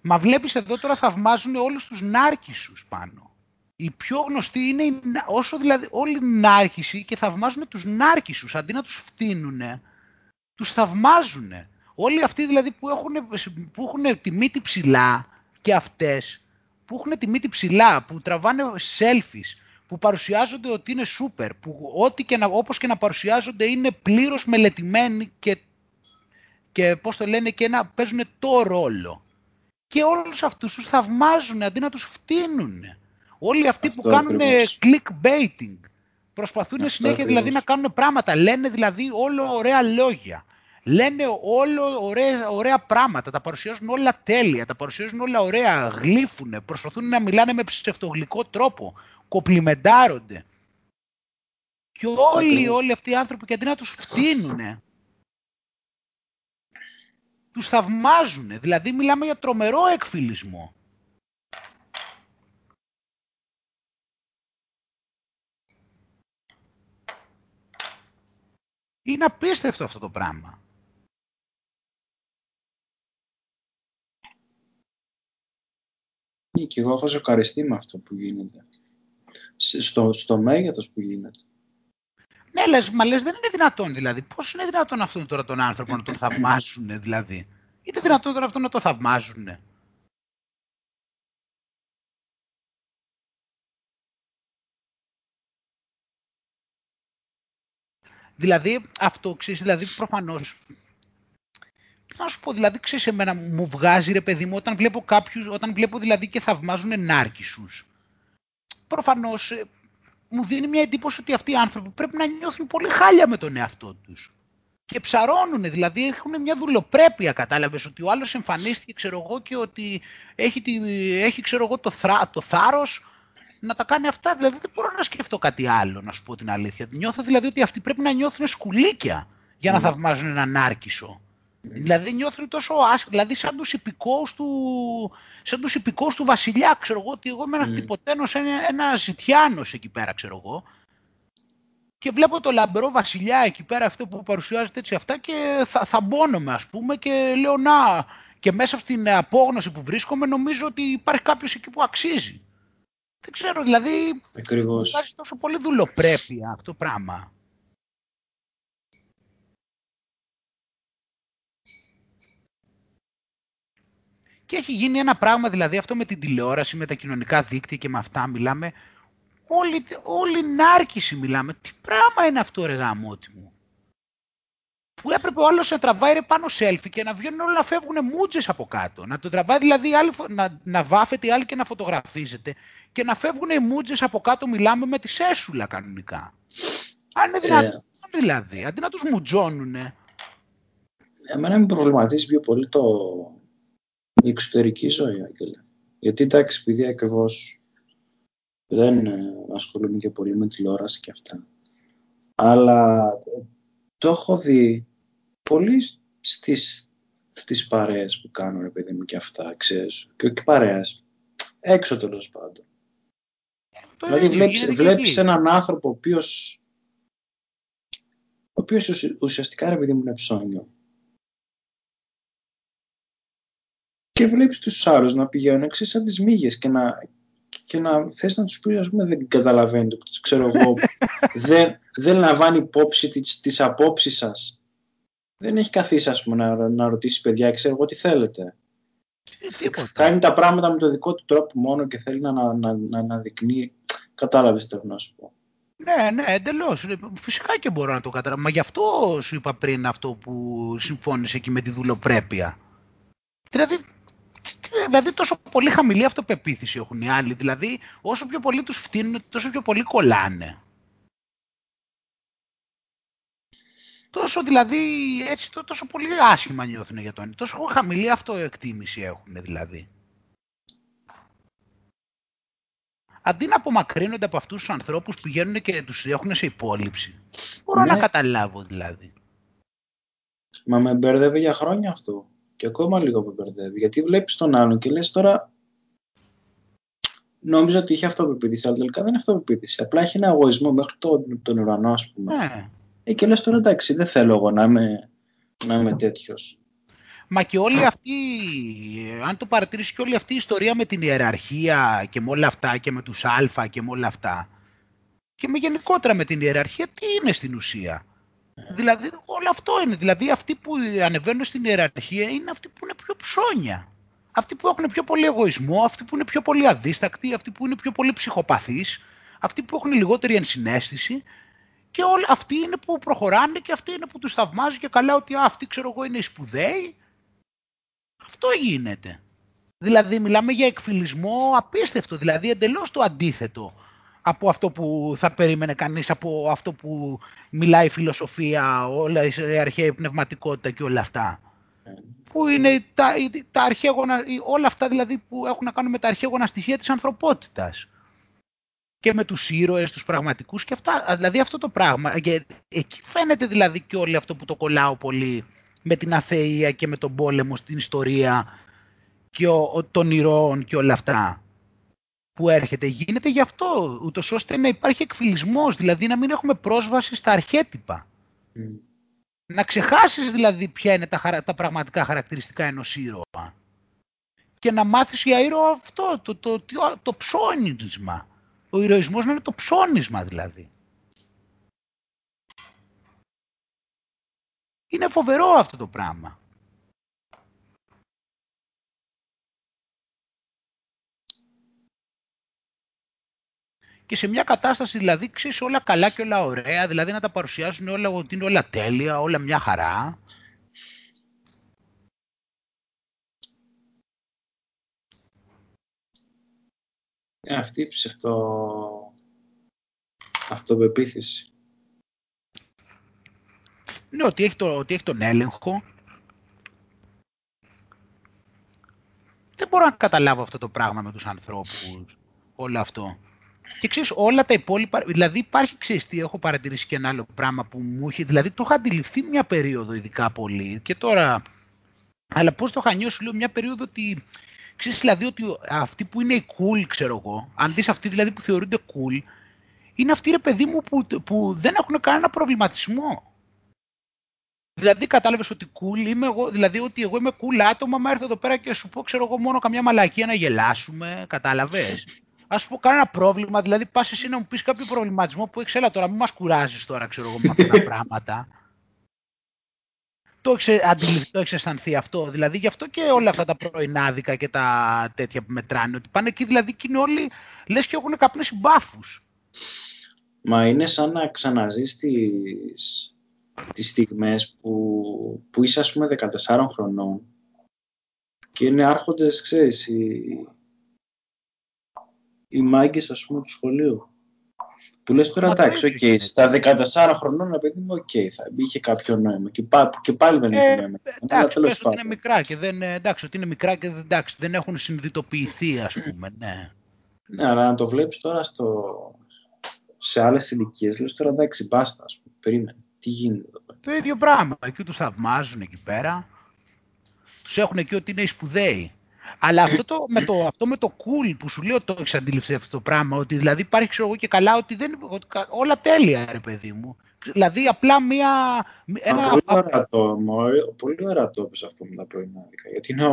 Μα βλέπεις εδώ τώρα θαυμάζουν όλους τους νάρκισους πάνω. Οι πιο γνωστοί είναι οι, όσο δηλαδή όλοι οι νάρχισοι και θαυμάζουν τους νάρκισους αντί να τους φτύνουνε, τους θαυμάζουν. Όλοι αυτοί δηλαδή που έχουν, που έχουν τη μύτη ψηλά και αυτές που έχουν τη μύτη ψηλά, που τραβάνε selfies, που παρουσιάζονται ότι είναι super, που ό,τι και να, όπως και να παρουσιάζονται είναι πλήρως μελετημένοι και και πώς το λένε και να παίζουν το ρόλο. Και όλους αυτούς τους θαυμάζουν αντί να τους φτύνουν. Όλοι αυτοί που κάνουν clickbaiting. Προσπαθούν Αυτό συνέχεια δηλαδή να κάνουν πράγματα. Λένε δηλαδή όλο ωραία λόγια. Λένε όλο ωραία, ωραία πράγματα. Τα παρουσιάζουν όλα τέλεια. Τα παρουσιάζουν όλα ωραία. Γλύφουν. Προσπαθούν να μιλάνε με ψευτογλυκό τρόπο. Κοπλιμεντάρονται. Και όλοι, όλοι αυτοί οι άνθρωποι και αντί να τους φτύνουν τους θαυμάζουν. Δηλαδή μιλάμε για τρομερό εκφυλισμό. Είναι απίστευτο αυτό το πράγμα. Ναι, και εγώ έχω ζοκαριστεί με αυτό που γίνεται. Στο, στο μέγεθος που γίνεται. Ναι, λες, μα λες δεν είναι δυνατόν δηλαδή. Πώς είναι δυνατόν αυτόν τώρα τον άνθρωπο να τον θαυμάσουν δηλαδή; Είναι δυνατόν τώρα αυτό να το θαυμάζουν. Δηλαδή, αυτό ξέρεις, δηλαδή προφανώς να σου πω, δηλαδή, ξέρεις, εμένα μου βγάζει ρε παιδί μου όταν βλέπω κάποιους, όταν βλέπω δηλαδή και θαυμάζουν ενάρκησους. Προφανώς ε, μου δίνει μια εντύπωση ότι αυτοί οι άνθρωποι πρέπει να νιώθουν πολύ χάλια με τον εαυτό τους. και ψαρώνουν, δηλαδή έχουν μια δουλοπρέπεια, κατάλαβες, ότι ο άλλος εμφανίστηκε, ξέρω εγώ, και ότι έχει, τη, έχει ξέρω εγώ, το, θρά, το θάρρος να τα κάνει αυτά. Δηλαδή δεν μπορώ να σκεφτώ κάτι άλλο, να σου πω την αλήθεια. Νιώθω δηλαδή ότι αυτοί πρέπει να νιώθουν σκουλίκια για να mm. θαυμάζουν έναν άρκισο. Mm. Δηλαδή νιώθουν τόσο άσχημα, δηλαδή σαν τους υπηκόους του, σαν τους υπηκόους του βασιλιά, ξέρω εγώ, ότι εγώ είμαι ένας mm. τυποτένος, ένα, ένας ζητιάνος εκεί πέρα, ξέρω εγώ. Και βλέπω το λαμπερό βασιλιά εκεί πέρα αυτό που παρουσιάζεται έτσι αυτά και θα, θα μπώνομαι ας πούμε και λέω να και μέσα από την απόγνωση που βρίσκομαι νομίζω ότι υπάρχει κάποιος εκεί που αξίζει. Δεν ξέρω, δηλαδή Ακριβώς. υπάρχει τόσο πολύ δουλοπρέπεια αυτό το πράγμα. Και έχει γίνει ένα πράγμα, δηλαδή αυτό με την τηλεόραση, με τα κοινωνικά δίκτυα και με αυτά μιλάμε, όλη, όλη νάρκηση μιλάμε. Τι πράγμα είναι αυτό ρε γαμώτη μου. Που έπρεπε ο άλλος να τραβάει ρε πάνω selfie και να βγαίνουν όλα να φεύγουν μούτζες από κάτω. Να το τραβάει δηλαδή άλλη, να, να βάφεται η άλλη και να φωτογραφίζεται και να φεύγουν οι μούτζες από κάτω μιλάμε με τη σέσουλα κανονικά. Αν είναι δυνατόν ε. δηλαδή, αντί να τους μουτζώνουνε. Εμένα με προβληματίζει πιο πολύ το, η εξωτερική ζωή, Άγγελε. Γιατί εντάξει, επειδή ακριβώς δεν ε, ασχολούμαι και πολύ με τηλεόραση και αυτά. Αλλά το έχω δει πολύ στις, στις παρέες που κάνουν, ρε παιδί μου, και αυτά, ξέρεις. Και όχι παρέες, έξω τέλος πάντων. Ε, δηλαδή βλέπεις, βλέπεις έναν άνθρωπο ο οποίος, ο οποίος ουσιαστικά, ρε παιδί μου, είναι ψώνιο. Και βλέπεις τους άλλους να πηγαίνουν εξή σαν τις μύγες και να, και να θες να τους πεις, ας πούμε, δεν καταλαβαίνει το ξέρω εγώ, δεν, δεν λαμβάνει υπόψη τις, τις απόψεις σας. Δεν έχει καθίσει, ας πούμε, να, να ρωτήσεις παιδιά, ξέρω εγώ τι θέλετε. Κάνει τα πράγματα με το δικό του τρόπο μόνο και θέλει να, να, να, να αναδεικνύει. Κατάλαβες τι θέλω να σου πω. Ναι, ναι, εντελώς. Φυσικά και μπορώ να το καταλάβω. Μα γι' αυτό σου είπα πριν αυτό που συμφώνησε εκεί με τη δουλοπρέπεια. Δηλαδή, δηλαδή τόσο πολύ χαμηλή αυτοπεποίθηση έχουν οι άλλοι. Δηλαδή όσο πιο πολύ τους φτύνουν τόσο πιο πολύ κολλάνε. Τόσο δηλαδή έτσι τόσο πολύ άσχημα νιώθουν για τον Τόσο χαμηλή αυτοεκτίμηση έχουν δηλαδή. Αντί να απομακρύνονται από αυτούς τους ανθρώπους που πηγαίνουν και τους έχουν σε υπόλοιψη. Μπορώ να ναι. καταλάβω δηλαδή. Μα με μπερδεύει για χρόνια αυτό και ακόμα λίγο με μπερδεύει. Γιατί βλέπεις τον άλλον και λες τώρα. Νόμιζα ότι είχε αυτοπεποίθηση, αλλά τελικά δεν είναι αυτοπεποίθηση. Απλά έχει ένα εγωισμό μέχρι τον, τον ουρανό, ας πούμε. Ναι. Ε, και λες τώρα εντάξει, δεν θέλω εγώ να είμαι, να είμαι τέτοιος. Μα και όλη αυτή, αν το παρατηρήσεις και όλη αυτή η ιστορία με την ιεραρχία και με όλα αυτά και με τους α και με όλα αυτά και με γενικότερα με την ιεραρχία, τι είναι στην ουσία; Δηλαδή όλο αυτό είναι. Δηλαδή αυτοί που ανεβαίνουν στην ιεραρχία είναι αυτοί που είναι πιο ψώνια. Αυτοί που έχουν πιο πολύ εγωισμό, αυτοί που είναι πιο πολύ αδίστακτοι, αυτοί που είναι πιο πολύ ψυχοπαθείς, αυτοί που έχουν λιγότερη ενσυναίσθηση και όλοι αυτοί είναι που προχωράνε και αυτοί είναι που τους θαυμάζει και καλά ότι α, αυτοί ξέρω εγώ είναι οι σπουδαίοι. Αυτό γίνεται. Δηλαδή μιλάμε για εκφυλισμό απίστευτο, δηλαδή εντελώς το αντίθετο από αυτό που θα περίμενε κανείς, από αυτό που μιλάει η φιλοσοφία, όλα η αρχαία πνευματικότητα και όλα αυτά. Που είναι τα, τα αρχαίγωνα, όλα αυτά δηλαδή που έχουν να κάνουν με τα αρχαίγωνα στοιχεία της ανθρωπότητας. Και με τους ήρωες, τους πραγματικούς και αυτά. Δηλαδή αυτό το πράγμα. Και εκεί φαίνεται δηλαδή και όλο αυτό που το κολλάω πολύ με την αθεία και με τον πόλεμο στην ιστορία και ο, των ηρώων και όλα αυτά που έρχεται γίνεται γι' αυτό, ούτως ώστε να υπάρχει εκφυλισμός, δηλαδή να μην έχουμε πρόσβαση στα αρχέτυπα. Να ξεχάσεις δηλαδή ποια είναι τα, τα πραγματικά χαρακτηριστικά ενός ήρωα. Και να μάθεις για ήρωα αυτό, το, το, το, το ψώνισμα. Ο ηρωισμός να είναι το ψώνισμα δηλαδή. Είναι φοβερό αυτό το πράγμα. Και σε μια κατάσταση δηλαδή ξέρεις όλα καλά και όλα ωραία, δηλαδή να τα παρουσιάσουν όλα ότι είναι όλα τέλεια, όλα μια χαρά. Ε, αυτή η ψευτο... αυτοπεποίθηση. Ναι, ότι έχει, το, ότι έχει τον έλεγχο. Δεν μπορώ να καταλάβω αυτό το πράγμα με τους ανθρώπους, όλο αυτό. Και ξέρεις, όλα τα υπόλοιπα, δηλαδή υπάρχει, ξέρεις τι, έχω παρατηρήσει και ένα άλλο πράγμα που μου έχει, δηλαδή το είχα αντιληφθεί μια περίοδο ειδικά πολύ και τώρα, αλλά πώς το είχα νιώσει, λέω, μια περίοδο ότι, ξέρεις δηλαδή ότι αυτοί που είναι cool, ξέρω εγώ, αν δεις αυτοί δηλαδή που θεωρούνται cool, είναι αυτοί ρε παιδί μου που, που δεν έχουν κανένα προβληματισμό. Δηλαδή κατάλαβες ότι cool είμαι εγώ, δηλαδή ότι εγώ είμαι cool άτομα, μα έρθω εδώ πέρα και σου πω, ξέρω εγώ, μόνο καμιά μαλακία να γελάσουμε, κατάλαβες. Α σου πω κανένα πρόβλημα, δηλαδή πας εσύ να μου πεις κάποιο προβληματισμό που έχει, έλα τώρα, μην μας κουράζεις τώρα, ξέρω εγώ, με αυτά τα πράγματα. Το έχεις αντιληφθεί, το έχεις αισθανθεί αυτό. Δηλαδή γι' αυτό και όλα αυτά τα πρωινάδικα και τα τέτοια που μετράνε. Ότι πάνε εκεί δηλαδή και είναι όλοι, λες και έχουν καπνίσει μπάφους. Μα είναι σαν να ξαναζείς τις, τις στιγμές που, που είσαι ας πούμε 14 χρονών και είναι άρχοντες, ξέρεις, οι, οι μάγκες ας πούμε του σχολείου. Που λες τώρα εντάξει, ok, okay, στα 14 χρονών ρε παιδί μου, ok, okay, θα είχε κάποιο νόημα και, πά, και πάλι δεν ε, είχε νόημα. Εντάξει, πες ότι είναι μικρά και δεν, εντάξει, ότι είναι μικρά και εντάξει, δεν έχουν συνειδητοποιηθεί ας πούμε, ναι. Ναι, αλλά να το βλέπεις τώρα στο, σε άλλες ηλικίες, λες τώρα εντάξει, μπάστα, ας πούμε, περίμενε, τι γίνεται εδώ πέρα. Το ίδιο πράγμα, εκεί τους θαυμάζουν εκεί πέρα, τους έχουν εκεί ότι είναι οι σπουδαίοι. Αλλά αυτό, το, με το, αυτό με το cool που σου λέω το έχεις αντιληφθεί αυτό το πράγμα, ότι δηλαδή υπάρχει ξέρω εγώ και καλά ότι δεν, ότι όλα τέλεια ρε παιδί μου. Δηλαδή απλά μία... Ένα... Πολύ, ορατό, πολύ ορατό αυτό με τα πρωινάδικα. Γιατί είναι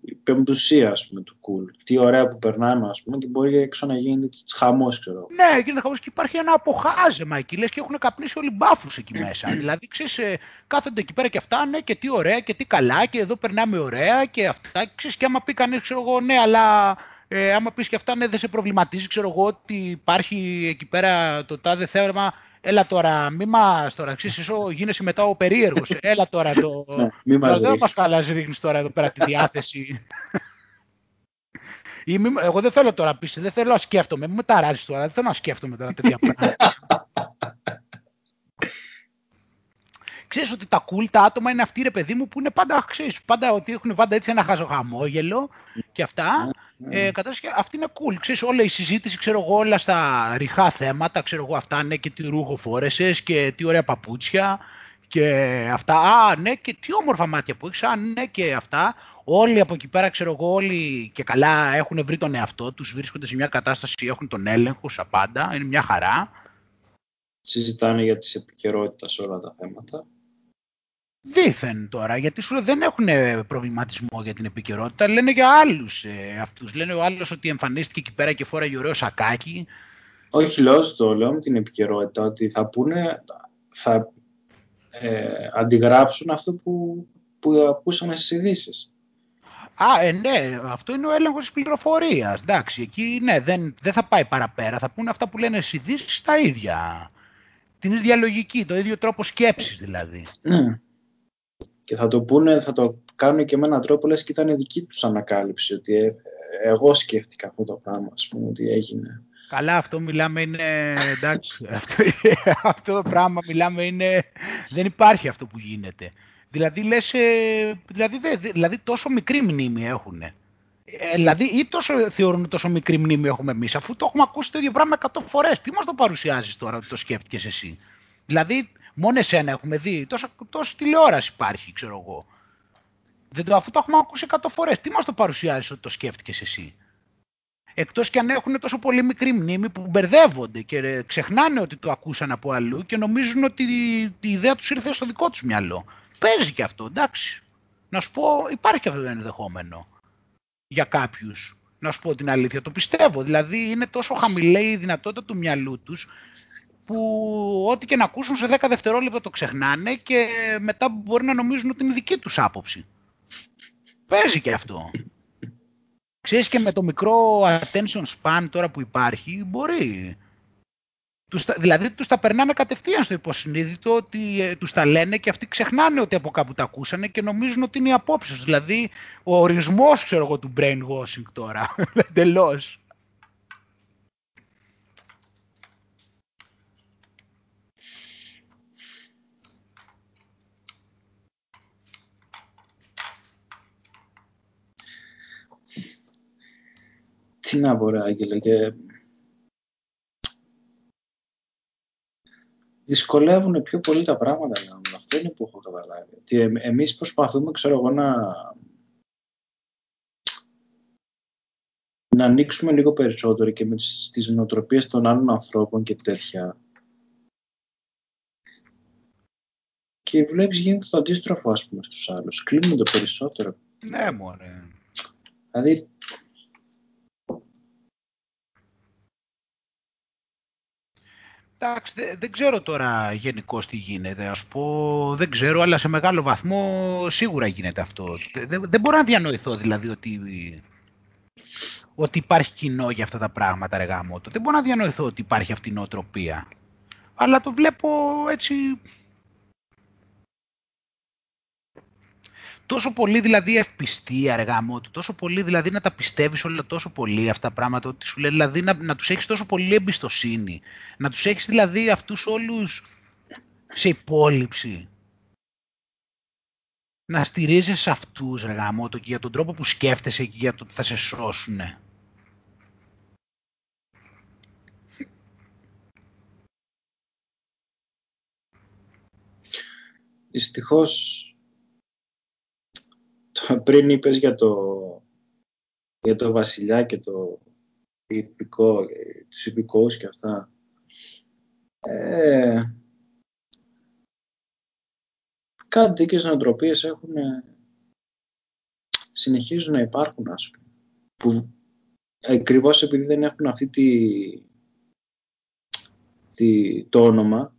η πεμπτουσία ας πούμε, του cool. Τι ωραία που περνάμε ας πούμε, και μπορεί έξω να γίνει χαμός, ξέρω. Ναι, γίνεται χαμός και υπάρχει ένα αποχάζεμα εκεί. Λες και έχουν καπνίσει όλοι μπάφους εκεί μέσα. δηλαδή ξέρεις, ε, κάθονται εκεί πέρα και αυτά, ναι, και τι ωραία και τι καλά και εδώ περνάμε ωραία και αυτά. Ξέρεις, και άμα πει κανείς, ξέρω εγώ, ναι, αλλά ε, άμα πεις και αυτά, ναι, δεν σε προβληματίζει, ξέρω εγώ, ότι υπάρχει εκεί πέρα το τάδε θέμα Έλα τώρα, μη μας τώρα, ξέρεις, εσύ γίνεσαι μετά ο περίεργος. Έλα τώρα το... ναι, μη μας δεν μας καλά ρίχνεις τώρα εδώ πέρα τη διάθεση. Ή μη, εγώ δεν θέλω τώρα πίσω, δεν θέλω να σκέφτομαι. Μην με ταράζεις τώρα, δεν θέλω να σκέφτομαι τώρα τέτοια πράγματα. ξέρεις ότι τα cool τα άτομα είναι αυτοί ρε παιδί μου που είναι πάντα, ξέρεις, πάντα ότι έχουν πάντα έτσι ένα χαζοχαμόγελο και αυτά. Ναι. Ε, αυτή είναι cool. Ξέρεις, όλη η συζήτηση, ξέρω εγώ, όλα στα ριχά θέματα, ξέρω εγώ, αυτά, ναι, και τι ρούχο φόρεσες και τι ωραία παπούτσια και αυτά. Α, ναι, και τι όμορφα μάτια που έχεις, α, ναι, και αυτά. Όλοι από εκεί πέρα, ξέρω εγώ, όλοι και καλά έχουν βρει τον εαυτό τους, βρίσκονται σε μια κατάσταση, έχουν τον έλεγχο σαν πάντα, είναι μια χαρά. Συζητάνε για τις επικαιρότητα σε όλα τα θέματα. Δήθεν τώρα, γιατί σου δεν έχουν προβληματισμό για την επικαιρότητα, λένε για άλλους ε, αυτούς. Λένε ο άλλος ότι εμφανίστηκε εκεί πέρα και φόραγε ωραίο σακάκι. Όχι, λέω το λέω με την επικαιρότητα, ότι θα πούνε, θα ε, αντιγράψουν αυτό που, που ακούσαμε στις ειδήσεις. Α, ε, ναι, αυτό είναι ο έλεγχος της πληροφορίας. Εντάξει, εκεί ναι, δεν, δεν θα πάει παραπέρα. Θα πούνε αυτά που λένε στις ειδήσεις τα ίδια. Την ίδια λογική, το ίδιο τρόπο σκέψης δηλαδή. Ναι και θα το πούνε, θα το κάνουν και με έναν τρόπο λες και ήταν δική τους ανακάλυψη ότι ε, εγώ σκέφτηκα αυτό το πράγμα ας πούμε ότι έγινε. Καλά αυτό μιλάμε είναι εντάξει αυτό, αυτό το πράγμα μιλάμε είναι δεν υπάρχει αυτό που γίνεται. Δηλαδή λες, ε, δηλαδή, δηλαδή τόσο μικρή μνήμη έχουν. Ε, δηλαδή ή τόσο θεωρούν τόσο μικρή μνήμη έχουμε εμείς αφού το έχουμε ακούσει το ίδιο πράγμα 100 φορές. Τι μας το παρουσιάζεις τώρα ότι το σκέφτηκες εσύ; Δηλαδή Μόνο εσένα έχουμε δει. Τόσο, τόσο τηλεόραση υπάρχει, ξέρω εγώ. Δεν το, αφού το έχουμε ακούσει εκατό φορές, τι μας το παρουσιάζεις ότι το σκέφτηκες εσύ; Εκτός και αν έχουν τόσο πολύ μικρή μνήμη που μπερδεύονται και ξεχνάνε ότι το ακούσαν από αλλού και νομίζουν ότι η ιδέα τους ήρθε στο δικό τους μυαλό. Παίζει και αυτό, εντάξει. Να σου πω, υπάρχει και αυτό το ενδεχόμενο για κάποιους. Να σου πω την αλήθεια, το πιστεύω. Δηλαδή είναι τόσο χαμηλή η δυνατότητα του μυαλού τους που ό,τι και να ακούσουν σε 10 δευτερόλεπτα το ξεχνάνε και μετά μπορεί να νομίζουν ότι είναι δική τους άποψη. Παίζει και αυτό. Ξέρεις και με το μικρό attention span τώρα που υπάρχει, μπορεί. Τους, δηλαδή τους τα περνάνε κατευθείαν στο υποσυνείδητο ότι ε, τους τα λένε και αυτοί ξεχνάνε ότι από κάπου τα ακούσανε και νομίζουν ότι είναι η απόψη τους. Δηλαδή ο ορισμός ξέρω εγώ του brainwashing τώρα. Εντελώς. Τι να πω, ρε Άγγελε, και... Δυσκολεύουν πιο πολύ τα πράγματα, για Αυτό είναι που έχω καταλάβει. Ότι εμείς προσπαθούμε, ξέρω εγώ, να... να ανοίξουμε λίγο περισσότερο και με τις, τις νοοτροπίες των άλλων ανθρώπων και τέτοια. Και βλέπεις γίνεται το αντίστροφο, ας πούμε, στους άλλους. Κλείνουν το περισσότερο. Ναι, μωρέ. Δηλαδή, Εντάξει, δεν, ξέρω τώρα γενικώς τι γίνεται. Ας πω, δεν ξέρω, αλλά σε μεγάλο βαθμό σίγουρα γίνεται αυτό. Δεν, δεν μπορώ να διανοηθώ δηλαδή ότι, ότι υπάρχει κοινό για αυτά τα πράγματα, ρε γάμο. Δεν μπορώ να διανοηθώ ότι υπάρχει αυτή η νοοτροπία. Αλλά το βλέπω έτσι τόσο πολύ δηλαδή ευπιστία αργά του, τόσο πολύ δηλαδή να τα πιστεύεις όλα τόσο πολύ αυτά τα πράγματα, ότι σου λέει δηλαδή να, να τους έχεις τόσο πολύ εμπιστοσύνη, να τους έχεις δηλαδή αυτούς όλους σε υπόλοιψη. Να στηρίζεσαι σε αυτούς ρε και για τον τρόπο που σκέφτεσαι και για το ότι θα σε σώσουνε. Δυστυχώς πριν είπες για το, για το βασιλιά και το υπηκό, τους υπηκόους και αυτά. Ε, κάτι δίκες νοοτροπίες έχουν συνεχίζουν να υπάρχουν ας πούμε που ακριβώς επειδή δεν έχουν αυτή τη, τη, το όνομα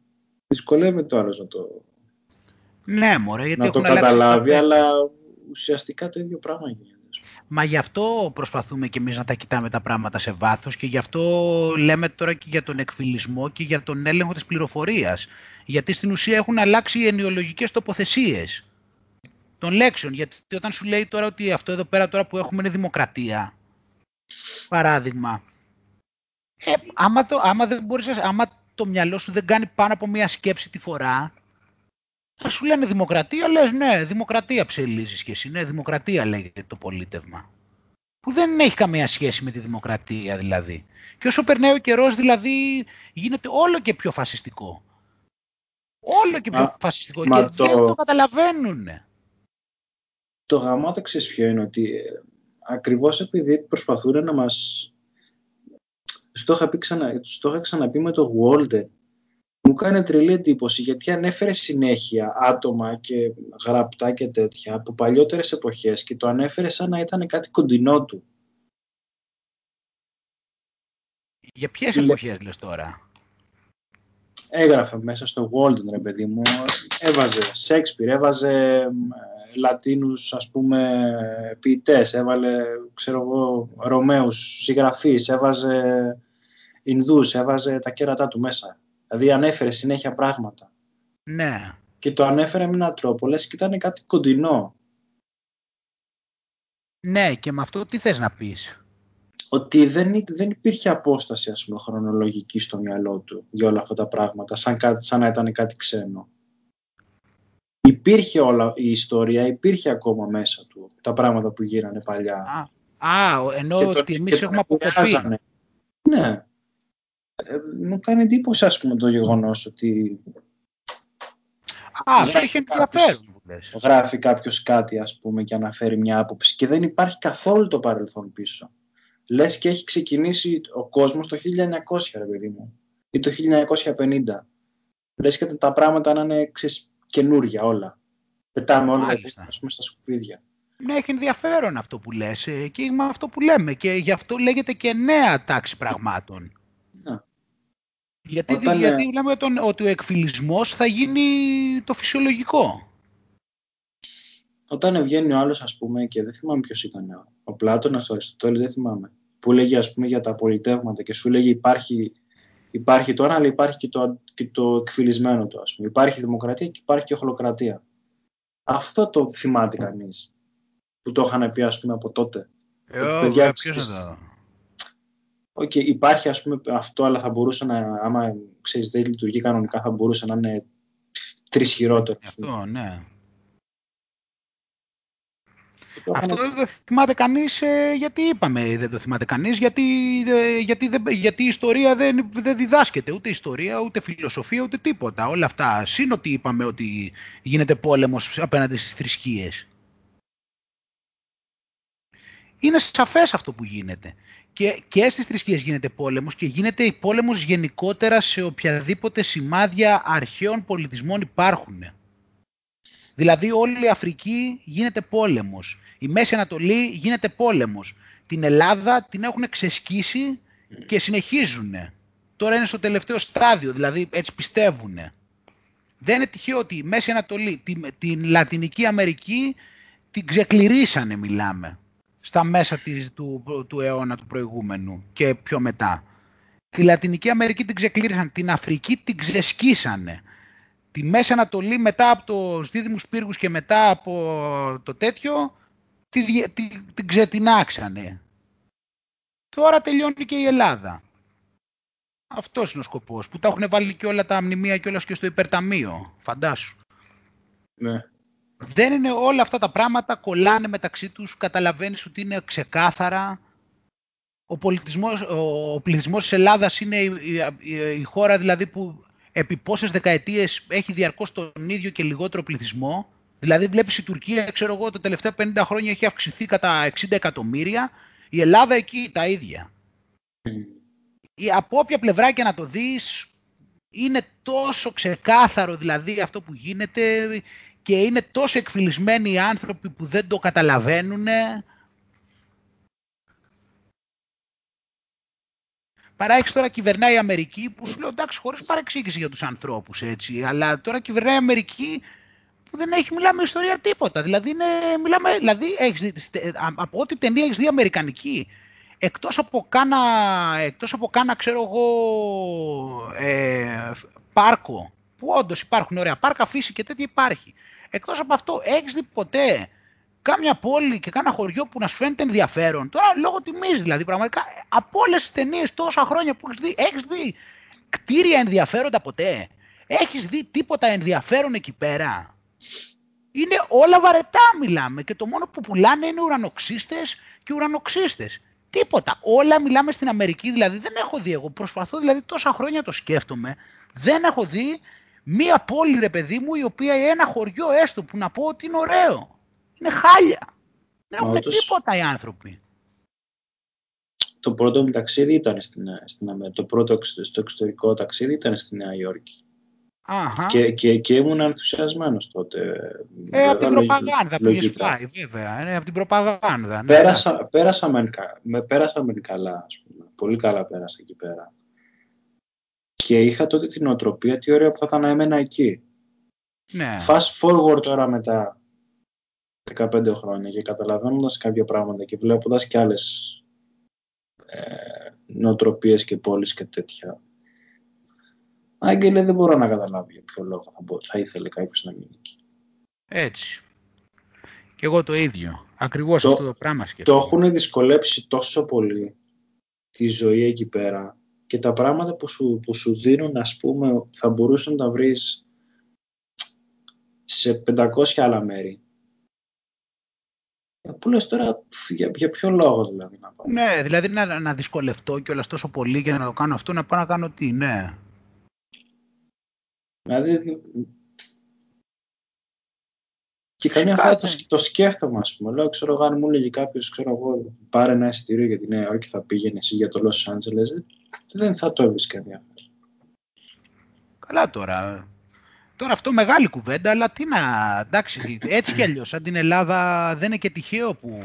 δυσκολεύεται το άλλος να το, ναι, μωρέ, γιατί να το καταλάβει αλλά ουσιαστικά το ίδιο πράγμα γίνεται. Μα γι' αυτό προσπαθούμε και εμείς να τα κοιτάμε τα πράγματα σε βάθος και γι' αυτό λέμε τώρα και για τον εκφυλισμό και για τον έλεγχο της πληροφορίας. Γιατί στην ουσία έχουν αλλάξει οι ενοιολογικές τοποθεσίες των λέξεων. Γιατί όταν σου λέει τώρα ότι αυτό εδώ πέρα τώρα που έχουμε είναι δημοκρατία, παράδειγμα, ε, άμα, το, άμα, δεν μπορείς, άμα το μυαλό σου δεν κάνει πάνω από μία σκέψη τη φορά, θα σου λένε δημοκρατία, λες ναι, δημοκρατία ψελίζεις και εσύ, ναι, δημοκρατία λέγεται το πολίτευμα. Που δεν έχει καμία σχέση με τη δημοκρατία δηλαδή. Και όσο περνάει ο καιρός δηλαδή γίνεται όλο και πιο φασιστικό. Όλο και πιο φασιστικό και το... δεν το καταλαβαίνουν. Το γαμάτο ξέρεις ποιο είναι ότι ε, ακριβώς επειδή προσπαθούν να μας... Στο είχα, ξανα... είχα ξαναπεί με το Walden μου κάνει τρελή εντύπωση γιατί ανέφερε συνέχεια άτομα και γραπτά και τέτοια από παλιότερες εποχές και το ανέφερε σαν να ήταν κάτι κοντινό του. Για ποιες Λε... εποχές λες τώρα; Έγραφε μέσα στο Walden, ρε παιδί μου. Έβαζε Σέξπιρ, έβαζε Λατίνους, ας πούμε, ποιητές, έβαλε, ξέρω εγώ, Ρωμαίους συγγραφείς, έβαζε Ινδούς, έβαζε τα κέρατά του μέσα. Δηλαδή ανέφερε συνέχεια πράγματα. Ναι. Και το ανέφερε με έναν τρόπο, λες και ήταν κάτι κοντινό. Ναι, και με αυτό τι θες να πεις; Ότι δεν, δεν υπήρχε απόσταση, ας πούμε, χρονολογική στο μυαλό του για όλα αυτά τα πράγματα, σαν, σαν να ήταν κάτι ξένο. Υπήρχε όλα η ιστορία, υπήρχε ακόμα μέσα του τα πράγματα που γίνανε παλιά. Α, α ενώ ότι εμείς έχουμε αποκοπεί. Ναι. Ε, μου κάνει εντύπωση ας πούμε το γεγονός ότι Α, αυτό έχει ενδιαφέρον Γράφει κάποιος κάτι ας πούμε και αναφέρει μια άποψη και δεν υπάρχει καθόλου το παρελθόν πίσω. Λες και έχει ξεκινήσει ο κόσμος το 1900 ρε παιδί μου ή το 1950. Λες και τα πράγματα να είναι ξέρεις, καινούρια όλα. Πετάμε όλα ας πούμε, στα σκουπίδια. Ναι, έχει ενδιαφέρον αυτό που λες ε, και με αυτό που λέμε και γι' αυτό λέγεται και νέα τάξη πραγμάτων. Γιατί, Όταν... γιατί λέμε τον, ότι ο εκφυλισμός θα γίνει το φυσιολογικό. Όταν βγαίνει ο άλλος, ας πούμε, και δεν θυμάμαι ποιος ήταν, ο Πλάτωνας, ο Αριστοτέλης, δεν θυμάμαι, που λέγει, ας πούμε, για τα πολιτεύματα και σου λέγει υπάρχει, υπάρχει το ένα, αλλά υπάρχει και το, και το εκφυλισμένο του, ας πούμε. Υπάρχει δημοκρατία και υπάρχει και οχλοκρατία. Αυτό το θυμάται κανείς, που το είχαν πει, ας πούμε, από τότε. Ε, παιδιά, Ok, okay, υπάρχει ας πούμε αυτό, αλλά θα μπορούσε να, άμα ξέρεις δεν λειτουργεί κανονικά, θα μπορούσε να είναι τρισχειρότερο. Αυτό, ναι. Αυτό δεν το θυμάται κανείς ε, γιατί είπαμε δεν το θυμάται κανείς γιατί, ε, γιατί, γιατί η ιστορία δεν, δεν διδάσκεται ούτε ιστορία ούτε φιλοσοφία ούτε τίποτα όλα αυτά σύν ότι είπαμε ότι γίνεται πόλεμος απέναντι στις θρησκείες είναι σαφές αυτό που γίνεται και, και στις θρησκείες γίνεται πόλεμος και γίνεται πόλεμος γενικότερα σε οποιαδήποτε σημάδια αρχαίων πολιτισμών υπάρχουν. Δηλαδή όλη η Αφρική γίνεται πόλεμος. Η Μέση Ανατολή γίνεται πόλεμος. Την Ελλάδα την έχουν ξεσκίσει και συνεχίζουν. Τώρα είναι στο τελευταίο στάδιο, δηλαδή έτσι πιστεύουν. Δεν είναι τυχαίο ότι η Μέση Ανατολή, την, την Λατινική Αμερική την ξεκληρίσανε μιλάμε στα μέσα της, του, του αιώνα του προηγούμενου και πιο μετά. Τη Λατινική Αμερική την ξεκλήρισαν, την Αφρική την ξεσκίσανε. Τη Μέση Ανατολή μετά από τους δίδυμους πύργους και μετά από το τέτοιο τη, τη, την ξετινάξανε. Τώρα τελειώνει και η Ελλάδα. Αυτός είναι ο σκοπός, που τα έχουν βάλει και όλα τα μνημεία και όλα και στο υπερταμείο, φαντάσου. Ναι δεν είναι όλα αυτά τα πράγματα, κολλάνε μεταξύ τους, καταλαβαίνεις ότι είναι ξεκάθαρα. Ο, πολιτισμός, ο πληθυσμός της Ελλάδας είναι η, η, χώρα δηλαδή που επί πόσες δεκαετίες έχει διαρκώς τον ίδιο και λιγότερο πληθυσμό. Δηλαδή βλέπεις η Τουρκία, ξέρω εγώ, τα τελευταία 50 χρόνια έχει αυξηθεί κατά 60 εκατομμύρια. Η Ελλάδα εκεί τα ίδια. Mm. Από όποια πλευρά και να το δεις, είναι τόσο ξεκάθαρο δηλαδή αυτό που γίνεται και είναι τόσο εκφυλισμένοι οι άνθρωποι που δεν το καταλαβαίνουν. Παρά έχεις τώρα κυβερνάει η Αμερική που σου λέω εντάξει χωρίς παρεξήγηση για τους ανθρώπους έτσι, αλλά τώρα κυβερνάει η Αμερική που δεν έχει μιλάμε ιστορία τίποτα. Δηλαδή, είναι, μιλάμε, δηλαδή έχεις, από ό,τι ταινία έχεις δει αμερικανική, εκτός από κάνα, εκτός από κάνα ξέρω εγώ, ε, πάρκο, που όντως υπάρχουν ωραία πάρκα, φύση και τέτοια υπάρχει. Εκτός από αυτό, έχεις δει ποτέ κάμια πόλη και κάνα χωριό που να σου φαίνεται ενδιαφέρον; Τώρα λόγω τιμής δηλαδή, πραγματικά από όλες τις ταινίες τόσα χρόνια που έχεις δει, έχεις δει κτίρια ενδιαφέροντα ποτέ; Έχεις δει τίποτα ενδιαφέρον εκεί πέρα; Είναι όλα βαρετά μιλάμε και το μόνο που πουλάνε είναι ουρανοξύστες και ουρανοξύστες. Τίποτα. Όλα μιλάμε στην Αμερική, δηλαδή δεν έχω δει εγώ. Προσπαθώ δηλαδή τόσα χρόνια το σκέφτομαι. Δεν έχω δει μία πόλη ρε παιδί μου η οποία ένα χωριό έστω που να πω ότι είναι ωραίο. Είναι χάλια. Δεν έχουν τίποτα οι άνθρωποι. Το πρώτο μου ταξίδι ήταν στην, στην Αμερική. Το πρώτο στο εξωτερικό ταξίδι ήταν στη Νέα Υόρκη. Αχα. Και, και, και ήμουν ενθουσιασμένος τότε. Ε, από την προπαγάνδα που έχεις φάει, βέβαια. Ε, από την προπαγάνδα. Ναι. Πέρασα, πέρασα, με, πέρασα με καλά, ας πούμε. Πολύ καλά πέρασα εκεί πέρα. Και είχα τότε την οτροπία τι ωραία που θα ήταν να έμενα εκεί. Ναι. Fast forward τώρα μετά 15 χρόνια και καταλαβαίνοντας κάποια πράγματα και βλέποντας και άλλες ε, νοοτροπίες και πόλεις και τέτοια. Άγγελε δεν μπορώ να καταλάβω για ποιο λόγο θα, θα ήθελε κάποιος να μείνει εκεί. Έτσι. Και εγώ το ίδιο. Ακριβώς αυτό το πράγμα σκέφτομαι. Το έχουν δυσκολέψει τόσο πολύ τη ζωή εκεί πέρα και τα πράγματα που σου, που σου δίνουν, ας πούμε, θα μπορούσαν να τα βρεις σε 500 άλλα μέρη. Ε, που λες τώρα, για, για ποιο λόγο δηλαδή να πάω; Ναι, δηλαδή να, να δυσκολευτώ κιόλας τόσο πολύ για να το κάνω αυτό, να πάω να κάνω τι, ναι. Δηλαδή, και καμιά φορά το, το σκέφτομαι, ας πούμε. Λέω, ξέρω εγώ, αν μου έλεγε κάποιος, ξέρω εγώ, πάρε ένα εισιτήριο για τη Νέα Υόρκη, θα πήγαινε εσύ για το Los Angeles, δεν θα το έβρισκα ενδιαφέρον. Καλά τώρα. Τώρα αυτό μεγάλη κουβέντα, αλλά τι να. Εντάξει, έτσι κι αλλιώς. Σαν την Ελλάδα δεν είναι και τυχαίο που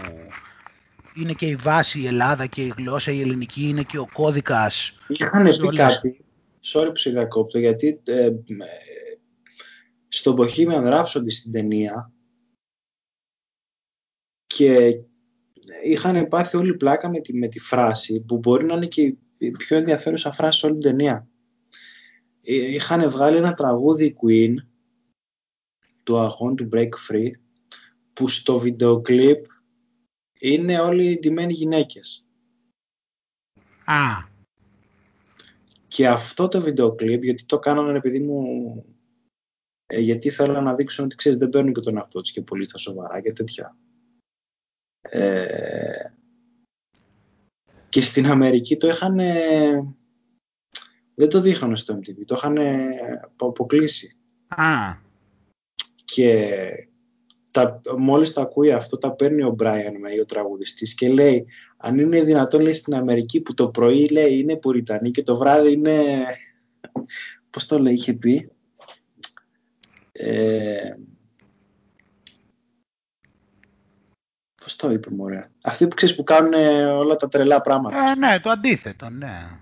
είναι και η βάση η Ελλάδα και η γλώσσα η ελληνική είναι και ο κώδικας. Είχαν πει κάτι. Sorry που σε διακόπτω, γιατί ε, ε, στο Bohemian Rhapsody στην ταινία και είχαν πάθει όλη πλάκα με τη, με τη φράση που μπορεί να είναι και η πιο ενδιαφέρουσα φράση σε όλη την ταινία. Ε, είχαν βγάλει ένα τραγούδι Queen του I Want to Break Free που στο βίντεο κλιπ είναι όλοι ντυμένοι γυναίκες. Α. Και αυτό το βίντεο κλιπ, γιατί το κάνανε επειδή μου... Ε, γιατί θέλω να δείξουν ότι ξέρεις δεν παίρνουν και τον αυτό τους και πολύ θα σοβαρά και τέτοια. Ε, και στην Αμερική το είχαν... Δεν το δείχνανε στο MTV, το είχαν αποκλείσει. Α. Και τα, μόλις το ακούει αυτό, τα παίρνει ο Brian May, ο τραγουδιστής, και λέει, αν είναι δυνατόν, λέει, στην Αμερική που το πρωί, λέει, είναι Πουριτανή και το βράδυ είναι... Πώς το λέει, είχε πει; Ε, Πώς το είπε, μωρέ; Αυτοί που ξέρεις που κάνουν όλα τα τρελά πράγματα. Ε, ναι, το αντίθετο, ναι.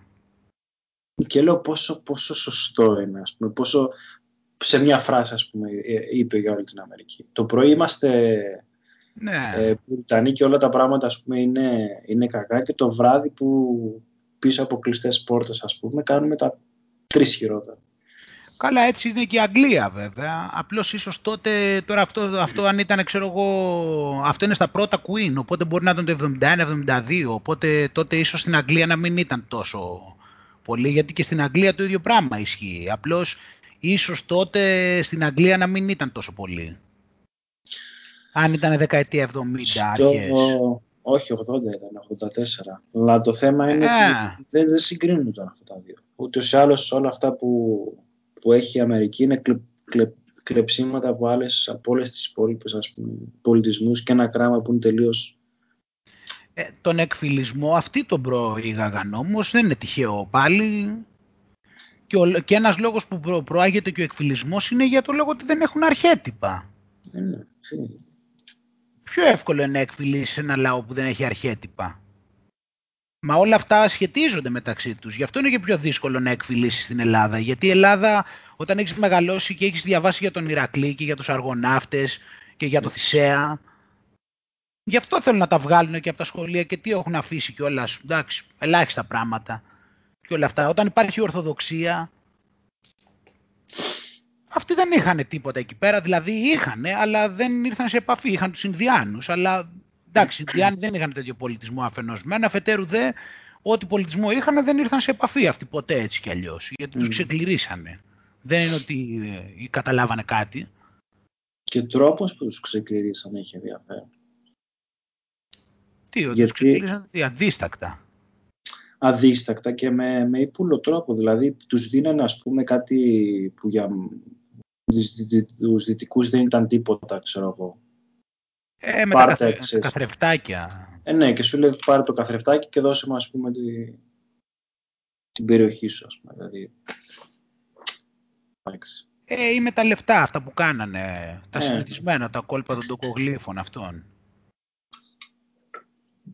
Και λέω πόσο, πόσο σωστό είναι, ας πούμε, πόσο σε μια φράση, ας πούμε, ε, είπε για όλη την Αμερική. Το πρωί είμαστε ναι. ε, και όλα τα πράγματα, ας πούμε, είναι, είναι κακά και το βράδυ που πίσω από κλειστές πόρτες, ας πούμε, κάνουμε τα τρεις χειρότερα. Καλά, έτσι είναι και η Αγγλία βέβαια. Απλώς ίσως τότε, τώρα αυτό, αυτό αν ήταν, ξέρω εγώ, αυτό είναι στα πρώτα Queen, οπότε μπορεί να ήταν το 71-72, οπότε τότε ίσως στην Αγγλία να μην ήταν τόσο πολύ, γιατί και στην Αγγλία το ίδιο πράγμα ισχύει. Απλώς ίσως τότε στην Αγγλία να μην ήταν τόσο πολύ. Αν ήταν δεκαετία 70 Στο... Όχι, 80 ήταν, 84. Αλλά το θέμα είναι ε. ότι δεν, δεν συγκρίνονται αυτά τα δύο. Ούτε σε άλλως όλα αυτά που που έχει η Αμερική είναι κλε, κλε, κλεψίματα από, άλλες, από όλες τις υπόλοιπες ας πούμε, πολιτισμούς και ένα κράμα που είναι τελείως... Ε, τον εκφυλισμό αυτοί τον προήγαγαν όμως, δεν είναι τυχαίο πάλι. Και, ο, και ένας λόγος που προ, προάγεται και ο εκφυλισμός είναι για το λόγο ότι δεν έχουν αρχέτυπα. Ε, ναι, Πιο εύκολο είναι να εκφυλίσεις ένα λαό που δεν έχει αρχέτυπα. Μα όλα αυτά σχετίζονται μεταξύ τους. Γι' αυτό είναι και πιο δύσκολο να εκφυλίσεις στην Ελλάδα. Γιατί η Ελλάδα όταν έχεις μεγαλώσει και έχεις διαβάσει για τον Ηρακλή και για τους αργοναύτες και για το Θησέα, γι' αυτό θέλουν να τα βγάλουν και από τα σχολεία και τι έχουν αφήσει κιόλας. Εντάξει, ελάχιστα πράγματα και όλα αυτά. Όταν υπάρχει Ορθοδοξία, αυτοί δεν είχαν τίποτα εκεί πέρα. Δηλαδή είχαν, αλλά δεν ήρθαν σε επαφή. Είχαν τους Ινδιάνους, αλλά Εντάξει, οι Ινδιάνοι δεν είχαν τέτοιο πολιτισμό αφενός αφετέρου δε, ό,τι πολιτισμό είχαν δεν ήρθαν σε επαφή αυτοί ποτέ έτσι κι αλλιώς. γιατί τους ξεκληρίσανε. Δεν είναι ότι ε, καταλάβανε κάτι. Και ο τρόπος που τους ξεκληρίσανε είχε ενδιαφέρον. Τι, ότι τους ξεκληρίσανε, τι, αντίστακτα. Αδίστακτα και με, με υπούλο τρόπο. Δηλαδή, τους δίνανε, ας πούμε, κάτι που για τους δυτικούς δεν ήταν τίποτα, ξέρω εγώ. Ε, με τα καθρεφτάκια. Ε, ναι, και σου λέει πάρε το καθρεφτάκι και δώσε μου, ας πούμε, τη... την περιοχή σου, ας πούμε. Δηλαδή... Ε, ή με τα λεφτά αυτά που κάνανε, τα ε. συνηθισμένα, τα κόλπα των τοκογλύφων αυτών.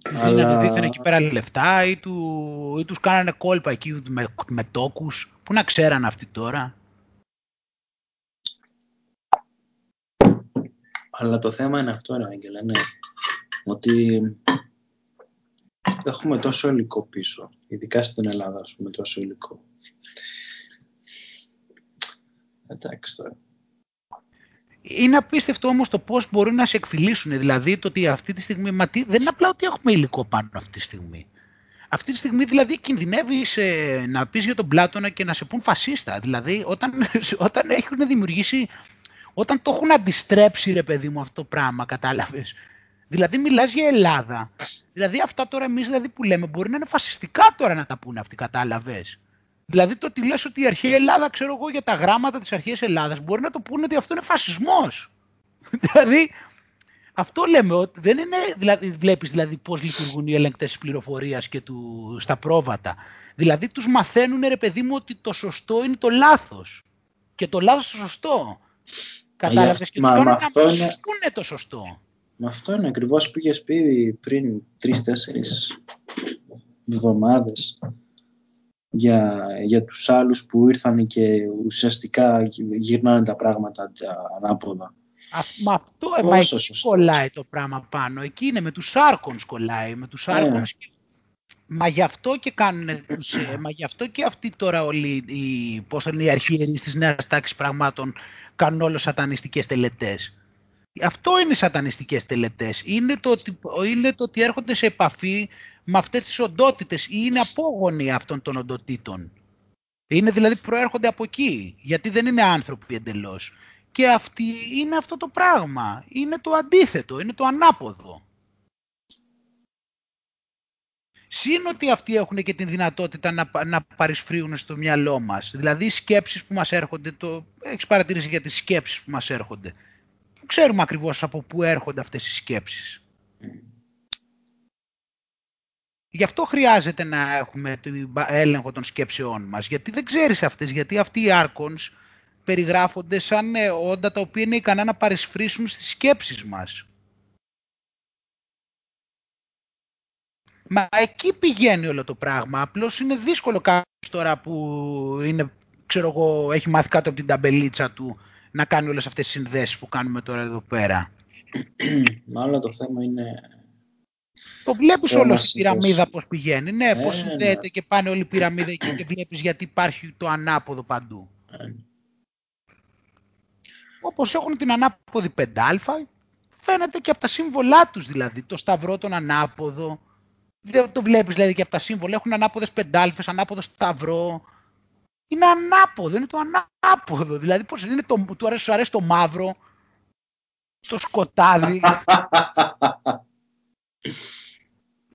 Τους Αλλά... δίνανε δίθεν εκεί πέρα λεφτά ή, του, ή τους κάνανε κόλπα εκεί με, με τόκους. Πού να ξέραν αυτοί τώρα. Αλλά το θέμα είναι αυτό, ρε Άγγελε, ναι. Ότι έχουμε τόσο υλικό πίσω. Ειδικά στην Ελλάδα, ας πούμε, τόσο υλικό. Εντάξει τώρα. Είναι απίστευτο όμως το πώς μπορούν να σε εκφυλίσουν. Δηλαδή το ότι αυτή τη στιγμή, μα τι, δεν είναι απλά ότι έχουμε υλικό πάνω αυτή τη στιγμή. Αυτή τη στιγμή δηλαδή κινδυνεύει να πεις για τον Πλάτωνα και να σε πούν φασίστα. Δηλαδή όταν, όταν έχουν δημιουργήσει όταν το έχουν αντιστρέψει ρε παιδί μου αυτό το πράγμα, κατάλαβες. Δηλαδή μιλάς για Ελλάδα. Δηλαδή αυτά τώρα εμείς δηλαδή, που λέμε μπορεί να είναι φασιστικά τώρα να τα πούνε αυτοί, κατάλαβες. Δηλαδή το ότι λες ότι η αρχαία Ελλάδα, ξέρω εγώ για τα γράμματα της αρχαίας Ελλάδας, μπορεί να το πούνε ότι αυτό είναι φασισμός. δηλαδή αυτό λέμε, ότι δεν είναι, δηλαδή, βλέπεις δηλαδή πώς λειτουργούν οι ελεγκτές της πληροφορίας και του, στα πρόβατα. Δηλαδή τους μαθαίνουν ρε παιδί μου ότι το σωστό είναι το λάθος και το λάθος το σωστό. Κατάλαβες και τους κάνουν να είναι... το σωστό. Με αυτό είναι ακριβώς που είχε πει πριν τρει-τέσσερι εβδομάδες για, για τους άλλους που ήρθαν και ουσιαστικά γυρνάνε τα πράγματα ανάποδα. με αυτό μα εκεί κολλάει το πράγμα πάνω. Εκεί είναι με τους άρκονς κολλάει. Με τους ε. Μα γι' αυτό και κάνουν τους, ε, μα γι' αυτό και αυτοί τώρα όλοι οι, πώς είναι οι αρχιερείς της νέας τάξης πραγμάτων κάνουν όλο σατανιστικές τελετές. Αυτό είναι οι σατανιστικές τελετές. Είναι το, ότι, είναι το ότι έρχονται σε επαφή με αυτές τις οντότητες ή είναι απόγονοι αυτών των οντοτήτων. Είναι δηλαδή προέρχονται από εκεί, γιατί δεν είναι άνθρωποι εντελώς. Και αυτή είναι αυτό το πράγμα. Είναι το αντίθετο, είναι το ανάποδο. Συν ότι αυτοί έχουν και την δυνατότητα να, να παρισφρίουν στο μυαλό μας. Δηλαδή οι σκέψεις που μας έρχονται, το, έχεις παρατηρήσει για τις σκέψεις που μας έρχονται. Ξέρουμε ακριβώς από πού έρχονται αυτές οι σκέψεις. Γι' αυτό χρειάζεται να έχουμε το έλεγχο των σκέψεών μας. Γιατί δεν ξέρεις αυτές, γιατί αυτοί οι άρκονς περιγράφονται σαν ε, όντα τα οποία είναι ικανά να παρισφρήσουν στις σκέψεις μας. Μα εκεί πηγαίνει όλο το πράγμα. Απλώς είναι δύσκολο κάποιος τώρα που είναι, ξέρω εγώ, έχει μάθει κάτω από την ταμπελίτσα του να κάνει όλες αυτές τις συνδέσεις που κάνουμε τώρα εδώ πέρα. Μάλλον το θέμα είναι... Το βλέπεις όλο στην πυραμίδα πώς πηγαίνει. Ναι, ε, πώς ναι. συνδέεται και πάνε όλη η πυραμίδα και, και βλέπεις γιατί υπάρχει το ανάποδο παντού. Ε. Όπως έχουν την ανάποδη 5α, φαίνεται και από τα σύμβολά τους δηλαδή. Το σταυρό, τον ανάποδο, δεν το βλέπεις δηλαδή και από τα σύμβολα. Έχουν ανάποδες πεντάλφες, ανάποδο σταυρό. Είναι ανάποδο, είναι το ανάποδο. Δηλαδή πώς είναι το, του αρέσει, αρέσει το μαύρο, το σκοτάδι.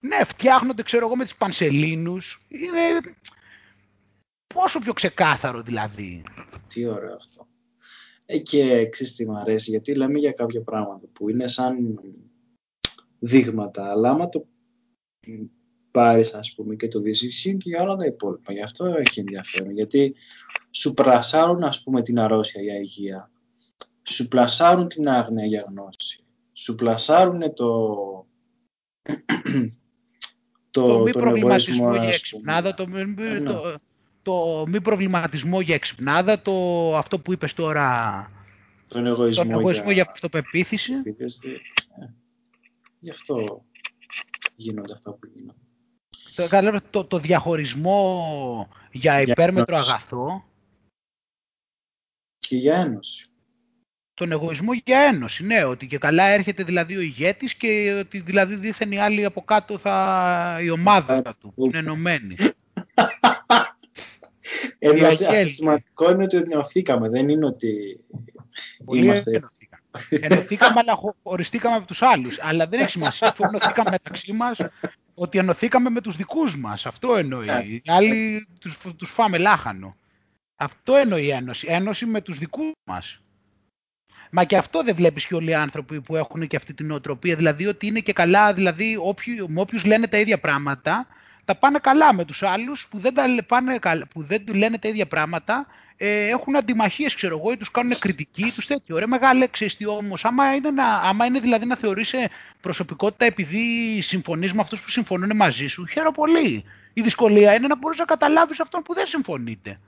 ναι, φτιάχνονται ξέρω εγώ με τις πανσελίνους. Είναι πόσο πιο ξεκάθαρο δηλαδή. Τι ωραίο αυτό. Ε, και ξέρεις τι μου αρέσει, γιατί λέμε για κάποια πράγματα που είναι σαν δείγματα, αλλά άμα το πάρεις, ας πούμε, και το δυσύσχυν και για όλα τα υπόλοιπα. Γι' αυτό έχει ενδιαφέρον. Γιατί σου πλασάρουν, ας πούμε, την αρρώστια για υγεία. Σου πλασάρουν την άγνοια για γνώση. Σου πλασάρουν το. το, το μη προβληματισμό για εξυπνάδα, το, ε, ναι. το, το, μη προβληματισμό για εξυπνάδα, το, αυτό που είπες τώρα, τον εγωισμό, τον εγωισμό για, για αυτοπεποίθηση. Ε, γι' αυτό γίνονται αυτά που γίνονται. Το, το, το διαχωρισμό για υπέρμετρο αγαθό; Και για ένωση. Τον εγωισμό για ένωση, ναι. Ότι και καλά έρχεται δηλαδή ο ηγέτης και ότι δηλαδή δίθεν οι άλλοι από κάτω θα... η ομάδα του που είναι ενωμένη. Ε, σημαντικό είναι ότι ενωθήκαμε, δεν είναι ότι Πολύ είμαστε... Ενωθήκαμε, αλλά χωριστήκαμε από τους άλλους. Αλλά δεν έχει σημασία, αφού ενωθήκαμε μεταξύ μας, ότι ενωθήκαμε με τους δικούς μας. Αυτό εννοεί. Ναι. Οι άλλοι τους, τους φάμε λάχανο. Αυτό εννοεί η ένωση. Ένωση με τους δικούς μας. Μα και αυτό δεν βλέπεις και όλοι οι άνθρωποι που έχουν και αυτή την νοοτροπία. Δηλαδή ότι είναι και καλά, δηλαδή όποιοι, με όποιους λένε τα ίδια πράγματα, τα πάνε καλά με τους άλλους που δεν, τα πάνε, που δεν λένε τα ίδια πράγματα ε, έχουν αντιμαχίες, ξέρω εγώ, ή τους κάνουν κριτική, τους τέτοιο. Ωραία, μεγάλε τι όμως, άμα, είναι άμα είναι δηλαδή να θεωρήσει προσωπικότητα επειδή συμφωνείς με αυτούς που συμφωνούν μαζί σου, χαίρομαι πολύ. Η δυσκολία είναι να μπορείς να καταλάβεις αυτόν που δεν συμφωνείτε.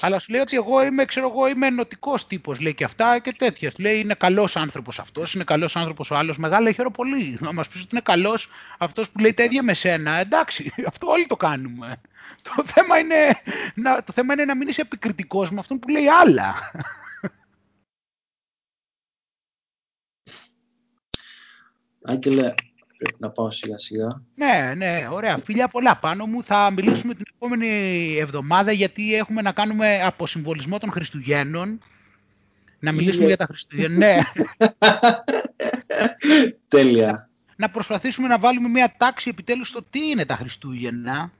Αλλά σου λέει ότι εγώ είμαι, ξέρω εγώ, είμαι ενωτικός τύπος, λέει και αυτά και τέτοια. Λέει είναι καλός άνθρωπος αυτός, είναι καλός άνθρωπος ο άλλος. Μεγάλα, χαίρομαι πολύ. Να μας πεις ότι είναι καλός αυτός που λέει τα ίδια με σένα. Εντάξει, αυτό όλοι το κάνουμε. Το θέμα είναι να, το θέμα είναι να μην είσαι επικριτικός με αυτόν που λέει άλλα. Άγγελε, πρέπει να πάω σιγά σιγά. Ναι, ναι, ωραία. Φίλια πολλά πάνω μου. Θα μιλήσουμε την επόμενη εβδομάδα γιατί έχουμε να κάνουμε αποσυμβολισμό των Χριστουγέννων. Να μιλήσουμε για τα Χριστούγεννα. ναι. Τέλεια. Να προσπαθήσουμε να βάλουμε μια τάξη επιτέλους στο τι είναι τα Χριστούγεννα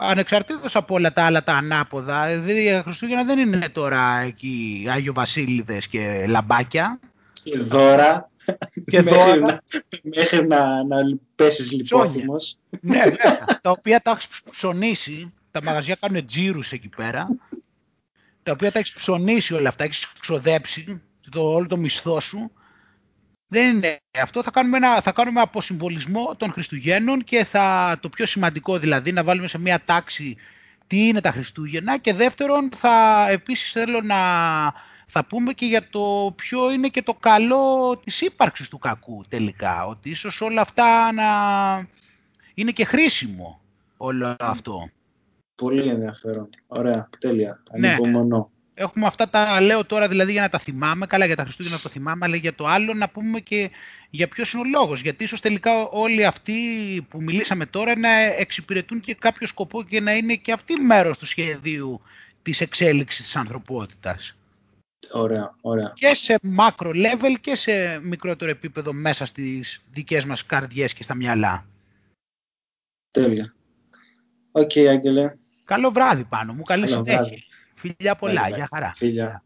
ανεξαρτήτως από όλα τα άλλα τα ανάποδα, δηλαδή η Χριστούγεννα δεν είναι τώρα εκεί Άγιο Βασίλειδες και λαμπάκια. Και δώρα. Και δώρα. μέχρι, να, μέχρι να, να πέσεις λιπόθυμος. ναι, βέβαια. τα οποία τα έχεις ψωνίσει, τα μαγαζιά κάνουν τζίρους εκεί πέρα, τα οποία τα έχεις ψωνίσει όλα αυτά, έχεις ξοδέψει το, όλο το μισθό σου δεν είναι αυτό. Θα κάνουμε, ένα, θα κάνουμε αποσυμβολισμό των Χριστουγέννων και θα, το πιο σημαντικό δηλαδή να βάλουμε σε μια τάξη τι είναι τα Χριστούγεννα και δεύτερον θα επίσης θέλω να θα πούμε και για το ποιο είναι και το καλό της ύπαρξης του κακού τελικά. Ότι ίσως όλα αυτά να είναι και χρήσιμο όλο αυτό. Πολύ ενδιαφέρον. Ωραία. Τέλεια. Ναι. Ανυπομονώ έχουμε αυτά τα λέω τώρα δηλαδή για να τα θυμάμαι, καλά για τα Χριστούγεννα το θυμάμαι, αλλά για το άλλο να πούμε και για ποιος είναι ο λόγος. Γιατί ίσως τελικά όλοι αυτοί που μιλήσαμε τώρα να εξυπηρετούν και κάποιο σκοπό και να είναι και αυτοί μέρος του σχεδίου της εξέλιξης της ανθρωπότητας. Ωραία, ωραία. Και σε macro level και σε μικρότερο επίπεδο μέσα στις δικές μας καρδιές και στα μυαλά. Τέλεια. Ok, okay, Άγγελε. Καλό βράδυ Πάνο μου. Καλή συνέχεια. Φιλιά πολλά. Γεια χαρά. Φιλιά.